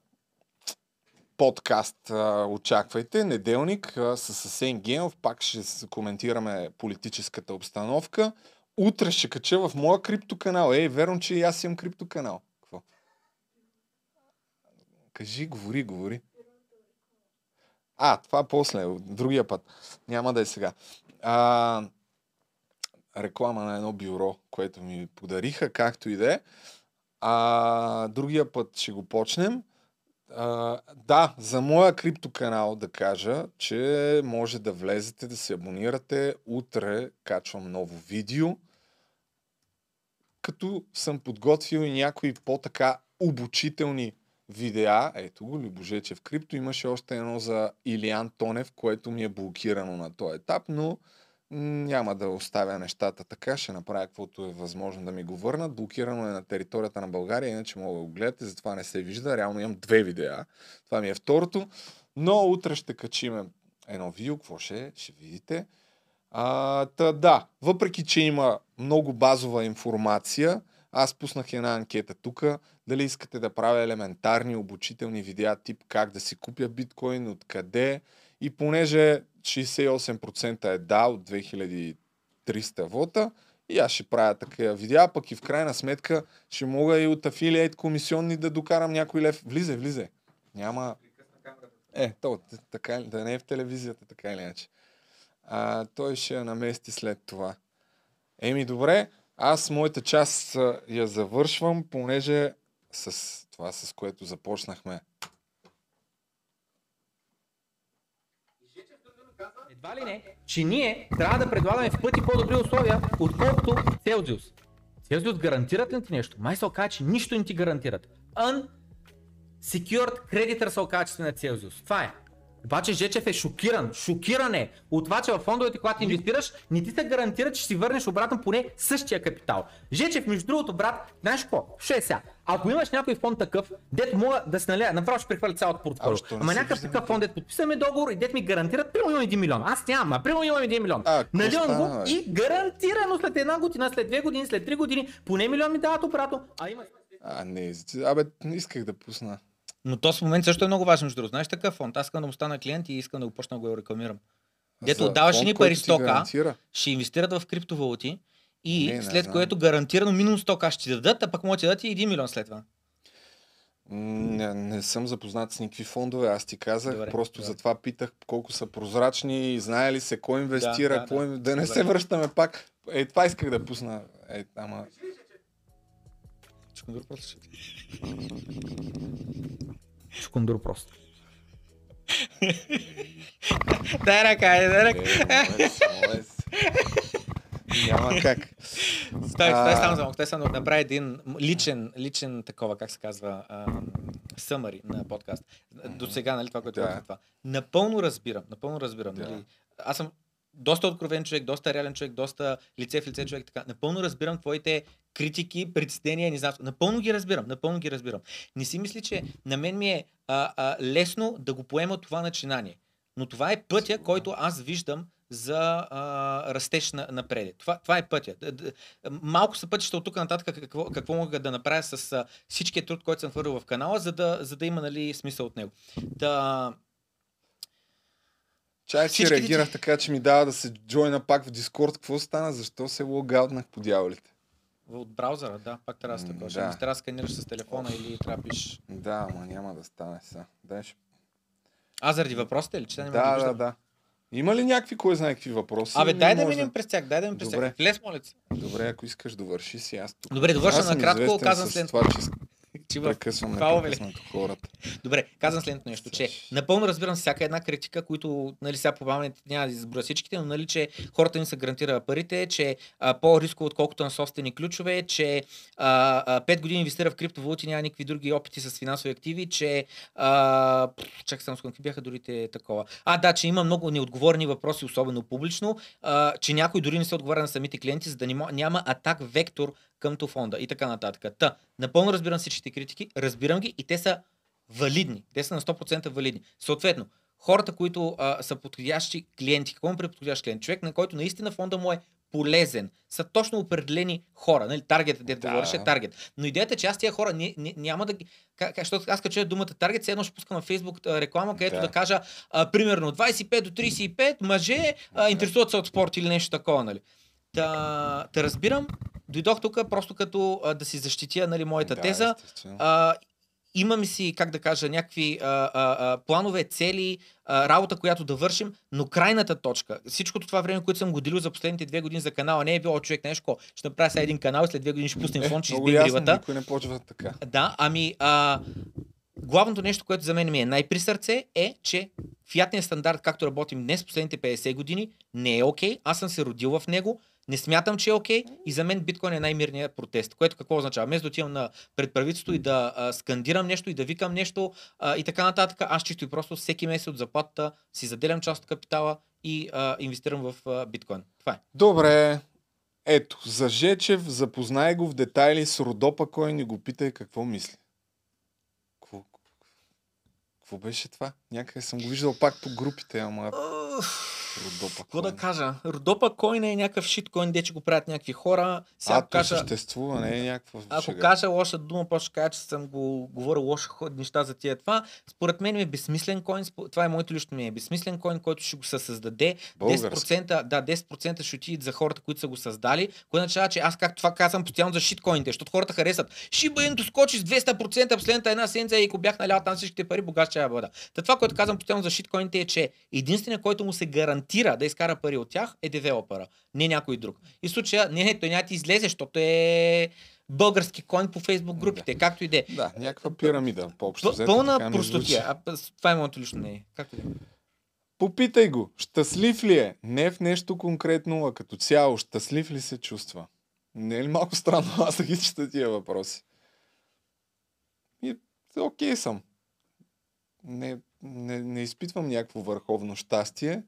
Подкаст а, очаквайте, неделник а, с Асен Генов. Пак ще коментираме политическата обстановка. Утре ще кача в моя криптоканал. Ей, верно, че и аз имам криптоканал. Какво? Кажи, говори, говори. А, това после, другия път. Няма да е сега. А, реклама на едно бюро, което ми подариха, както и да е. А, другия път ще го почнем. А, да, за моя криптоканал да кажа, че може да влезете, да се абонирате. Утре качвам ново видео. Като съм подготвил и някои по-така обучителни видеа. Ето го, Любожече в крипто. Имаше още едно за Илиан Тонев, което ми е блокирано на този етап, но няма да оставя нещата така, ще направя каквото е възможно да ми го върнат. Блокирано е на територията на България, иначе мога да го гледате, затова не се вижда. Реално имам две видеа. Това ми е второто. Но утре ще качим едно видео, какво ще е, ще видите. А, та, да, въпреки, че има много базова информация, аз пуснах една анкета тук, дали искате да правя елементарни обучителни видеа, тип как да си купя биткоин, откъде. И понеже 68% е да от 2300 вота, и аз ще правя такива видеа, пък и в крайна сметка ще мога и от афилиейт комисионни да докарам някой лев. Влизе, влизе. Няма... Е, то, така, да не е в телевизията, така или иначе. А, той ще я намести след това. Еми, добре, аз моята част я завършвам, понеже с това, с което започнахме. Едва ли не, че ние трябва да предлагаме в пъти по-добри условия, отколкото Celsius. Celsius гарантират ли ти нещо? Май се оказа, че нищо не ти гарантират. Unsecured creditor се оказа, че сме на Celsius. Това е. Обаче Жечев е шокиран, шокиран е от това, че във фондовете, когато инвестираш, не ти се гарантира, че ще си върнеш обратно поне същия капитал. Жечев, между другото, брат, знаеш какво? Ще е сега. Ако имаш някой фонд такъв, дет мога да се наля, направо ще прехвърля цялото портфолио. Ама някакъв такъв фонд, дет подписаме договор и дет ми гарантират, примерно имам 1 милион. Аз нямам, а примерно имам 1 милион. Наливам го и гарантирано след една година, след две години, след три години, поне милион ми дават обратно. А има А, не, абе, не исках да пусна. Но то в момент също е много важно, другото. Знаеш такъв фонд. Аз искам да му стана клиент и искам да го почна да го рекламирам. Дето отдаваш ни пари стока, ще инвестират в криптовалути и Не, не след знам. което гарантирано минимум 100 ще ти дадат, а пък могат да ти дадат и 1 милион след това. Не, не съм запознат с никакви фондове, аз ти казах, Добре, просто добре. затова питах колко са прозрачни, знае ли се кой инвестира, да, да. им- да не Добре. се връщаме пак. Е, това исках да пусна. Е, ама... Чукам друг просто. Шкундур просто. Дай ръка, е, дай ръка. Е. Няма как. Стой, стой само за малко. Той само да направи един личен, личен такова, как се казва, съмари на подкаст. До сега, нали, това, което да. това. Напълно разбирам, напълно разбирам. Да. Нали, аз съм доста откровен човек, доста реален човек, доста лице в лице човек, така. Напълно разбирам твоите критики, притеснения, не знам. Напълно ги разбирам, напълно ги разбирам. Не си мисли, че на мен ми е а, а, лесно да го поема това начинание. Но това е пътя, който аз виждам за а, растеж на, напред. Това, това е пътя. Малко са пътища от тук нататък какво, какво мога да направя с а, всичкия труд, който съм хвърлял в канала, за да, за да има нали, смисъл от него. Да, Чай, Всичките реагирах ти- така, че ми дава да се джойна пак в Дискорд. Какво стана? Защо се логаутнах по дяволите? от браузъра, да, пак трябва да М, такова. Да. Трябва да сканираш с телефона или трябва да ама няма да стане сега. Дай ще... А, заради въпросите ли? Че не Да, да, да. Има ли някакви, кой знае какви въпроси? Абе, дай да минем през тях, дай да минем през тях. Влез, моля се. Добре, ако искаш, довърши си аз тук. Добре, довършвам накратко, казвам след- това, че Че в непрекъснато хората. Добре, казвам следното нещо, че напълно разбирам всяка една критика, които, нали, сега по памет няма да изброя всичките, но нали, че хората ни се гарантира парите, че а, по-рисково отколкото на собствени ключове, че а, а, 5 години инвестира в криптовалути, няма никакви други опити с финансови активи, че а, чакай само секунда, какви бяха другите такова. А, да, че има много неотговорни въпроси, особено публично, а, че някой дори не се отговаря на самите клиенти, за да няма атак вектор към фонда и така нататък. Та, напълно разбирам всичките критики, разбирам ги и те са валидни. Те са на 100% валидни. Съответно, хората, които а, са подходящи клиенти, какво при подходящ клиент? Човек, на който наистина фонда му е полезен, са точно определени хора. Нали? Таргет, дето Да. говориш е таргет. Но идеята е, че аз тия хора не, не, няма да ги... Защото аз като чуя думата таргет, все едно ще пускам на Facebook реклама, където Да. да, да кажа, а, примерно, 25 до 35 мъже а, интересуват се от спорт или нещо такова. Нали? Та, та разбирам, дойдох тук просто като а, да си защитя нали, моята Да, теза. естествено. А, имаме си, как да кажа, някакви а, а, а, планове, цели, а, работа, която да вършим, но крайната точка, всичкото това време, което съм го делил за последните две години за канала, не е било човек нещо, ще направя сега един канал и след две години ще пуснем фон, ще избием ясно, ривата. никой не почва така. Да, ами а, главното нещо, което за мен ми е най-при сърце е, че фиатният стандарт, както работим днес, последните 50 години, не е окей. Аз съм се родил в него, не смятам, че е окей и за мен биткоин е най-мирният протест. Което какво означава? Вместо да отивам на предправителство и да а, скандирам нещо и да викам нещо а, и така нататък, аз чисто и просто всеки месец от заплатата си заделям част от капитала и а, инвестирам в а, биткоин. Това е. Добре. Ето, за Жечев, запознай го в детайли с Родопа, кой ни го питай какво мисли. Какво, какво беше това? Някъде съм го виждал пак по групите, ама Родопа. Какво да кой? кажа? Родопа койн е някакъв шиткоин, де че го правят някакви хора. Сега А, кажа, съществува, не е някаква Ако шега. кажа лоша дума, после ще кажа, че съм го говорил лоши неща за тия това. Според мен е безсмислен коин. Това е моето лично мнение. Безсмислен коин, който ще го се създаде. Български. 10%, да, 10% ще отидат за хората, които са го създали, което означава, че аз както това казвам постоянно за шиткоините, защото хората харесват. Шиба Инто скочи с 200% последната една седмица и ако бях налял там всичките пари, богат ще я бъда. Та това, което казвам постоянно за шиткоините е, че единственият, който му се гарантира да изкара пари от тях е девелопера, не някой друг. И в случая, не, не, той няма да ти излезе, защото е български коин по фейсбук групите, както и да е. Да, някаква пирамида, по-общо взето. Пълна простотия. А, това е моето лично мнение. Както и да. Попитай го, щастлив ли е? Не в нещо конкретно, а като цяло, щастлив ли се чувства? Не е ли малко странно аз да ги чета тия въпроси? И, окей съм. Не, не, не изпитвам някакво върховно щастие.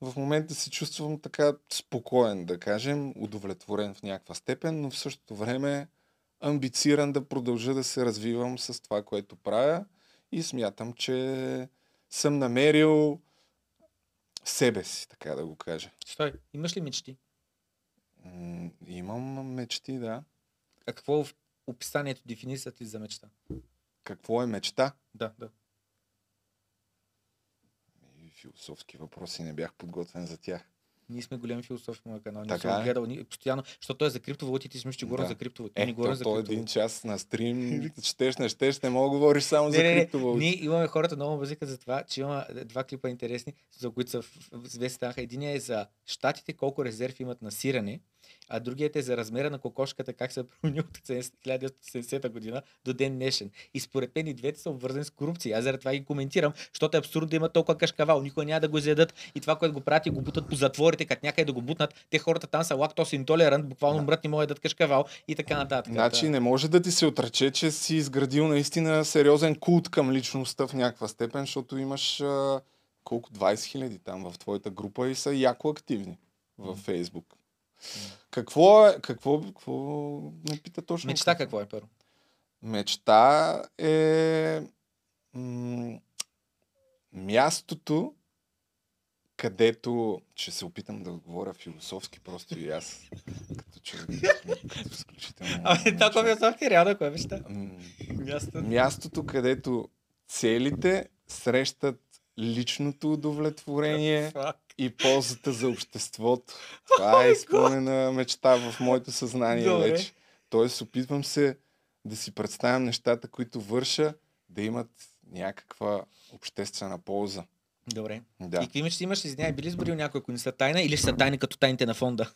В момента се чувствам така спокоен, да кажем, удовлетворен в някаква степен, но в същото време амбициран да продължа да се развивам с това, което правя и смятам, че съм намерил себе си, така да го кажа. Стой, имаш ли мечти? М, Имам мечти, да. А какво е описанието, дефиницията ти за мечта? Какво е мечта? Да, да. Философски въпроси не бях подготвен за тях. Ние сме големи философи в моя канал. Ние съм е. гледал ние, постоянно, защото той е за криптовалутите и си мислиш, че говорим Да. за криптовалути. Е, не то, говорим за то един криптовалути. час на стрим, четеш, не щеш, не мога да говориш само за Не, не, не. криптовалути. Ние имаме хората много базика за това, че има е, два клипа интересни, за които са в- в- известни станаха. Единият е за щатите, колко резерв имат на сирене, а другият е за размера на кокошката, как се е променил от 1970 година до ден днешен. И според мен и двете са обвързани с корупция. Аз заради това ги коментирам, защото е абсурдно да има толкова кашкавал. Никой няма да го изядат. И това, което го правят и го бутат по затворите, като някъде да го бутнат, те хората там са лактос интолерант, буквално мрът не могат да кашкавал и така нататък. Значи не може да ти се отрече, че си изградил наистина сериозен култ към личността в някаква степен, защото имаш колко 20 хиляди там в твоята група и са яко активни във Фейсбук. Какво е, какво, какво ме пита точно? Мечта какво е първо? Мечта е м- мястото, където ще се опитам да говоря философски просто и аз, като човек, като изключително... Толкова човек. философски, реално кое е мечта? М, Място. Мястото, където целите срещат личното удовлетворение. И ползата за обществото. Това е изпълнена мечта в моето съзнание Добре. вече. Тоест, опитвам се да си представям нещата, които върша, да имат някаква обществена полза. Добре. Да. И какви мечти имаш? Извинявай, би ли сборил някой, ако не са тайна или ще са тайни като тайните на фонда?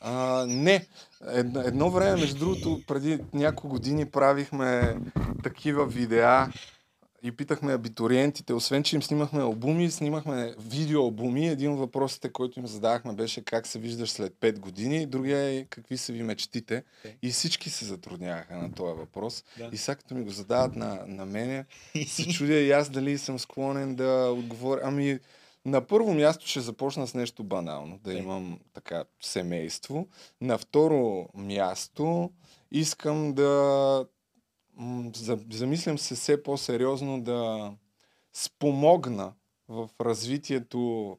А, не. Едно, едно време, между другото, преди няколко години правихме такива видеа и питахме абитуриентите, освен че им снимахме албуми, снимахме видеоалбуми. Един от въпросите, който им задавахме беше как се виждаш след 5 години, другия е какви са ви мечтите. Окей. И всички се затрудняваха на този въпрос. Да. И сега като ми го задават на, на мене, се чудя и аз дали съм склонен да отговоря. Ами, на първо място ще започна с нещо банално, да Е. имам така семейство. На второ място искам да замислям се все по-сериозно да спомогна в развитието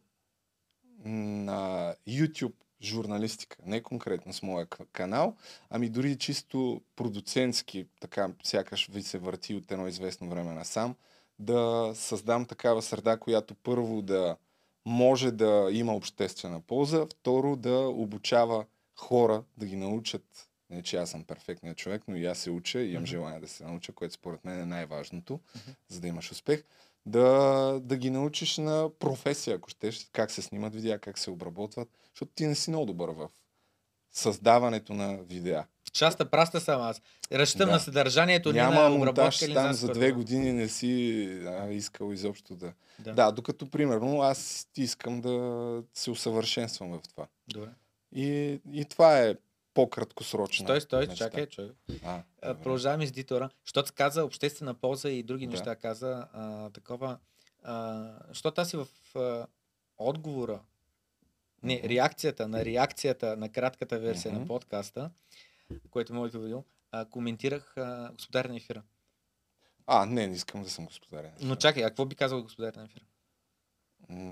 на YouTube журналистика. Не конкретно с моя канал, ами дори чисто продуцентски, така сякаш ви се върти от едно известно време насам, да създам такава среда, която първо да може да има обществена полза, второ да обучава хора, да ги научат Не, че аз съм перфектният човек, но и аз се уча и имам желание да се науча, което според мен е най-важното, за да имаш успех. Да, да ги научиш на професия, ако щеш, как се снимат видеа, как се обработват, защото ти не си много добър в създаването на видеа. В частта праста съм аз. Разчитам Да. на съдържанието, не Няма на монтаж обработка или там не за две години не си а, искал изобщо да... Да. Да. докато примерно аз искам да се усъвършенствам в това. Добре. И, и това е по-краткосрочно. Стой, стой, чакай, човек. А, А. Продължаваме с дитора. Защото се каза обществена полза и други Да. неща каза а, такова. А, защото аз и в а, отговора, не, реакцията на реакцията на кратката версия на Мгм. подкаста, което моето видео, а, коментирах а, господар на ефира. А, не, не искам да съм господарен. Но чакай, а какво би казал господар на ефира?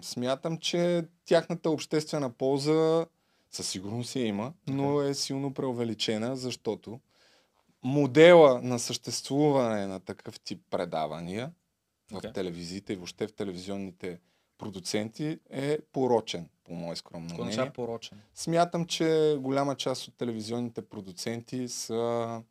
Смятам, че тяхната обществена полза със сигурност я има, но е силно преувеличена, защото модела на съществуване на такъв тип предавания в Окей. телевизиите и въобще в телевизионните продуценти е порочен, по мое скромно Какво мнение. порочен? Смятам, че голяма част от телевизионните продуценти са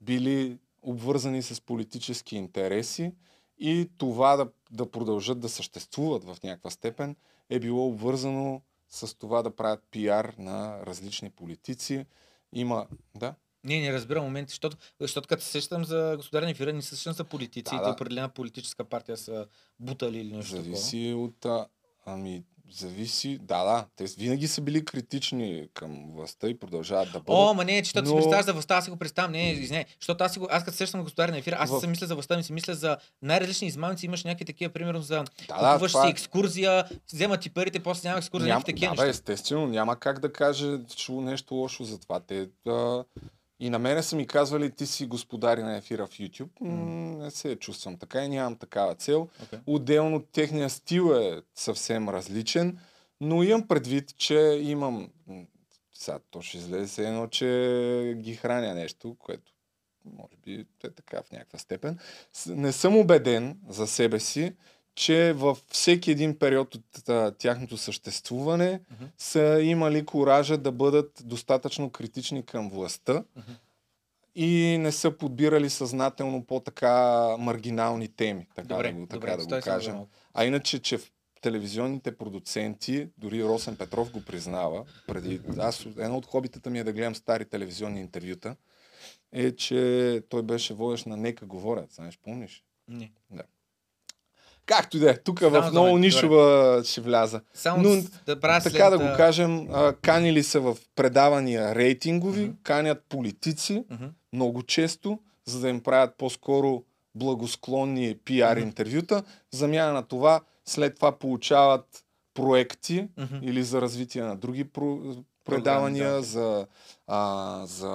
били обвързани с политически интереси и това да, да продължат да съществуват в някаква степен е било обвързано с това да правят пиар на различни политици. Има, да, Не, не разбирам момент, защото, защото като се сещам за господар на ефира, не се сещам за политици, Да, и да. определена политическа партия са бутали или нещо такова. зависи от... А, ами, зависи... Да, да, те винаги са били критични към властта и продължават да бъдат. О, ма не, че но... си представяш за властта, аз си го представям. Не, извиняй. Защото аз, си го, аз като господар на ефира, аз В- си мисля за властта, ми си мисля за най-различни измамници. Имаш някакви такива, примерно за да, купуваш това си е- екскурзия, вземат ти парите, после няма екскурзия, Ням, някакви такива да, неща. естествено, няма как да каже чу нещо лошо за това. Те, а, и на мене са ми казвали, ти си господари на ефира в YouTube. М- не се чувствам така и нямам такава цел. Окей. Отделно техния стил е съвсем различен, но имам предвид, че имам... Сега то ще излезе едно, че ги храня нещо, което може би е така в някаква степен. Не съм убеден за себе си, че във всеки един период от а, тяхното съществуване Мгм. са имали коража да бъдат достатъчно критични към властта Мгм. и не са подбирали съзнателно по-така маргинални теми, така Добре, да го, така добре, да го кажем. А иначе, че в телевизионните продуценти, дори Росен Петров го признава, преди, аз, едно от хобитата ми е да гледам стари телевизионни интервюта, е, че той беше водещ на Нека говорят, знаеш, помниш? Не. Както и да е, тук в много нишова ще вляза. Само Но, да Така да го кажем, а, канили са в предавания рейтингови, Мгм. канят политици Мгм. много често, за да им правят по-скоро благосклонни пиар Мгм. интервюта. Замяна на това, след това получават проекти Мгм. или за развитие на други про- предавания, да. за, а, за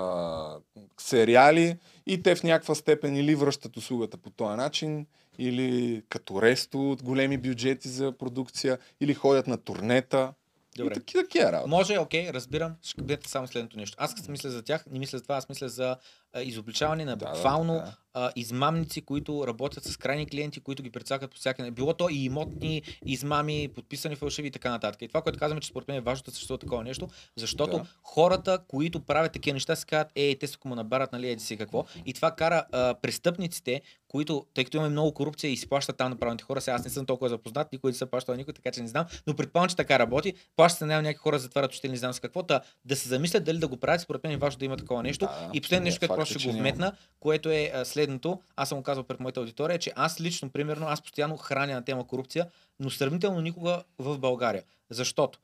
сериали и те в някаква степен или връщат услугата по този начин, или като ресто от големи бюджети за продукция, или ходят на турнета. Добре. И такива такива работи. Може, окей, разбирам. Ще бъдете само следното нещо. Аз като мисля за тях, не мисля за това, аз мисля за изобличаване на Да, да, буквално да. а, измамници, които работят с крайни клиенти, които ги прецакат по всяка. Било то и имотни измами, подписани фалшиви и така нататък. И това, което казваме, че според мен е важно да съществува такова нещо, защото Да. хората, които правят такива неща, си казват, ей, те са му набарат, нали, еди си какво. И това кара а, престъпниците, които, тъй като имаме много корупция и си плащат там на правилните хора, сега аз не съм толкова запознат, никой не се плаща на никой, така че не знам, но предполагам, че така работи. Плащат се на някакви хора, затварят очите, не знам с какво. Та, да се замислят дали да го правят, според мен е важно да има такова нещо. Да, и последно не, нещо, което просто ще го вметна, което е следното. Аз съм го казал пред моята аудитория, че аз лично, примерно, аз постоянно храня на тема корупция, но сравнително никога в България. Защото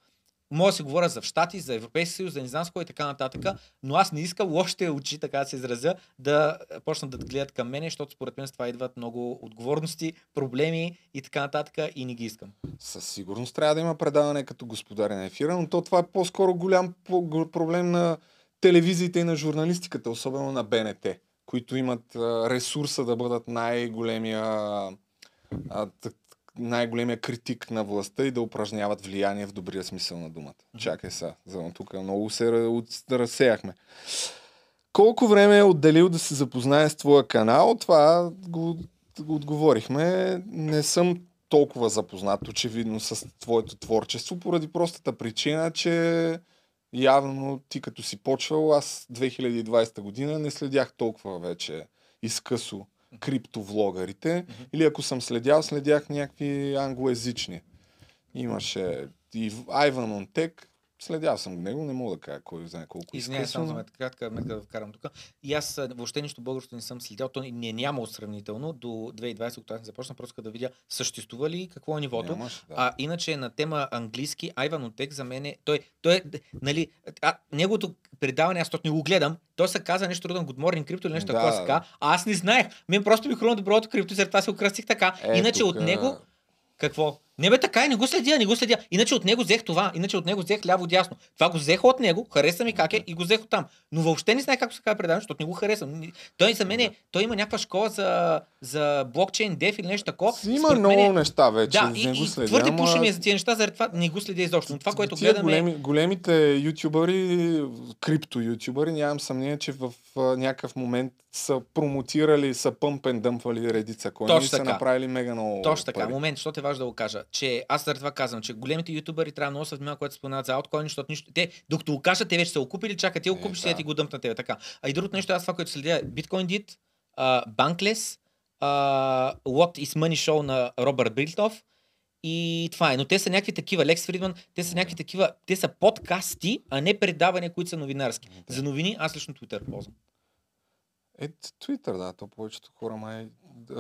Мога да си говоря за Штати, за Европейски съюз, за не знам с кой и така нататък, но аз не искам лошите очи, така да се изразя, да почнат да гледат към мене, защото според мен с това идват много отговорности, проблеми и така нататък и не ги искам. Със сигурност трябва да има предаване като господаря на ефира, но то това е по-скоро голям проблем на телевизиите и на журналистиката, особено на БНТ, които имат ресурса да бъдат най-големия най-големия критик на властта и да упражняват влияние в добрия смисъл на думата. Чакай сега, за тук много се разсеяхме. Колко време е отделил да се запознае с твоя канал? Това го, го отговорихме. Не съм толкова запознат, очевидно, с твоето творчество, поради простата причина, че явно ти като си почвал, аз 2020 година не следях толкова вече изкъсо криптовлогарите. Или ако съм следял, следях някакви англоязични. Имаше и Айван Монтек, следял съм него, не мога да кажа кой знае колко Извинявай, само за мен кратка метка да вкарам тук. И аз въобще нищо българско не съм следял. То не е нямало сравнително до 2020, когато започна, просто да видя съществува ли какво е нивото. Нямаш, да. А иначе на тема английски, Айван Отек за мен е, той, той е, нали, а, неговото предаване, аз точно не го гледам, той се каза нещо роден Good Morning Crypto или нещо Да, такова се каза, а аз не знаех. Мен просто ми хрумна доброто крипто след това се украстих така. Е, Иначе тук, от него, какво? Не бе така, е, не го следя, не го следя. Иначе от него взех това, иначе от него взех ляво-дясно. Това го взех от него, хареса ми как е и го взех от там. Но въобще не знае как се казва предаване, защото не го харесвам. Той за мен е, той има някаква школа за, за блокчейн, деф или нещо такова. Си има Според много е- неща вече, да, не и, го и следя. твърде ама пуша ми е за тези неща, заради това не го следя изобщо. Но това, което Тия гледаме... големи, големите ютубъри, крипто ютубъри, нямам съмнение, че в някакъв момент са промотирали, са пъмпен дъмпвали редица коини Точно и са направили мега много Точно така. пари. Момент, защото е важно да го кажа. Че аз заради това казвам, че големите ютубъри трябва много да се внимават, когато споменават за алткоини, защото нищо. Те, докато го кажат, те вече са го купили, чакат, ти го Е, купиш, да. сега ти го дъмпна тебе. Така. А и другото нещо, аз това, което следя, Bitcoin Did, uh, Bankless, uh, What is Money Show на Робърт Брилтов. И това е. Но те са някакви такива, Лекс Фридман, те са някакви такива, те са подкасти, а не предавания, които са новинарски. За новини аз лично Twitter ползвам. Е, Twitter, да, то повечето хора май... А,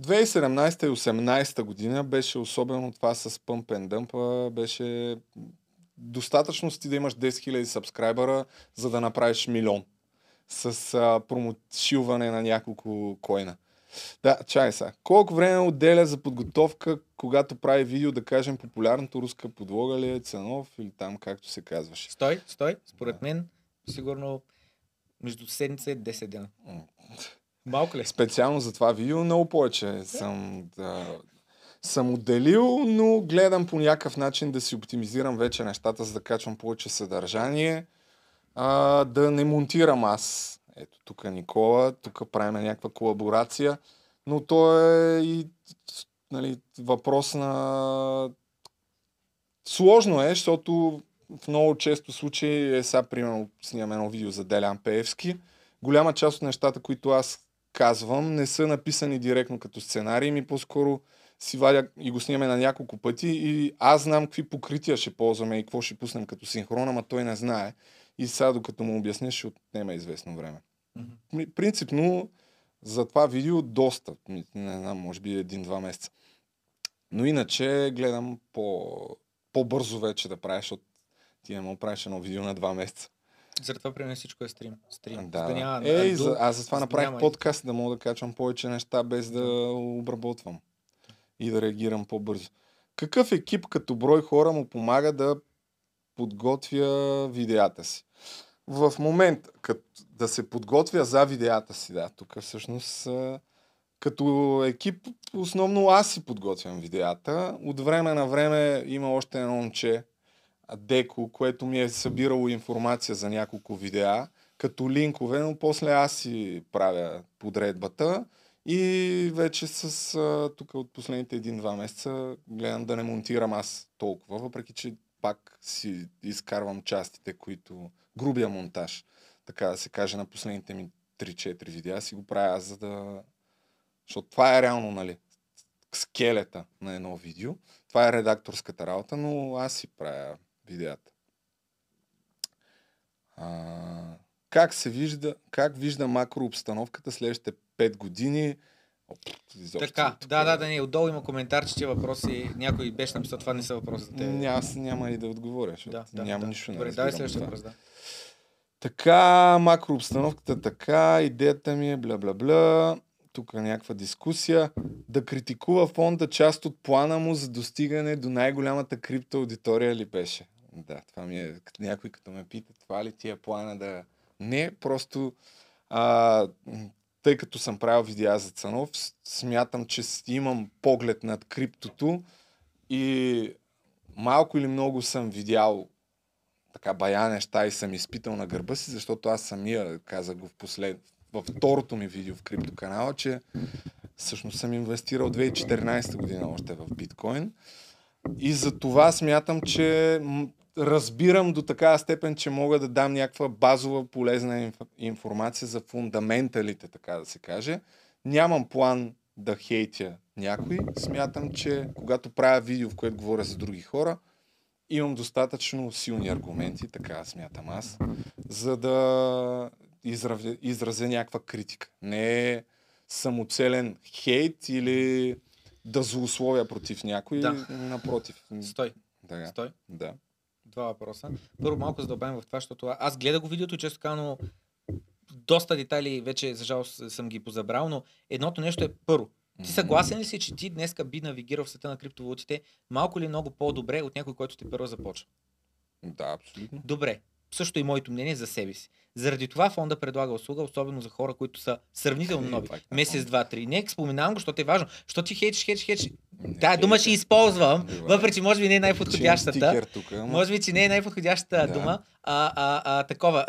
2017 и 2018 година беше особено това с Pump and Dump, беше достатъчно си да имаш 10 000 сабскрайбъра, за да направиш милион с а, промошилване на няколко койна. Да, чай сега. Колко време отделя за подготовка, когато прави видео, да кажем, популярната руска подлога ли е Цанов или там както се казваше? Стой, стой. Според мен, сигурно между седмица и 10 дена. Малко ли? специално за това видео много повече съм, да, съм отделил, но гледам по някакъв начин да си оптимизирам вече нещата, за да качвам повече съдържание, а, да не монтирам аз. Ето тук е Никола, тук правим някаква колаборация, но то е и нали, въпрос на... Сложно е, защото в много често случаи е сега, примерно, снимам едно видео за Делян Пеевски. Голяма част от нещата, които аз казвам, не са написани директно като сценарий, ми по-скоро си вадя и го снимаме на няколко пъти и аз знам какви покрития ще ползваме и какво ще пуснем като синхрон, ама той не знае. И сега, докато му обясня, ще отнема известно време. Ми, Принципно, за това видео доста, не знам, може би един-два месеца. Но иначе гледам по, по-бързо вече да правя, защото ти не мога правиш едно видео на два месеца. Заради при мен всичко е стрим. стрим. Да, да. няма ду- за, аз затова направих няма- подкаст, да мога да качвам повече неща, без да обработвам и да реагирам по-бързо. Какъв екип като брой хора му помага да подготвя видеята си? В момент, като да се подготвя за видеята си, да, тук всъщност като екип, основно аз си подготвям видеята. От време на време има още едно момче, Деко, което ми е събирало информация за няколко видеа, като линкове, но после аз си правя подредбата и вече с тук от последните един-два месеца гледам да не монтирам аз толкова, въпреки че пак си изкарвам частите, които грубия монтаж, така да се каже, на последните ми 3-4 видеа си го правя аз, за да... Защото това е реално, нали, скелета на едно видео. Това е редакторската работа, но аз си правя видеята. А, как се вижда, как вижда макрообстановката следващите 5 години? Изобщо Така, тук да, е- да, да, не, отдолу има коментар, че тия въпроси, някой беше написал, това не са въпроси за теб. Ня, аз няма и да отговоря, защото Да, да, няма да. нищо. Добре, давай следващия въпрос, да. Така, макрообстановката така, идеята ми е бла-бла-бла. Тук е някаква дискусия. Да критикува фонда част от плана му за достигане до най-голямата крипто аудитория ли беше? Да, това ми е, като някой като ме пита, това ли ти е плана да... Не, просто а, тъй като съм правил видеа за Цанов, смятам, че имам поглед над криптото и малко или много съм видял така бая неща и съм изпитал на гърба си, защото аз самия казах го в послед... във второто ми видео в криптоканала, че всъщност съм инвестирал 2014 година още в биткоин. И за това смятам, че разбирам до такава степен, че мога да дам някаква базова полезна инф- информация за фундаменталите, така да се каже. Нямам план да хейтя някой. Смятам, че когато правя видео, в което говоря за други хора, имам достатъчно силни аргументи, така смятам аз, за да изразя, изразя някаква критика. Не е самоцелен хейт или да злословя против някой. Да. Напротив. Стой, Да, стой. да. Два въпроса. Първо малко задълбавим в това, защото аз гледах го видеото, често казано, доста детайли вече, за жалост, съм ги позабрал, но едното нещо е първо. Ти съгласен ли си, че ти днеска би навигирал в света на криптовалутите малко или много по-добре от някой, който те първо започва? Да, абсолютно. Добре. Също и моето мнение за себе си. Заради това фонда предлага услуга, особено за хора, които са сравнително нови. Пак на Месец, два, три. Не споменавам го, защото е важно. Защото ти хейчиш, хейчиш. Не Тая дума ще хейта. използвам, въпреки че може би не е най-подходящата. Може би, че не е най-подходящата Да. дума. А, а, а, такова.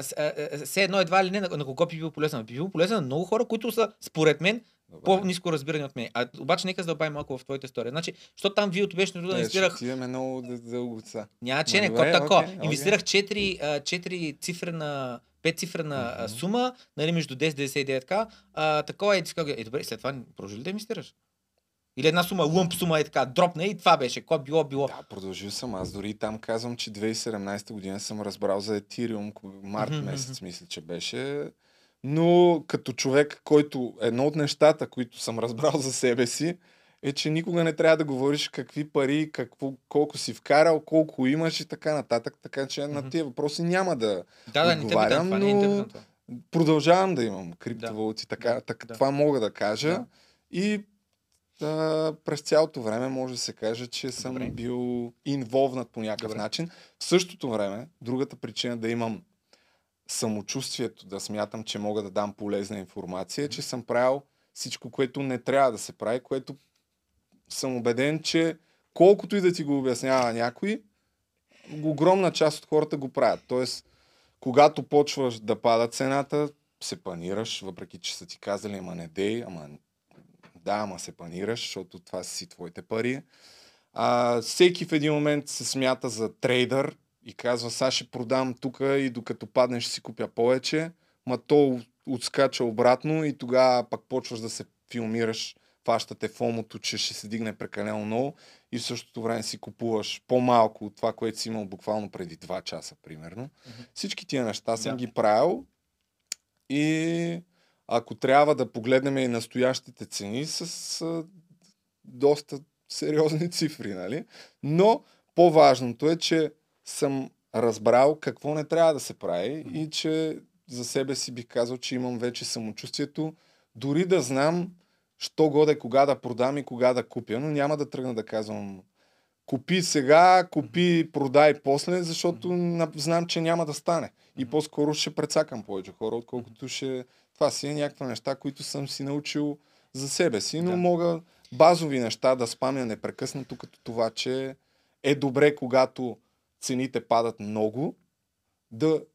Все едно едва ли не на, на кого би бил полезен. Би бил полезен на много хора, които са, според мен, Добре. по-низко разбирани от мен. А, обаче нека задълбавим малко в твоята история. Значи, защото там видеото беше на да ще инвестирах. отидеме много дълго са. Няма че не, код тако. окей. Инвестирах 4, а, 4 цифрена 5 цифрена а, сума, нали, между 10 и 99 така. А, такова е, е, добре, след това продължи ли да инвестираш? Или една сума, лъмп сума е така, дропна и това беше. Какво било, било. Да, продължил съм. Аз дори там казвам, че 2017 година съм разбрал за Ethereum, март Мгм, месец мисля, че беше. Но като човек, който едно от нещата, които съм разбрал за себе си, е, че никога не трябва да говориш какви пари, какво, колко си вкарал, колко имаш и така нататък. Така че Мгм. на тия въпроси няма да Да, да, отговарям, не е но- това. продължавам да имам криптовалути. Така, Да, така да. това мога да кажа. Да. И а, през цялото време може да се каже, че съм Добре. бил инволвнат по някакъв Добре. начин. В същото време, другата причина да имам самочувствието, да смятам, че мога да дам полезна информация, че съм правил всичко, което не трябва да се прави, което съм убеден, че колкото и да ти го обяснява някой, огромна част от хората го правят. Тоест, когато почваш да пада цената, се панираш, въпреки че са ти казали, ама не дей, ама да, ама се панираш, защото това са си твоите пари. А, всеки в един момент се смята за трейдър и казва, сега ще продам тук и докато падне ще си купя повече, ма то отскача обратно и тогава пък почваш да се филмираш, фащате фомото, че ще се дигне прекалено много и в същото време си купуваш по-малко от това, което си имал буквално преди 2 часа, примерно. Всички тия неща съм Да. ги правил и ако трябва да погледнем и настоящите цени с а, доста сериозни цифри, нали? Но по-важното е, че съм разбрал какво не трябва да се прави и че за себе си бих казал, че имам вече самочувствието, дори да знам, що годе, кога да продам и кога да купя, но няма да тръгна да казвам купи сега, купи, продай после, защото на- знам, че няма да стане. И по-скоро ще прецакам повече хора, отколкото ще... Това си е някаква неща, които съм си научил за себе си, но Да. мога базови неща да спамя непрекъснато, като това, че е добре, когато цените падат много, да,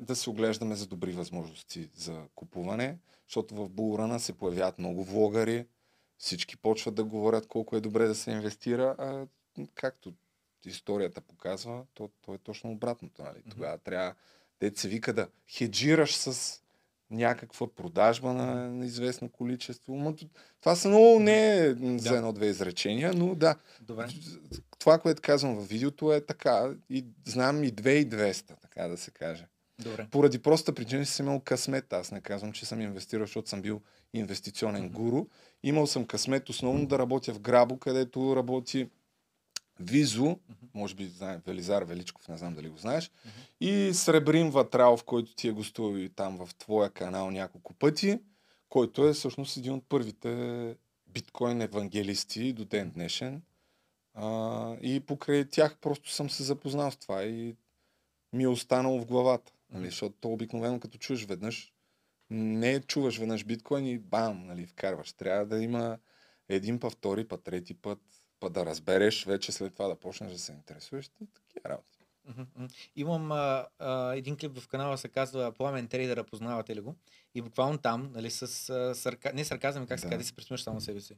да се оглеждаме за добри възможности за купуване, защото в Булрана се появяват много влогари, всички почват да говорят колко е добре да се инвестира, а както историята показва, то, то е точно обратното. Нали? Тогава трябва, дет се вика да хеджираш с някаква продажба на, на известно количество. Това са много не за едно-две изречения, но да, Добре. това, което казвам във видеото е така. И знам и 2200, така да се каже. Добре. Поради проста причина, че съм имал късмет. Аз не казвам, че съм инвестирал, защото съм бил инвестиционен гуру. Имал съм късмет основно да работя в Грабо, където работи Визо, може би знае Велизар Величков, не знам дали го знаеш, и Сребрин Ватралов, който ти е гостувал и там в твоя канал няколко пъти, който е всъщност един от първите биткоин евангелисти до ден днешен. А, и покрай тях просто съм се запознал с това и ми е останало в главата. Нали, защото то обикновено като чуеш веднъж, не чуваш веднъж биткоин и бам, нали, вкарваш. Трябва да има един път, втори път, трети път, път да разбереш, вече след това да почнеш да се интересуваш и такива работи. Имам а, а, един клип в канала, се казва Пламен трейдера, познавате ли го? И буквално там, нали, с а, сарка... не сарказъм, как се Да. казва, да си присмиваш само себе си.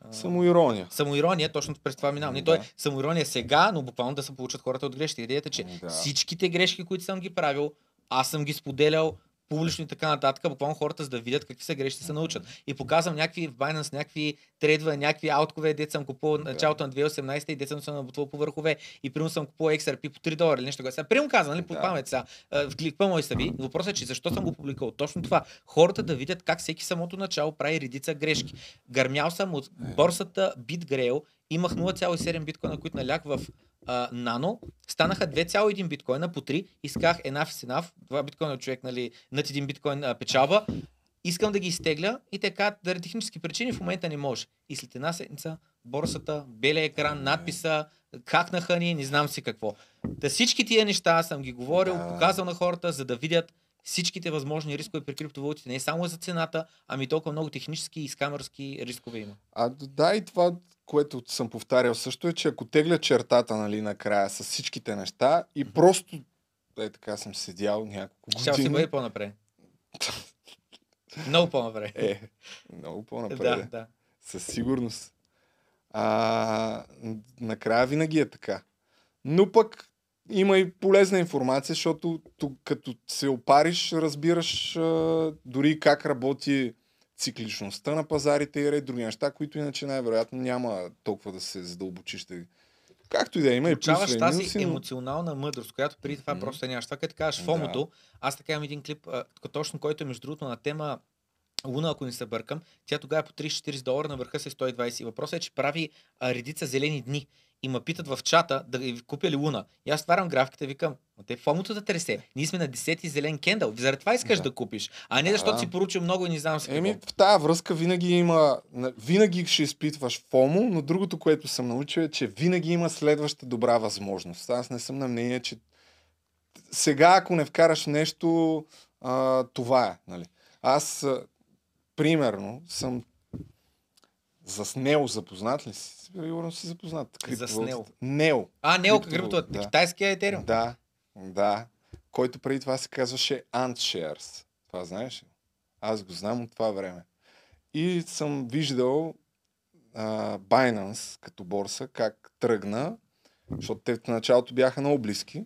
а, Самоирония. самоирония, точно през това минавам. Не, Да. той е самоирония сега, но буквално да се получат хората от грешки. Идеята е, че Да. всичките грешки, които съм ги правил, аз съм ги споделял публично и така нататък, буквално хората за да видят какви са грешки, се научат. И показвам някакви в Binance, някакви трейдва, някакви ауткове, дет съм купувал в началото на 2018 и дет съм се набутвал по върхове и примерно съм купувал XRP по 3 долара или нещо. Сега примерно казвам, нали, по памет сега, а, в клипа мой са ви. Въпросът е, че защо съм го публикувал? Точно това. Хората да видят как всеки самото начало прави редица грешки. Гърмял съм от борсата BitGrail, имах 0,7 биткоина, които налях в нано, станаха 2,1 биткоина по 3 и сказах enough is enough, 2 биткоина човек, нали, над 1 биткоин а, печалба, искам да ги изтегля и така, заради технически причини в момента не може. И след една седмица борсата, белия екран, надписа, хакнаха ни, не знам си какво. Та всички тия неща съм ги говорил, Да. показал на хората, за да видят всичките възможни рискове при криптовалутите. Не само за цената, ами толкова много технически и скамърски рискове има. А да, и това, което съм повтарял също е, че ако тегля чертата, нали, накрая с всичките неща и просто, е така съм седял няколко Ще си бъде години. по-напред. Много по-напред. Е, много по-напред. да, да. Със сигурност. А, накрая винаги е така. Но пък има и полезна информация, защото тук, като се опариш, разбираш а, дори как работи цикличността на пазарите и ред други неща, които иначе най-вероятно няма толкова да се задълбочиш. ще- Както и да има и Получаваш плюсове тази минуси, но... емоционална мъдрост, която преди това Мгм. просто нямаш. Това, като кажеш Да. фомото, аз така имам един клип, а, точно който е между другото на тема Луна, ако не се бъркам, тя тогава е по 30-40 долара, на върха се 120. И въпросът е, че прави а, редица зелени дни. И ме питат в чата да ги купя ли Луна. И аз отварям графиката и викам, «Ма те фомото да тресе. Ние сме на 10 зелен кендъл. Заради това искаш да, Да. купиш. А не защото Да. си поручил много и не знам си какво. Еми, в тази връзка винаги има, на- винаги ще изпитваш фомо, но другото, което съм научил е, че винаги има следваща добра възможност. Аз не съм на мнение, че сега, ако не вкараш нещо, а, това е. Нали? Аз, примерно, съм с Нео запознат ли си? Сигурно си запознат. За криптовалутата. Нео. А, не, Криптовалута, криптовалута. да. Китайския етериум. Да, да. Който преди това се казваше AntShares. Това знаеш ли? Аз го знам от това време. И съм виждал а, Binance като борса, как тръгна, защото те в началото бяха много близки.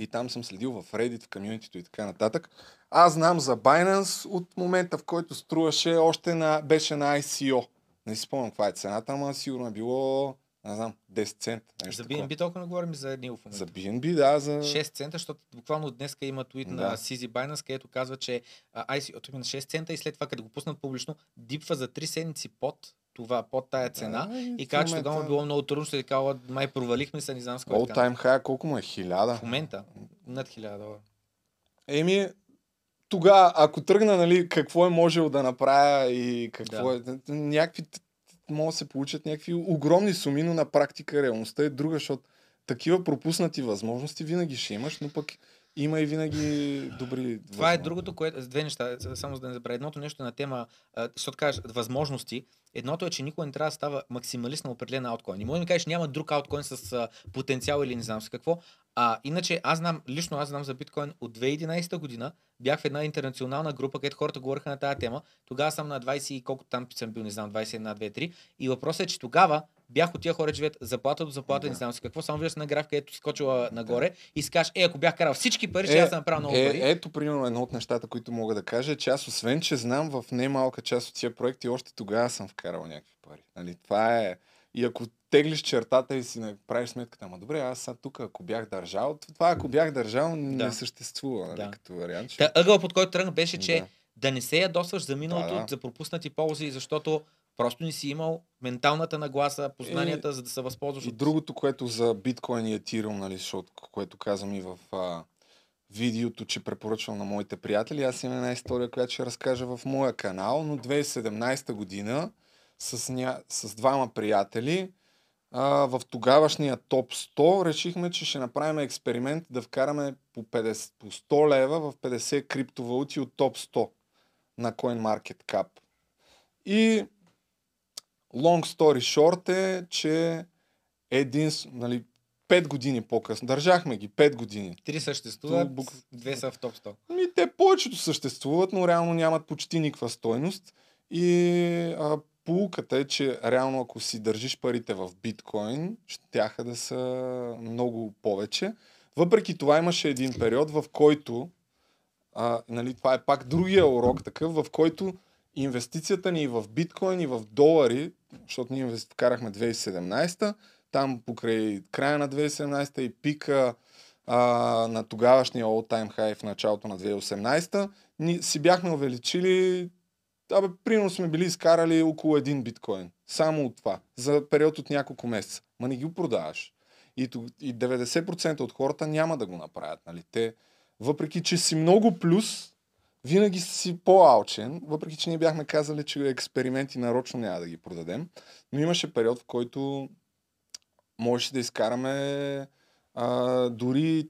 И там съм следил в Reddit, в комьюнитито и така нататък. Аз знам за Binance от момента, в който струваше още на, беше на ICO. Не си спомням каква е цената, ама сигурно е било, не знам, 10 цента. Нещо За такова. BNB толкова не говорим за Нил в момента. За BNB, да, за... 6 цента, защото буквално днес има твит Да. на CZ Binance, където казва, че ICO-то има на 6 цента и след това, като го пуснат публично, дипва за 3 седмици под това, под тая цена. Да, и казва, че тогава му било много трудно, ще казва, май провалихме се, не знам с кой. All time high, колко му е? Хиляда? В момента, над 1000 долара. Еми, тогава, ако тръгна, нали, какво е можел да направя и какво е... Някакви... Могат да се получат някакви огромни суми, но на практика реалността е друга, защото такива пропуснати възможности винаги ще имаш, но пък има и винаги добри Това е другото, което. Две неща, само за да не забравя. Едното нещо е на тема, защото кажеш възможности. Едното е, че никой не трябва да става максималист на определен ауткоин. Не може да ми кажеш, няма друг ауткоин с а, потенциал или не знам с какво. А, иначе аз знам, лично аз знам за биткоин от 2011 година. Бях в една интернационална група, където хората говориха на тази тема. Тогава съм на 20 и колко там съм бил, не знам, 21, 2, 3. И въпросът е, че тогава бях от тия хора, живеят заплата до заплата, не Да. знам си какво. Само виждаш на графика, ето скочила нагоре и си кажеш, е, ако бях карал всички пари, ще Е, аз съм направил много е, пари. ето, примерно, едно от нещата, които мога да кажа, че аз освен, че знам в немалка част от тия проекти, още тогава съм вкарал някакви пари. Нали, това е... И ако теглиш чертата и си не правиш сметката, ама добре, аз сега тук, ако бях държал, това ако бях държал, не Да. съществува, нали, Да. като вариант. Та, ъгъл, под който тръгна, беше, че Да. да. да не се ядосваш за миналото, Да, да. за пропуснати ползи, защото просто не си имал менталната нагласа, познанията, за да се възползваш И от... другото, което за биткоин и етирум, нали, защото, което казвам и в а, видеото, че препоръчвам на моите приятели, аз имам една история, която ще разкажа в моя канал, но 2017 година с, ня... с двама приятели а, в тогавашния топ 100 решихме, че ще направим експеримент да вкараме по, 50, по 100 лева в 50 криптовалути от топ 100 на CoinMarketCap. И long story short е, че един, нали, 5 години по-късно, държахме ги 5 години. Три съществуват, Ту- бук- две са в топ 100. Ами, те повечето съществуват, но реално нямат почти никаква стойност. И а, полуката е, че реално ако си държиш парите в биткоин, щяха да са много повече. Въпреки това имаше един период, в който, а, нали, това е пак другия урок такъв, в който инвестицията ни и в биткоин и в долари, защото ние вкарахме 2017, там покрай края на 2017 и пика а, на тогавашния all-time high в началото на 2018, ни си бяхме увеличили, абе, примерно сме били изкарали около един биткоин. Само от това. За период от няколко месеца. Ма не ги продаваш. И, и 90% от хората няма да го направят. Нали? Те, въпреки че си много плюс, винаги си по-алчен, въпреки че ние бяхме казали, че експерименти нарочно няма да ги продадем. Но имаше период, в който можеше да изкараме а, дори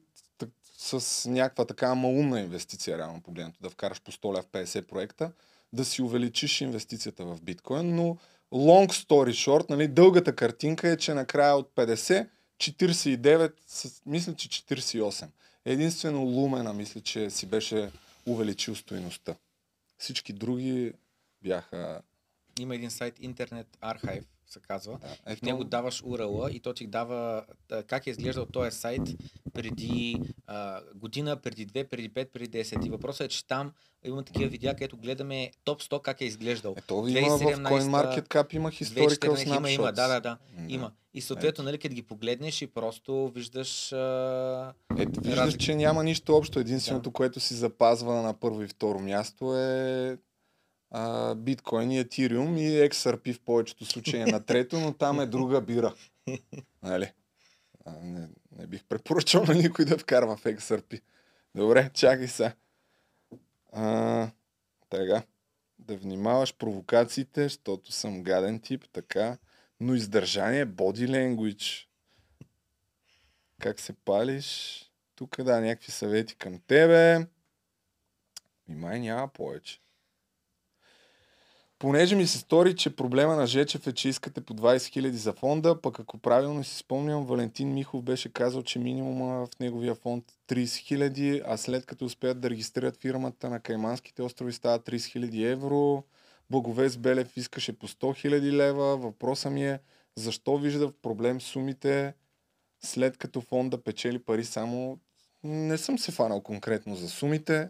с някаква така малумна инвестиция, реално погледнато, да вкараш по 100 ля в 50 проекта, да си увеличиш инвестицията в биткоин, но long story short, нали, дългата картинка е, че накрая от 50, 49, с, мисля, че 48. Единствено Лумена, мисля, че си беше увеличил стоеността. Всички други бяха... Има един сайт Internet Archive, се казва. Да, В ето, него даваш URL и то ти дава как е изглеждал този сайт преди а, година, преди две, преди пет, преди 10. И въпросът е, че там има такива видеа, където гледаме топ 100 как е изглеждал. ето има в 2017, CoinMarketCap има historical 2014 има, има, snapshots. да, да, да, Да. има. И съответно, нали, като ги погледнеш и просто виждаш... А... Ето, виждаш, разлика. че няма нищо общо. Единственото, Да. което си запазва на първо и второ място е биткоин и етириум и XRP в повечето случаи е на трето, но там е друга бира. Нали? А, не, не бих препоръчал на никой да вкарва в XRP. Добре, чакай сега. Така. Да внимаваш провокациите, защото съм гаден тип, така. Но издържание, body language. Как се палиш? Тук да, някакви съвети към тебе. Май няма повече. Понеже ми се стори, че проблема на Жечев е, че искате по 20 000 за фонда, пък ако правилно си спомням, Валентин Михов беше казал, че минимума в неговия фонд 30 000, а след като успеят да регистрират фирмата на Кайманските острови става 30 000 евро. Боговес Белев искаше по 100 000 лева. Въпросът ми е, защо вижда проблем сумите, след като фонда печели пари само... Не съм се фанал конкретно за сумите.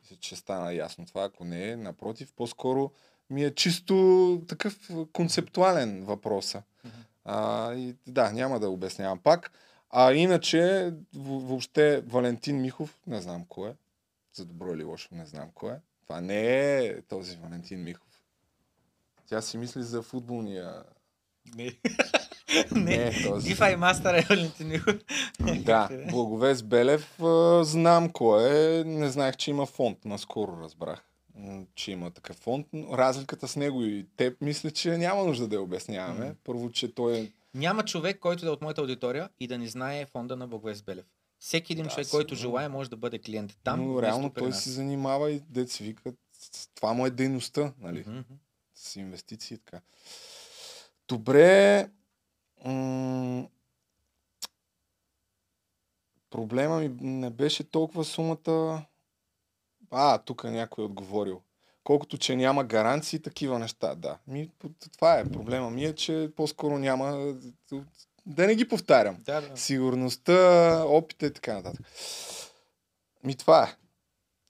Мисля, че стана ясно това, ако не е. Напротив, по-скоро ми е чисто такъв концептуален въпроса. А, и, да, няма да обяснявам пак. А иначе, въобще, Валентин Михов, не знам кой е. За добро или лошо, не знам кой е. Това не е този Валентин Михов. Тя си мисли за футболния. Не. Не е този. DeFi Master е Валентин Михов. Да, Благовест Белев, знам кой е. Не знаех, че има фонд. Наскоро разбрах, че има такъв фонд. Но разликата с него и теб, мисля, че няма нужда да я обясняваме. Мгм. Първо, че той е... Няма човек, който да е от моята аудитория и да не знае фонда на Богвест Белев. Всеки един Да, човек, който желая, може да бъде клиент там. Но реално той се занимава и деца викат. Това му е дейността, нали? Мгм. с инвестиции и така. Добре. М- проблема ми не беше толкова сумата. А, тук някой е отговорил. Колкото, че няма гаранции, такива неща, да. Ми, това е проблема ми е, че по-скоро няма... Да не ги повтарям. Да, да. Сигурността, опита и така нататък. Ми това е.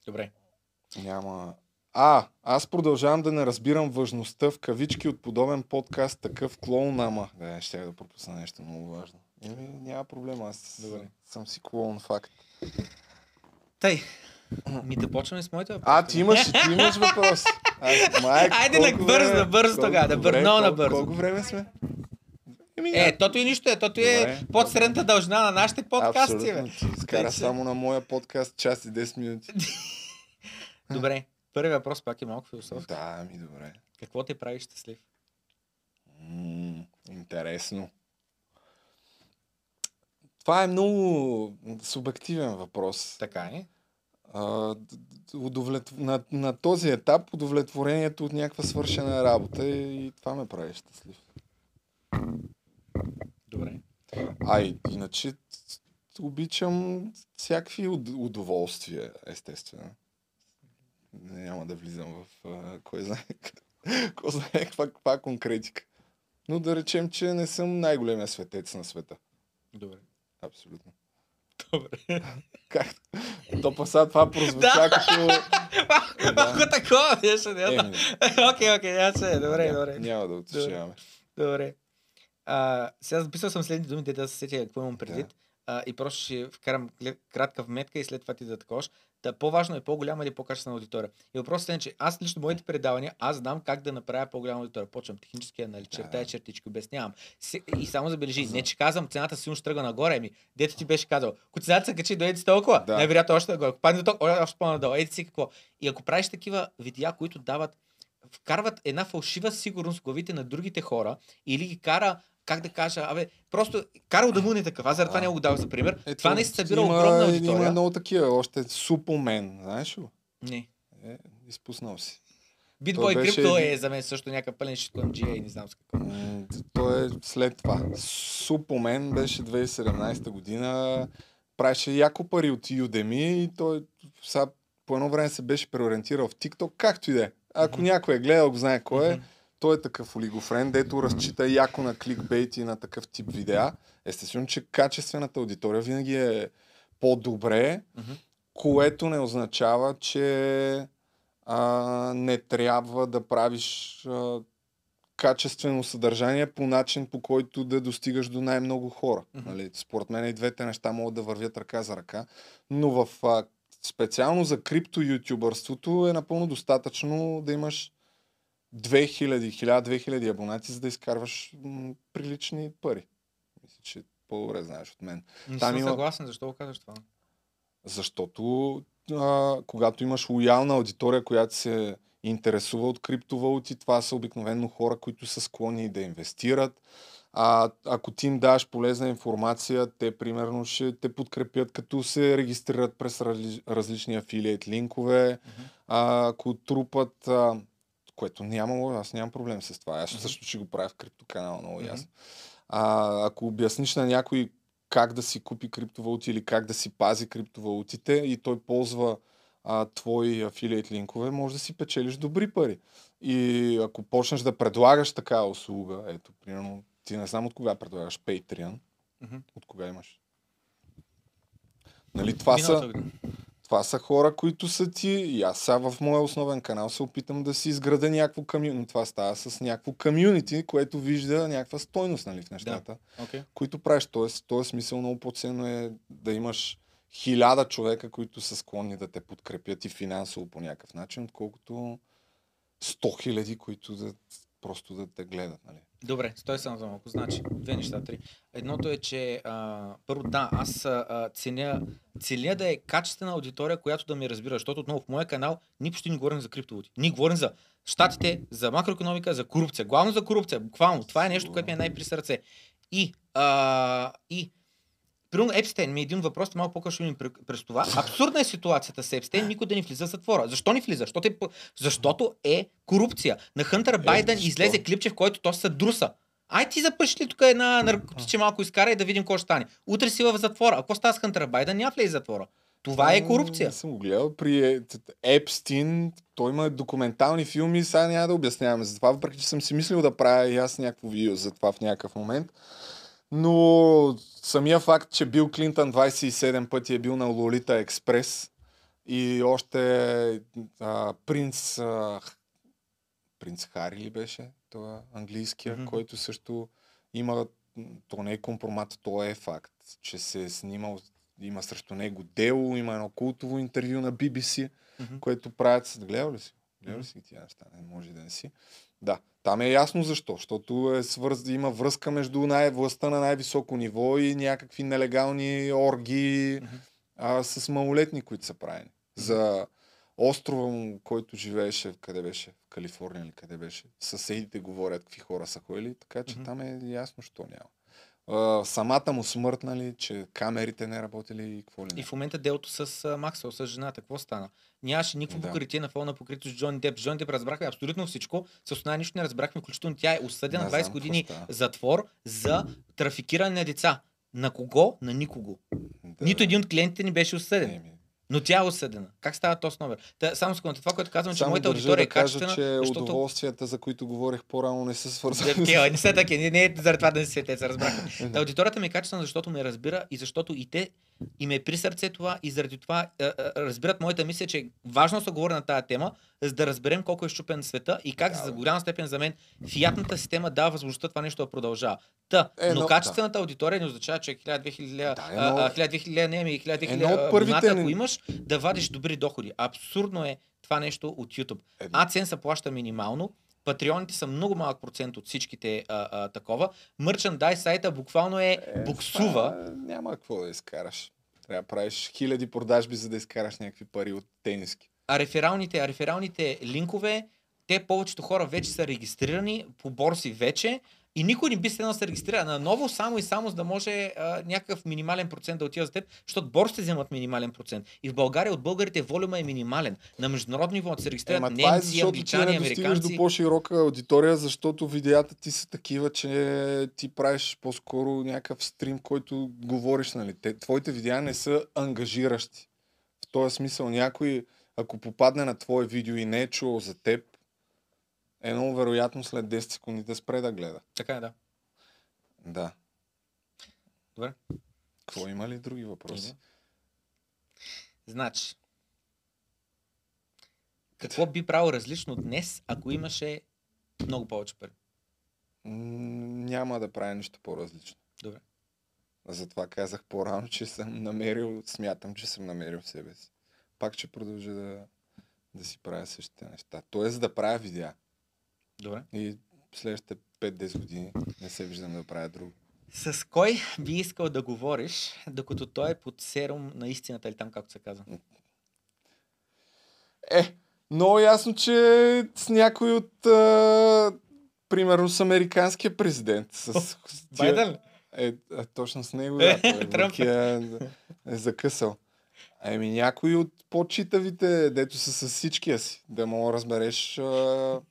Добре. Няма. А, аз продължавам да не разбирам важността в кавички от подобен подкаст, такъв клоун, ама. Да, ще да пропусна нещо много важно. Еми, няма проблем, аз Добре. съм си клоун, факт. Тъй. Ми да почваме с моите А, ти имаш, ти имаш въпрос. Аз, Айде на бързо, на бързо тогава, да бър- време? много Колко- време сме? Еми, Е, тото и нищо е. Тото е под средната дължина на нашите подкасти. Абсолютно. Скара само на моя подкаст час и 10 минути. Добре. Първият въпрос пак е малко философски. Да, ми добре. Какво те прави щастлив? М, интересно. Това е много субективен въпрос. Така е. А, на, на този етап удовлетворението от някаква свършена работа и, това ме прави щастлив. Добре. А и, иначе обичам всякакви уд- удоволствия, естествено. Няма да влизам в а, кой знае. къде. Ко знае каква, каква конкретика. Но да речем, че не съм най-големия светец на света. Добре. Абсолютно. Добре. Как? То сега това прозвуча като... Малко такова беше, Окей, окей, аз се. Добре, няма- добре. Няма да уточняваме. Добре. А, сега записал съм следните думи, те да се сетя какво имам предвид. А, и просто ще вкарам кратка вметка и след това ти да таковаш. Та по-важно е по-голяма или по-качествена аудитория. И въпросът е, че аз лично моите предавания, аз знам как да направя по-голяма аудитория. Почвам технически анализ, чертая чертички, обяснявам. И само забележи, не че казвам цената силно ще тръгва нагоре, ами дето ти беше казал, ако цената се качи до еди си толкова, Да. най-вероятно още нагоре. Ако падне до толкова, още по-надолу, еди си какво. И ако правиш такива видеа, които дават вкарват една фалшива сигурност в главите на другите хора или ги кара, как да кажа, абе, просто карал да му не такъв. Аз заради това не го дах за пример. Ето, това не се събира има- огромна Има аудитория. много такива. Още Супермен, знаеш ли? Не. Е, изпуснал си. Битбой беше Крипто е за мен също някакъв пълен шитконджия и не знам с какво. М, Той е след това. Супермен беше 2017 година. Правеше яко пари от Udemy и той сега по едно време се беше преориентирал в TikTok, както и да е. Ако някой е гледал, го знае кой е. Мгм. Той е такъв олигофрен, дето разчита яко на кликбейт и на такъв тип видеа. Естествено, че качествената аудитория винаги е по-добре, което не означава, че а, не трябва да правиш а, качествено съдържание по начин, по който да достигаш до най-много хора. Нали? Според мен и двете неща могат да вървят ръка за ръка, но в а, специално за крипто-ютубърството е напълно достатъчно да имаш 2000, 1000-2000 абонати, за да изкарваш м- прилични пари. Мисля, че по-добре знаеш от мен. Не Там съм има- съгласен, защо го казваш това? Защото а, когато имаш лоялна аудитория, която се интересува от криптовалути, това са обикновено хора, които са склонни да инвестират. А ако ти им даваш полезна информация, те примерно ще те подкрепят, като се регистрират през разли, различни афилиейт линкове, а, ако трупат, а, което няма, аз нямам проблем с това. Аз също ще го правя в криптоканала, много ясно. А, ако обясниш на някой как да си купи криптовалути или как да си пази криптовалутите и той ползва а, твои афилиейт линкове, може да си печелиш добри пари. И ако почнеш да предлагаш такава услуга, ето, примерно, ти не знам от кога предлагаш Patreon, Мгм. от кога имаш. Нали, това Миналата са, година. Това са хора, които са ти... И аз сега в моя основен канал се опитам да си изграда някакво комюнити. Това става с някакво комюнити, което вижда някаква стойност нали, в нещата, Окей. които правиш. Тоест, този смисъл много по-ценно е да имаш хиляда човека, които са склонни да те подкрепят и финансово по някакъв начин, отколкото 100 хиляди, които да просто да те гледат. Нали? Добре, стой само за малко. Значи, две неща, три. Едното е, че а, първо да, аз а, ценя, целя да е качествена аудитория, която да ме разбира, защото отново в моя канал ние почти не говорим за криптовалути. Ние говорим за щатите, за макроекономика, за корупция. Главно за корупция, буквално. Това е нещо, което ми е най-при сърце. И, а, и Примерно Епстейн ми е един въпрос, малко по-късно ми пре- през това. Абсурдна е ситуацията с Епстейн, никой да не влиза в затвора. Защо не влиза? Защото е, защото е корупция. На Хънтър Байден защо? излезе клипче, в който то са друса. Ай ти запъш ли тук една наркотиче малко изкара и да видим какво ще стане. Утре си в затвора. Ако става с Хънтър Байден, няма влезе в затвора. Това е М, корупция. Не съм го гледал. При Е- Епстин, той има документални филми, сега няма да обясняваме за това, въпреки че съм си мислил да правя и аз някакво видео за това в някакъв момент. Но самия факт, че Бил Клинтън 27 пъти е бил на Лолита Експрес и още а, принц а, принц Хари ли беше това английския, Мгм. който също има, то не е компромат, то е факт, че се е снимал, има срещу него дело, има едно култово интервю на BBC, Мгм. което правят с... Гледал ли си? Гледал ли си тия неща? Не може да не си. Да, там е ясно защо. Защото е свърз... има връзка между най- властта на най-високо ниво и някакви нелегални орги Мгм. а, с малолетни, които са правени. За острова, му, който живееше, къде беше? В Калифорния или къде беше? Съседите говорят какви хора са ходили, така че Мгм. там е ясно, що няма. А, самата му смърт, нали, че камерите не работили и какво ли не. И в момента делото с а, Максвел, с жената, какво стана? Нямаше никакво Да. покритие на фона покрито с Джон Деп. С Джон Деп разбрахме абсолютно всичко. С основа нищо не разбрахме, включително тя е осъдена Не 20 знам години става. затвор за трафикиране на деца. На кого? На никого. Да. Нито един от клиентите ни беше осъден. Еми, Но тя е осъдена. Как става този номер? Та, само секунда, това, което казвам, че Само моята аудитория да е кажа, качествена, че защото... удоволствията, за които говорех по-рано, не са свързани с... такива, не са такива, не, не е заради това да не се те се разбраха. Та, аудиторията ми е качествена, защото ме разбира и защото и те им е при сърце това и заради това а, а, разбират моята мисия, че е важно да се говори на тази тема, за да разберем колко е щупен света и как Да, за голяма степен за мен фиатната система дава възможността това нещо да продължава. Та, Е, но но- качествената аудитория не означава, че 1000-2000 Да, да, 1000-2000 не, ами 1000-2000 едно от абоната, първите ако имаш, да вадиш добри доходи. Абсурдно е това нещо от YouTube. AdSense се плаща минимално, Патреоните са много малък процент от всичките а, а, такова. Мерчандай сайта буквално е, Е, буксува. това Няма какво да изкараш. Трябва да правиш хиляди продажби, за да изкараш някакви пари от тениски. А рефералните, а рефералните линкове, те повечето хора вече са регистрирани по борси вече и никой не би следно да се регистрира наново, само и само за да може а, някакъв минимален процент да отива за теб, защото борсите вземат минимален процент. И в България от българите волюма е минимален. На международно ниво да се регистрират Ема това е немци, защото ти англичани, не достигаш американци. до по-широка аудитория, защото видеята ти са такива, че ти правиш по-скоро някакъв стрим, който говориш, нали. Те, твоите видеа не са ангажиращи. В този смисъл някой, ако попадне на твое видео и не е чул за теб, е много вероятно след 10 секунди да спре да гледа. Така е, да. Да. Добре. Какво има ли други въпроси? Има. Значи, какво би правил различно днес, ако имаше много повече пари? Няма да правя нищо по-различно. Добре. Затова казах по-рано, че съм намерил, смятам, че съм намерил себе си. Пак ще продължа да, да си правя същите неща. Тоест да правя видеа. Добре. И следващите 5-10 години не се виждам да правя друго. С кой би искал да говориш, докато той е под серум на истината или там, както се казва? Е, много ясно, че с някой от, а, примерно с американския президент. С, с тия- Байден? Е, а, точно с него, да. Той Тръмп. Тръмп. Е, е закъсал. Ами някой от по-читавите, дето са с всичкия си, да мога да разбереш а,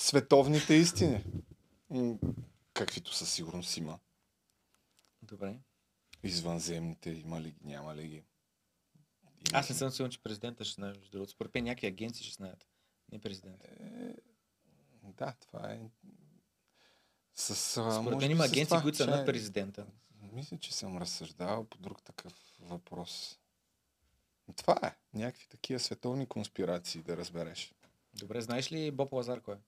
световните истини. Каквито със сигурност има. Добре. Извънземните има ли, няма ли ги? Има Аз не съм сигурен, че президента ще знае, между другото. Според мен някакви агенции ще знаят. Не президента. Е, да, това е... С, Според мен има агенции, това, които са че- над президента. Мисля, че съм разсъждавал по друг такъв въпрос. Това е. Някакви такива световни конспирации да разбереш. Добре, знаеш ли Боб Лазар кой е?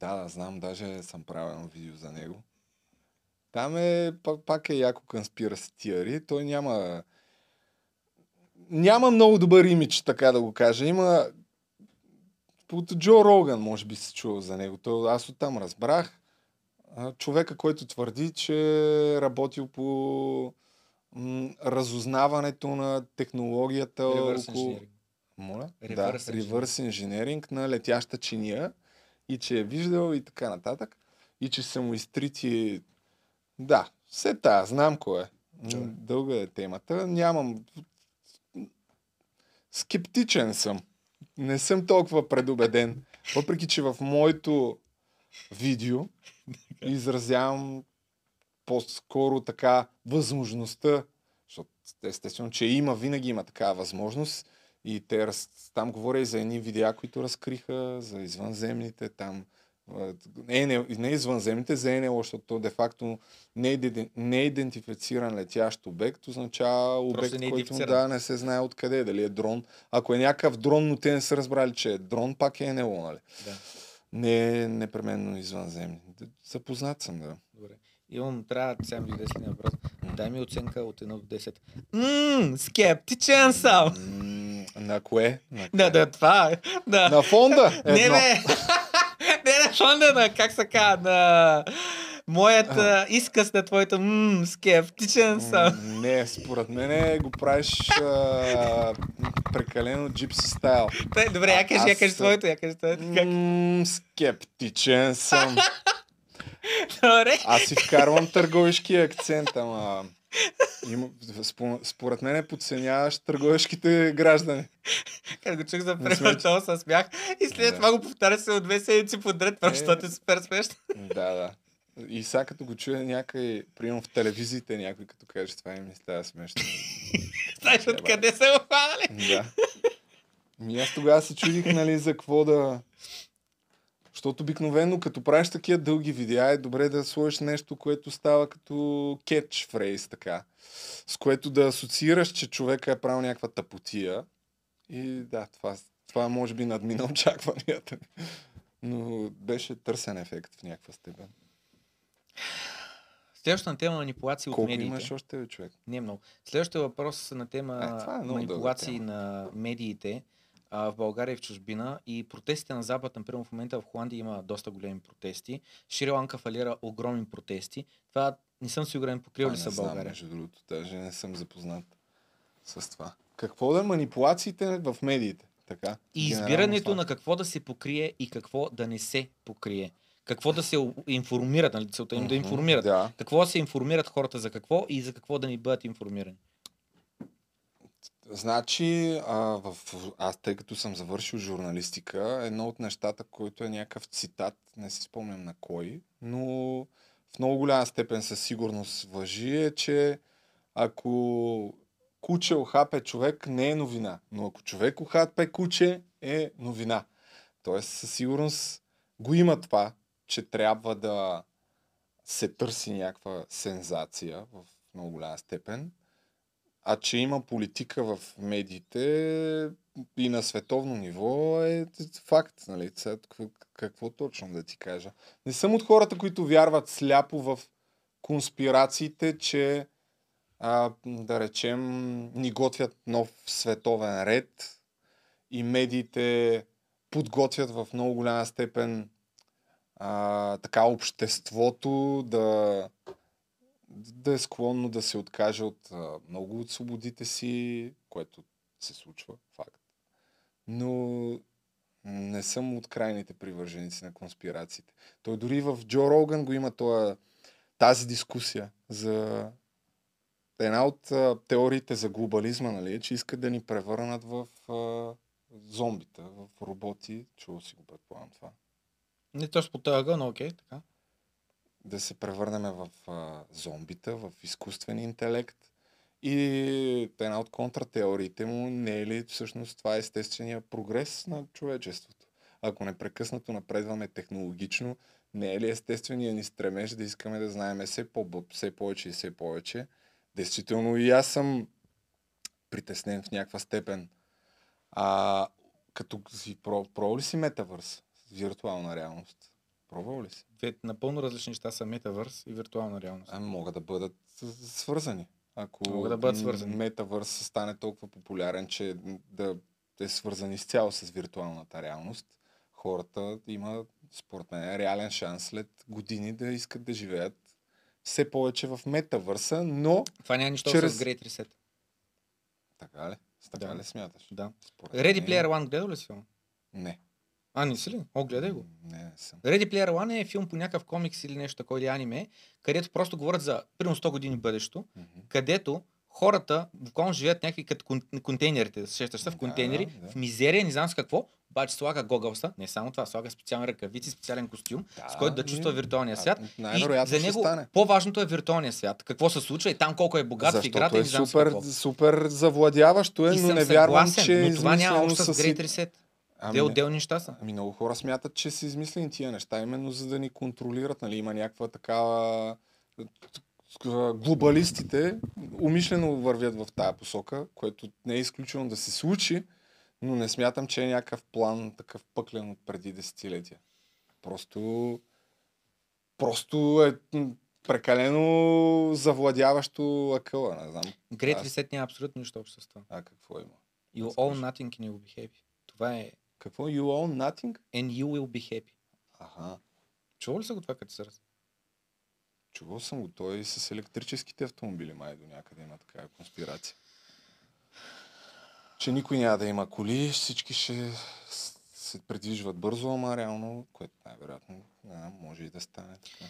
Да, да, знам, даже съм правил едно видео за него. Там е, пак, пак е яко конспираси тиари. Той няма... Няма много добър имидж, така да го кажа. Има... От Джо Роган, може би се чувал за него. Той, аз оттам разбрах. Човека, който твърди, че е работил по м, разузнаването на технологията Reverse около... engineering. Моля? Reverse да, engineering. реверс инженеринг на летяща чиния и че е виждал и така нататък. И че са му изтрити... Да, все та, знам е. Добре. Дълга е темата. Нямам... Скептичен съм. Не съм толкова предубеден. Въпреки, че в моето видео изразявам по-скоро така възможността, защото естествено, че има, винаги има такава възможност и те раз... там говоря и за едни видеа, които разкриха, за извънземните, там не, не, не извънземните, за НЛО, защото то де-факто не е, не е идентифициран летящ обект, означава обект, не е който да, не се знае откъде е, дали е дрон. Ако е някакъв дрон, но те не са разбрали, че е дрон, пак е НЛО, нали? Да. Не е непременно извънземни. Запознат съм, да. Добре. Имам, трябва сега ми даде следния въпрос. Дай ми оценка от 1 до 10. Ммм, скептичен съм. М, На кое? На, Да, да, това е. Да. на фонда? Не, Едно. бе! не, на фонда на, как се казва, на моят а, изказ на твоето ммм, скептичен съм. Не, според мен го правиш а, прекалено джипси стайл. Тъй, Добре, я кажи, я аз кажи съм- твоето, я кажи твоето. Как? М, скептичен съм. Добре. Аз си вкарвам търговешки акцент, ама... Има, спо- според мен подценяваш търговешките граждани. Как го чух за много се смях. И след Да. това го повтаря се от две седмици подред, Е. защото е супер смешно. Да, да. И сега като го чуя някъде, примерно в телевизиите някой като каже това и ми става смешно. Знаеш Е, откъде са го хванали? да. Ми аз тогава се чудих, нали, за какво да... Защото обикновено, като правиш такива дълги видеа, е добре да сложиш нещо, което става като кетч фрейз, така. С което да асоциираш, че човека е правил някаква тъпотия. И да, това, това може би надмина очакванията ми. Но беше търсен ефект в някаква степен. Следващата тема манипулации от Колко медиите. имаш още, бе, човек? Не много. Следващия въпрос на тема Е, това е манипулации дълга на медиите а, в България и в чужбина и протестите на Запад, например в момента в Холандия има доста големи протести. Шри-Ланка фалира огромни протести. Това не съм сигурен покрил А, ли са знам, България. Между другото, даже не съм запознат с това. Какво да е манипулациите в медиите? Така. И избирането това. на какво да се покрие и какво да не се покрие. Какво да се информират, нали, целта им да Мгм, информират. Да. Какво да се информират хората за какво и за какво да ни бъдат информирани. Значи, а, в, аз тъй като съм завършил журналистика, едно от нещата, който е някакъв цитат, не си спомням на кой, но в много голяма степен със сигурност въжи е, че ако куче охапе човек, не е новина. Но ако човек охапе куче, е новина. Тоест, със сигурност го има това, че трябва да се търси някаква сензация в много голяма степен. А че има политика в медиите и на световно ниво е факт. Нали? Сега, какво точно да ти кажа? Не съм от хората, които вярват сляпо в конспирациите, че а, да речем ни готвят нов световен ред и медиите подготвят в много голяма степен а, така обществото да, да е склонно да се откаже от а, много от свободите си, което се случва, факт. Но не съм от крайните привърженици на конспирациите. Той дори в Джо Роган го има това, тази дискусия за една от а, теориите за глобализма, нали, че искат да ни превърнат в а, зомбита, в роботи. Чувал си го предполагам това. Не точно по ъгъл, но окей, така. Да се превърнем в а, зомбита, в изкуствен интелект. И една от контратеориите му не е ли всъщност това естествения прогрес на човечеството? Ако непрекъснато напредваме технологично, не е ли естествения ни стремеж да искаме да знаем все, по- все повече и все повече? Действително и аз съм притеснен в някаква степен. А като си про- пробвал ли си метавърс? Виртуална реалност. Пробвал ли си? Две напълно различни неща са метавърс и виртуална реалност. Ами могат да бъдат свързани. Ако Могат да бъдат свързани. метавърс стане толкова популярен, че да е свързан изцяло с виртуалната реалност, хората има, според мен, реален шанс след години да искат да живеят все повече в метавърса, но Това няма нищо Чрез- с Great Reset. така ли? С Така Да. ли смяташ? Да. Според Ready мен- Player One гледал ли си? Не. А, не си ли? О, гледай го. Не, съм. Ready Player One е филм по някакъв комикс или нещо такова или аниме, където просто говорят за примерно 100 години бъдещето, Мгм. където хората буквално живеят някакви като кон- контейнерите, сещаш се в Да, контейнери, да. в мизерия, не знам с какво, обаче слага гогълса, не само това, слага специални ръкавици, специален костюм, с който да и- чувства виртуалния свят. А, най-вероятно и за него стане. по-важното е виртуалния свят. Какво се случва и там колко е богат в Защото играта и е не знам с супер, какво. супер завладяващо е, И но не вярвам, че но това няма общо с с Great Reset. Ами, не. отделни неща са. Ами много хора смятат, че са измислени тия неща, именно за да ни контролират. Нали? Има някаква такава... Глобалистите умишлено вървят в тая посока, което не е изключено да се случи, но не смятам, че е някакъв план такъв пъклен от преди десетилетия. Просто... Просто е прекалено завладяващо акъла, не знам. Great Reset няма абсолютно нищо общо с това. А какво има? You own nothing and you will be happy. Това е Какво? You own nothing? and you will be happy. Аха. Чува ли са го това, като раз? Чувал съм го. Той и с електрическите автомобили май до някъде има такава конспирация. Че никой няма да има коли, всички ще се придвижват бързо, ама реално, което най-вероятно може и да стане така.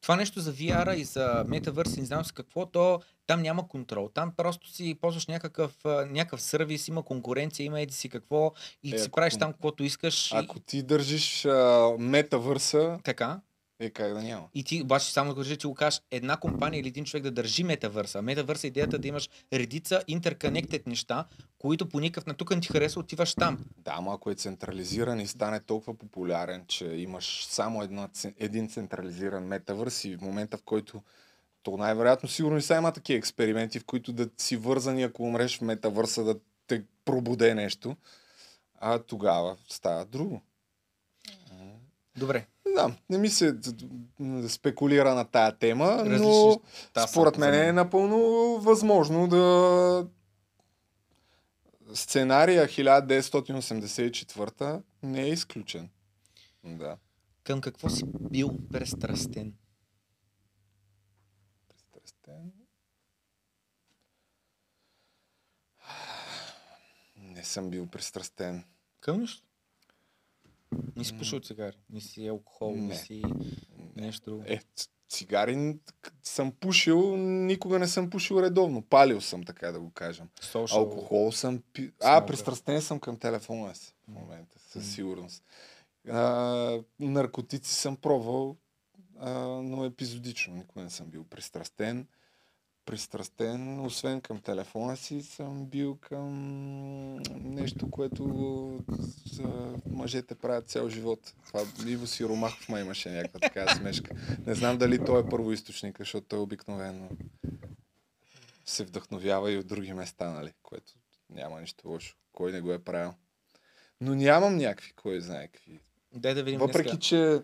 Това нещо за VR и за Metaverse, не знам с какво, то там няма контрол. Там просто си ползваш някакъв, някакъв сервис, има конкуренция, има еди си какво и Е, си ако правиш там каквото искаш. Ако И... ти държиш метавърса, Така. Е, как да няма? И ти обаче само да кажа, че го кажеш една компания или един човек да държи метавърса. Метавърса е идеята да имаш редица интерконектед неща, които по никакъв на тук не ти харесва, отиваш там. Да, ама ако е централизиран и стане толкова популярен, че имаш само една, един централизиран метавърс и в момента, в който то най-вероятно сигурно и сега има такива експерименти, в които да си вързани, ако умреш в метавърса, да те пробуде нещо, а тогава става друго. Добре. Знам, не ми се спекулира на тая тема, но Различни Та са според мен е напълно възможно да сценария 1984 не е изключен. Да. Към какво си бил престрастен? Пристрастен. Не съм бил пристрастен. Към нищо? Не си пушил цигари, не си алкохол, не, Не. си нещо друго. Е, цигари съм пушил, никога не съм пушил редовно. Палил съм, така да го кажем. Social. Алкохол съм пи... А, пристрастен съм към телефона си в момента, със сигурност. А, наркотици съм пробвал, а, но епизодично. Никога не съм бил пристрастен. Пристрастен, освен към телефона си, съм бил към нещо, което а, мъжете правят цял живот. Това Иво си Ромахов ма имаше някаква така смешка. Не знам дали той е първоисточника, защото той обикновено се вдъхновява и от други места, нали? Което няма нищо лошо. Кой не го е правил. Но нямам някакви, кой знае какви. Дай да видим Въпреки, днеска. че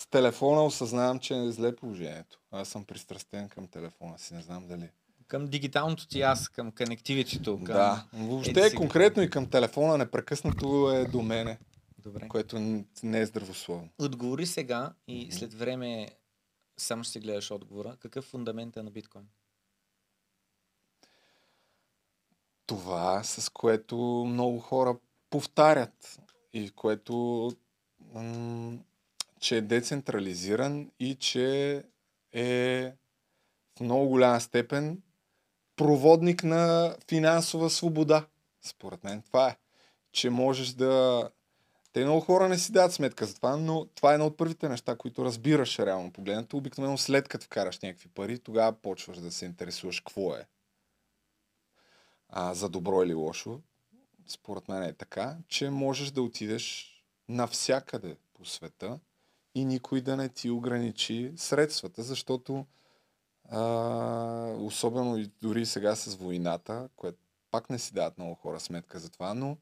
с телефона осъзнавам, че е зле положението. Аз съм пристрастен към телефона си, не знам дали. Към дигиталното ти аз, към конективитето. Към... Да, въобще сега. конкретно и към телефона непрекъснато е до мене, Добре. което не е здравословно. Отговори сега и след време само ще си гледаш отговора. Какъв фундамент е на биткоин? Това, с което много хора повтарят и което м- че е децентрализиран и че е в много голяма степен проводник на финансова свобода. Според мен това е. Че можеш да... Те много хора не си дадат сметка за това, но това е едно от първите неща, които разбираш реално погледнато. Обикновено след като вкараш някакви пари, тогава почваш да се интересуваш какво е. А, за добро или лошо, според мен е така, че можеш да отидеш навсякъде по света и никой да не ти ограничи средствата, защото а, особено и дори сега с войната, което пак не си дават много хора сметка за това, но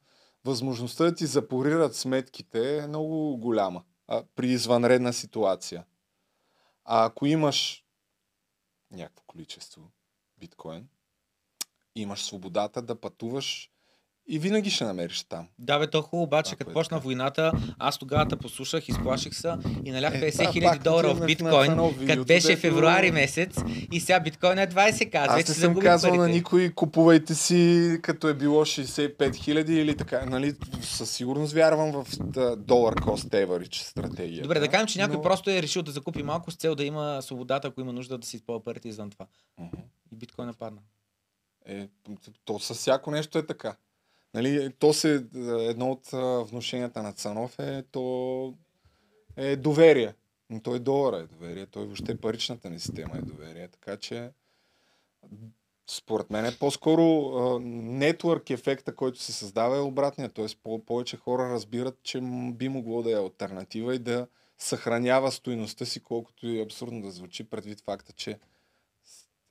възможността да ти запорират сметките е много голяма а, при извънредна ситуация. А ако имаш някакво количество биткоин, имаш свободата да пътуваш и винаги ще намериш там. Да, бе, то хубаво, обаче, като е почна така. войната, аз тогава те послушах, изплаших се и налях Е, 50 това хиляди долара в биткоин, като беше февруари месец и сега биткоин е 20 казва. Аз не съм загубих казвал на парите. никой, купувайте си, като е било 65 хиляди или така, нали, със сигурност вярвам в долар cost average стратегия. Добре, да кажем, че някой но... просто е решил да закупи малко с цел да има свободата, ако има нужда да си използва парите извън това. Мгм. И биткоин падна. Е, то със всяко нещо е така. Нали, то се, едно от а, внушенията на Цанов е, то е доверие. Но той долара е доверие, той въобще паричната ни система е доверие. Така че, според мен е по-скоро нетворк ефекта, който се създава е обратния. По- повече хора разбират, че би могло да е альтернатива и да съхранява стоиността си, колкото и абсурдно да звучи предвид факта, че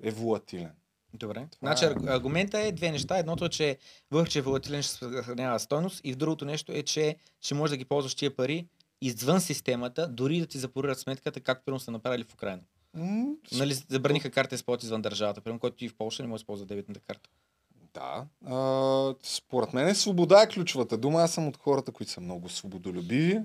е волатилен. Добре. Значи е. арг- аргумента е две неща. Едното е, че въпреки че е волатилен ще съхранява стойност и в другото нещо е, че ще можеш да ги ползваш тия пари извън системата, дори да ти запорират сметката, както примерно са направили в Украина. М, Нали, забраниха карта използват извън държавата, примерно, който ти в Польша не може да използва дебитната карта. Да. А, според мен свобода е ключовата дума. Аз съм от хората, които са много свободолюбиви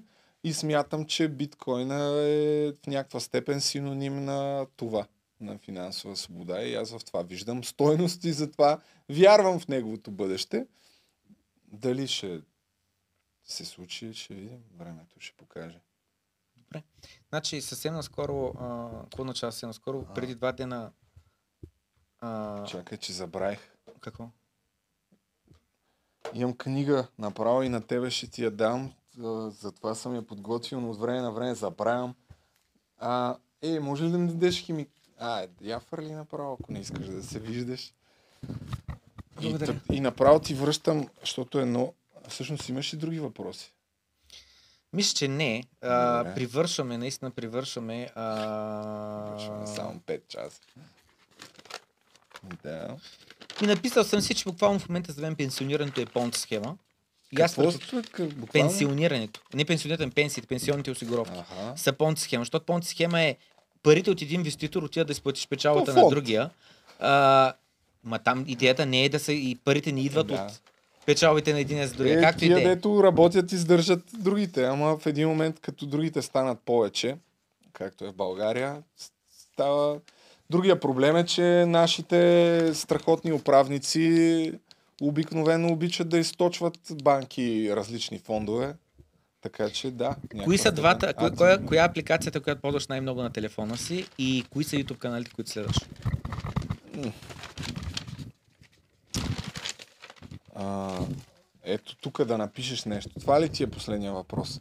и смятам, че биткоина е в някаква степен синоним на това, на финансова свобода и аз в това виждам стойност и затова вярвам в неговото бъдеще. Дали ще се случи, ще видим. Времето ще покаже. Значи съвсем наскоро, какво означава съвсем наскоро, А. преди два дена... А, Чакай, че забравих. какво? Имам книга, направо и на тебе ще ти я дам. Затова съм я подготвил, но от време на време забравям. А, е, може ли да ми дадеш химик? А, я фърли направо, ако не искаш да се виждаш. И, тъп- и направо ти връщам, защото едно... Всъщност имаш и други въпроси. Мисля, че не. А, Добре. привършваме, наистина привършваме. А... Само 5 часа. Да. И написал съм си, че буквално в момента за мен пенсионирането е понт схема. И аз Какво? Буквално? Пенсионирането. Не пенсионирането, пенсиите, пенсионните осигуровки. Аха. Са понт схема. Защото понт схема е парите от един инвеститор отиват да изплатиш печалбата То на другия. А, ма там идеята не е да са и парите не идват Да. от печалбите на един за другия. Е, Както и тия, да е. дето работят, издържат другите, ама в един момент, като другите станат повече, както е в България, с- става... Другия проблем е, че нашите страхотни управници обикновено обичат да източват банки и различни фондове. Така че да. Кои са двата, коя, коя, коя е апликацията, която ползваш най-много на телефона си и кои са YouTube каналите, които следваш? А, ето тук да напишеш нещо. Това ли ти е последния въпрос?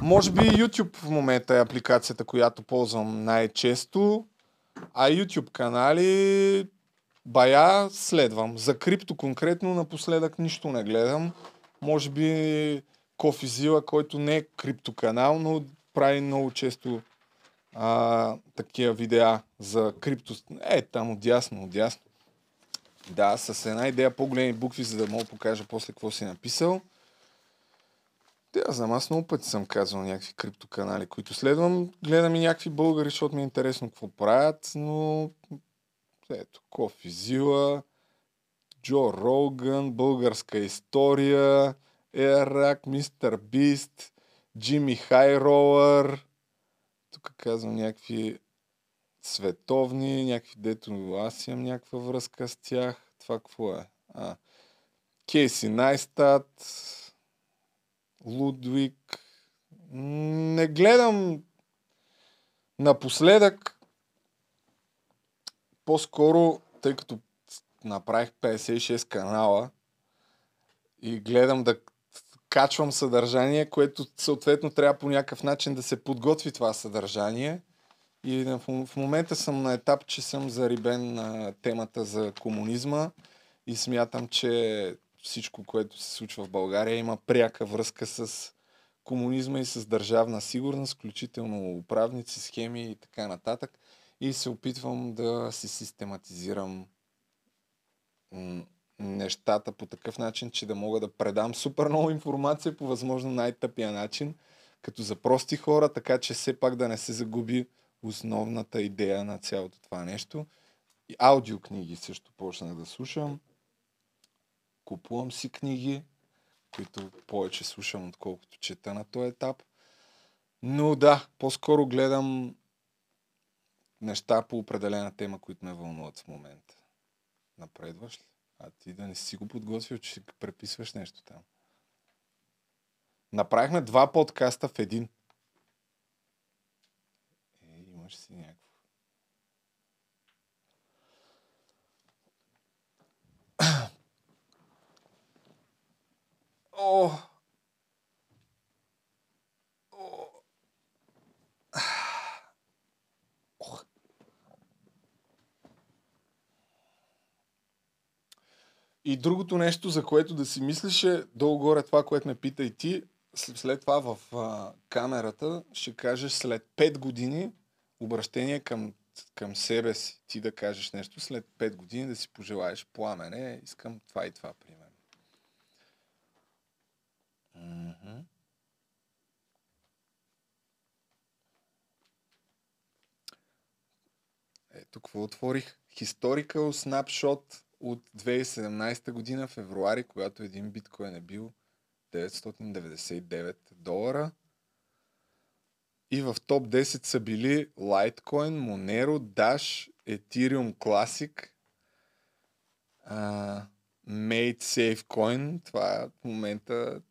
Може би YouTube в момента е апликацията, която ползвам най-често, а YouTube канали бая следвам. За крипто конкретно напоследък нищо не гледам. Може би Кофизила, който не е крипто канал, но прави много често а, такива видеа за крипто. Е, там отясно, отясно. Да, с една идея по-големи букви, за да мога покажа после какво си написал. Да, знам, аз много пъти съм казвал някакви криптоканали, които следвам. Гледам и някакви българи, защото ми е интересно какво правят, но ето, Кофи Зила, Джо Роган, Българска история, Ерак, Мистер Бист, Джимми Хайролър. Тук казвам някакви световни, някакви, дето аз имам някаква връзка с тях. Това какво е? А, Кейси Найстат, Лудвик. Не гледам напоследък. По-скоро, тъй като направих 56 канала и гледам да качвам съдържание, което съответно трябва по някакъв начин да се подготви това съдържание. И в, момента съм на етап, че съм зарибен на темата за комунизма и смятам, че всичко, което се случва в България, има пряка връзка с комунизма и с държавна сигурност, включително управници, схеми и така нататък. И се опитвам да си систематизирам нещата по такъв начин, че да мога да предам супер много информация по възможно най-тъпия начин, като за прости хора, така че все пак да не се загуби основната идея на цялото това нещо. И аудиокниги също почнах да слушам. Купувам си книги, които повече слушам, отколкото чета на този етап. Но да, по-скоро гледам неща по определена тема, които ме вълнуват в момента. Напредваш ли? А ти да не си го подготвил, че преписваш нещо там. Направихме два подкаста в един. Е, имаш си някакво. О! Ох. И другото нещо, за което да си мислиш е долу-горе това, което ме пита и ти. След това в а, камерата ще кажеш след 5 години обращение към, към себе си. Ти да кажеш нещо след 5 години, да си пожелаеш пламене. Искам това и това, примерно. Мгм. Ето какво отворих. Historical Snapshot от 2017 година, февруари, когато един биткоин е бил 999 долара. И в топ 10 са били Litecoin, Monero, Dash, Ethereum Classic, а, Made Safe Coin. Това в момента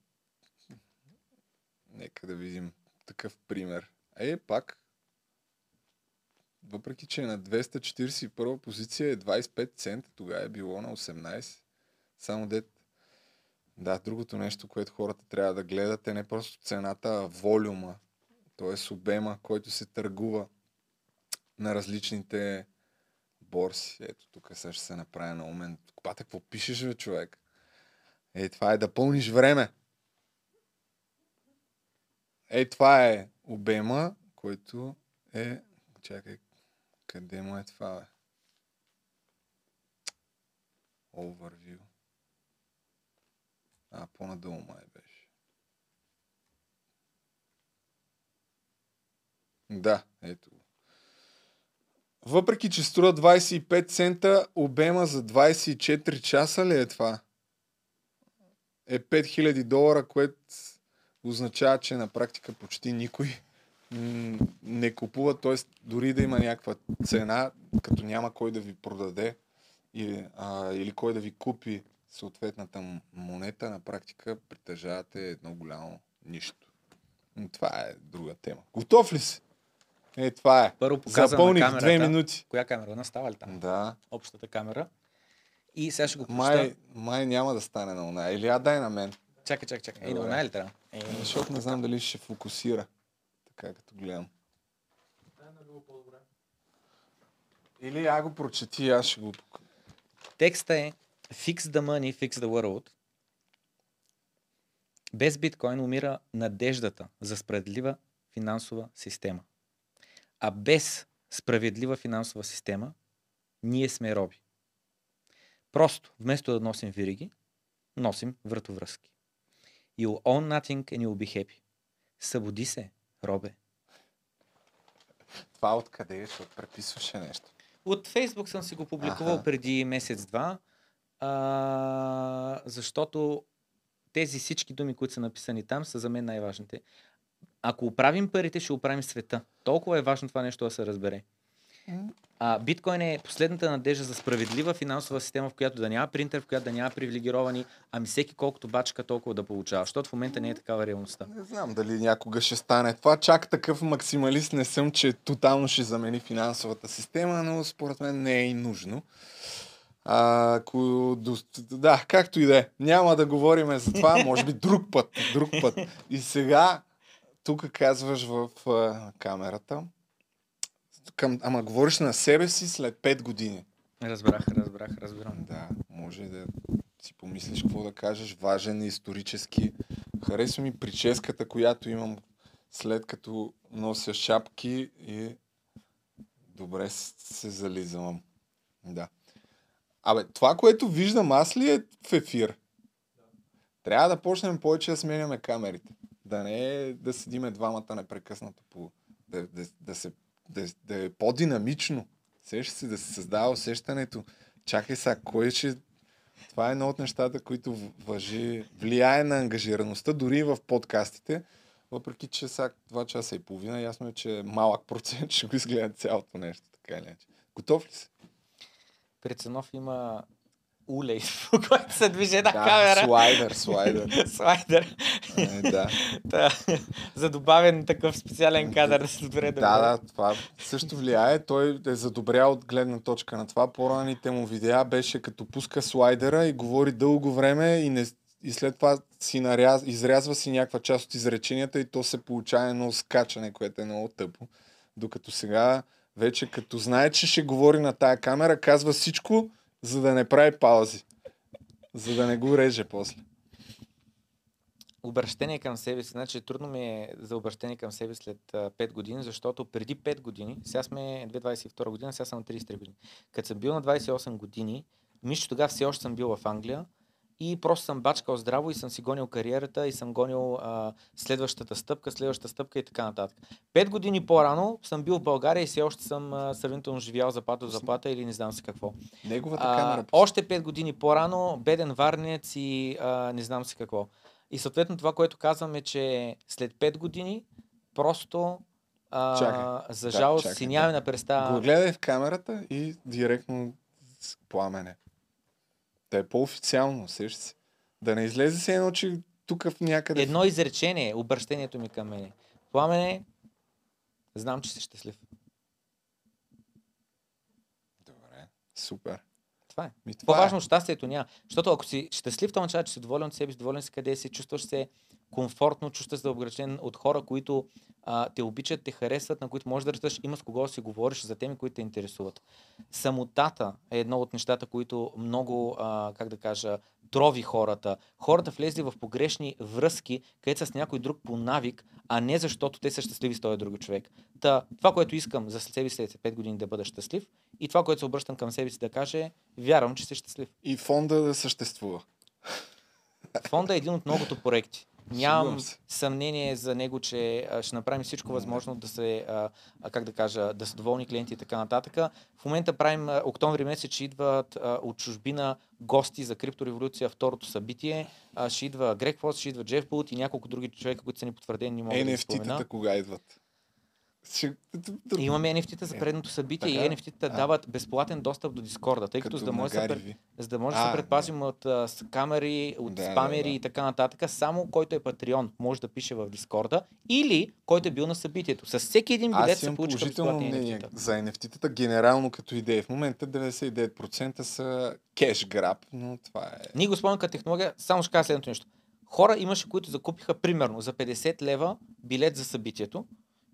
Нека да видим такъв пример. Е, пак. Въпреки, че е на 241 позиция е 25 цента, тогава е било на 18. Само дет. Да, другото нещо, което хората трябва да гледат е не просто цената, а волюма. т.е. обема, който се търгува на различните борси. Ето тук сега ще се направя на умен. Бата, какво пишеш, бе, човек? Е, това е да пълниш време. Е, това е обема, който е... Чакай, къде му е това, бе? Overview. А, по-надолу май беше. Да, ето го. Въпреки, че струва 25 цента, обема за 24 часа ли е това? Е 5000 долара, което означава, че на практика почти никой не купува, т.е. дори да има някаква цена, като няма кой да ви продаде или, а, или кой да ви купи съответната монета, на практика притежавате едно голямо нищо. Но това е друга тема. Готов ли си? Е, това е. Първо на Запълних камерата. две минути. Коя камера? Една става ли там? Да. Общата камера. И сега ще го прочета. Май, май няма да стане на она. Или я дай на мен. Чакай, чакай, чакай. Ей, Добре. да ли трябва? Е, Защото не знам дали ще фокусира. Така като гледам. Или я го прочети, аз ще го... Текста е Fix the money, fix the world. Без биткоин умира надеждата за справедлива финансова система. А без справедлива финансова система, ние сме роби. Просто, вместо да носим вириги, носим вратовръзки. You'll own nothing and you'll be happy. Събуди се, робе. Това откъде е, защото преписваше нещо. От Фейсбук съм си го публикувал Аха. преди месец-два, а, защото тези всички думи, които са написани там, са за мен най-важните. Ако оправим парите, ще оправим света. Толкова е важно това нещо да се разбере. А, биткоин е последната надежда за справедлива финансова система, в която да няма принтер, в която да няма привилегировани, ами всеки колкото бачка, толкова да получава. Защото в момента не е такава реалността. Не знам дали някога ще стане това. Чак такъв максималист не съм, че тотално ще замени финансовата система, но според мен не е и нужно. А, ако, да, както и да е. Няма да говорим за това, може би друг път. Друг път. И сега, тук казваш в а, камерата, към, ама говориш на себе си след 5 години. Разбрах, разбрах, разбирам. Да, може да си помислиш какво да кажеш. Важен исторически. Харесва ми прическата, която имам след като нося шапки и добре се зализам. Да. Абе, това, което виждам аз ли е в ефир? Трябва да почнем повече да сменяме камерите. Да не е да седиме двамата непрекъснато по... Да, да, да, се, да, да е по-динамично. Сеща се да се създава усещането. Чакай сега, кой ще... Това е едно от нещата, които въжи, влияе на ангажираността, дори и в подкастите. Въпреки, че сега два часа и половина, ясно е, че малък процент ще го изгледа цялото нещо. Така или иначе. Готов ли си? Пред Цанов има улей, по който се движи една да, камера. слайдер, слайдер. Слайдер. Е, да. Та, за добавен такъв специален кадър да се добре Да, да, това също влияе. Той е задобрял от гледна точка на това. По-раните му видеа беше като пуска слайдера и говори дълго време и, не, и след това си наряз, изрязва си някаква част от изреченията и то се получава едно скачане, което е много тъпо. Докато сега вече като знае, че ще говори на тая камера, казва всичко, за да не прави паузи. За да не го реже после. Обращение към себе си. Значи трудно ми е за обращение към себе след а, 5 години, защото преди 5 години, сега сме 2022 година, сега съм на 33 години. Като съм бил на 28 години, мисля, че тогава все още съм бил в Англия и просто съм бачкал здраво и съм си гонил кариерата и съм гонил а, следващата стъпка, следващата стъпка и така нататък. Пет години по-рано съм бил в България и все още съм а, сравнително живял заплата до заплата или не знам си какво. Неговата А, камера. още 5 години по-рано, беден варнец и а, не знам си какво. И съответно това, което казвам е, че след 5 години просто а, Чакай. за Да, жалост чакай, си да. нямаме на представа. Го гледай в камерата и директно пламене. Да е по-официално, сеща се. Да не излезе се едно, че тук в някъде... Едно изречение, обращението ми към мене. Пламене, знам, че си щастлив. Добре, супер. Това е. Ми, това По-важно от щастието няма. Защото ако си щастлив, то означава, че си доволен от себе си, доволен си къде си, чувстваш се комфортно, чувстваш се обграчен от хора, които а, те обичат, те харесват, на които можеш да растеш, има с кого да си говориш за теми, които те интересуват. Самотата е едно от нещата, които много, а, как да кажа, трови хората. Хората влезли в погрешни връзки, където са с някой друг по навик, а не защото те са щастливи с този друг човек. Та, това, което искам за себе си след 5 години да бъда щастлив и това, което се обръщам към себе си да каже, е, вярвам, че си щастлив. И фонда да съществува. Фонда е един от многото проекти. Нямам съмнение за него, че ще направим всичко възможно да се, как да кажа, да са доволни клиенти и така нататък. В момента правим, октомври месец ще идват от чужбина гости за криптореволюция, второто събитие. Ще идва Грег Фос, ще идва Джеф Булт и няколко други човека, които са ни потвърдени, не мога да ги спомена. NFT-тата кога идват? Ще... Имаме NFT-та за предното събитие така и? NFT-та дават безплатен достъп до Дискорда, тъй като, Като за да може да за да може да се предпазим от а, камери, от Да, да, спамери да. и така нататък, само който е Патреон може да пише в Дискорда или който е бил на събитието. С всеки един билет се положително безплатни мнение NFT-та. за NFT-тата генерално като идея. В момента 99% са кеш граб, но това е... Ние го спомням като технология, само ще кажа следното нещо. Хора имаше, които закупиха примерно за 50 лева билет за събитието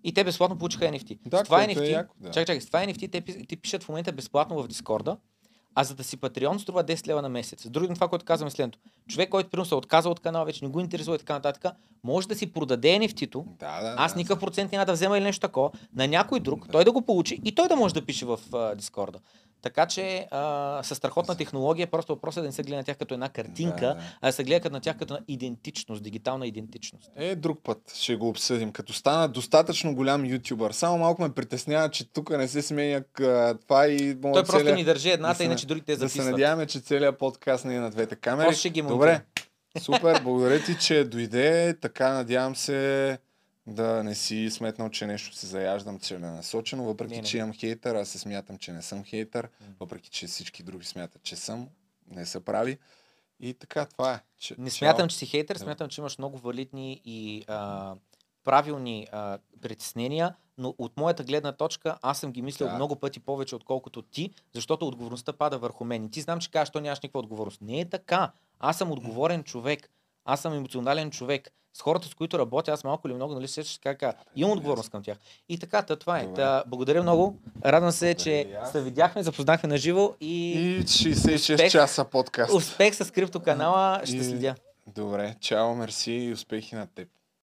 и те безплатно получиха NFT. Да, с това което е NFT, яко, да. чакай, чакай, с това NFT те, те пишат в момента безплатно в Дискорда, а за да си Патреон струва 10 лева на месец. Други това, което казваме следното. Човек, който примерно се е отказал от канала, вече не го интересува и така нататък, може да си продаде NFT-то, Да, да, аз да. никакъв процент няма да взема или нещо такова, на някой друг, Да. той да го получи и той да може да пише в а, Дискорда. Така че а, с страхотна технология, просто въпросът е да не се гледа на тях като една картинка, Да, да. а да се гледа на тях като на идентичност, дигитална идентичност. Е, друг път ще го обсъдим. Като стана достатъчно голям ютубър. Само малко ме притеснява, че тук не се сменя това и Той просто целия- ни държи едната, да иначе на- другите Да се записват. надяваме, че целият подкаст не е на двете камери. Ще ги Добре, супер, благодаря ти, че дойде. Така надявам се да не си сметнал, че нещо се заяждам целенасочено, въпреки Не, не. че имам хейтър, аз се смятам, че не съм хейтър, въпреки че всички други смятат, че съм, не са прави. И така, това е. Че, Не смятам, че си хейтър, смятам, че имаш много валидни и а, правилни а, притеснения, но от моята гледна точка аз съм ги мислил Да. много пъти повече, отколкото ти, защото отговорността пада върху мен. И ти знам, че кажеш, то нямаш никаква отговорност. Не е така. Аз съм отговорен човек. Аз съм емоционален човек. С хората, с които работя, аз малко или много, нали, се ще кажа, имам отговорност към тях. И така, та, това е. Та, благодаря много. Радвам се, че се видяхме, запознахме на живо и, И 66 Успех. часа подкаст. успех с криптоканала ще И- следя. Добре, чао, мерси и успехи на теб.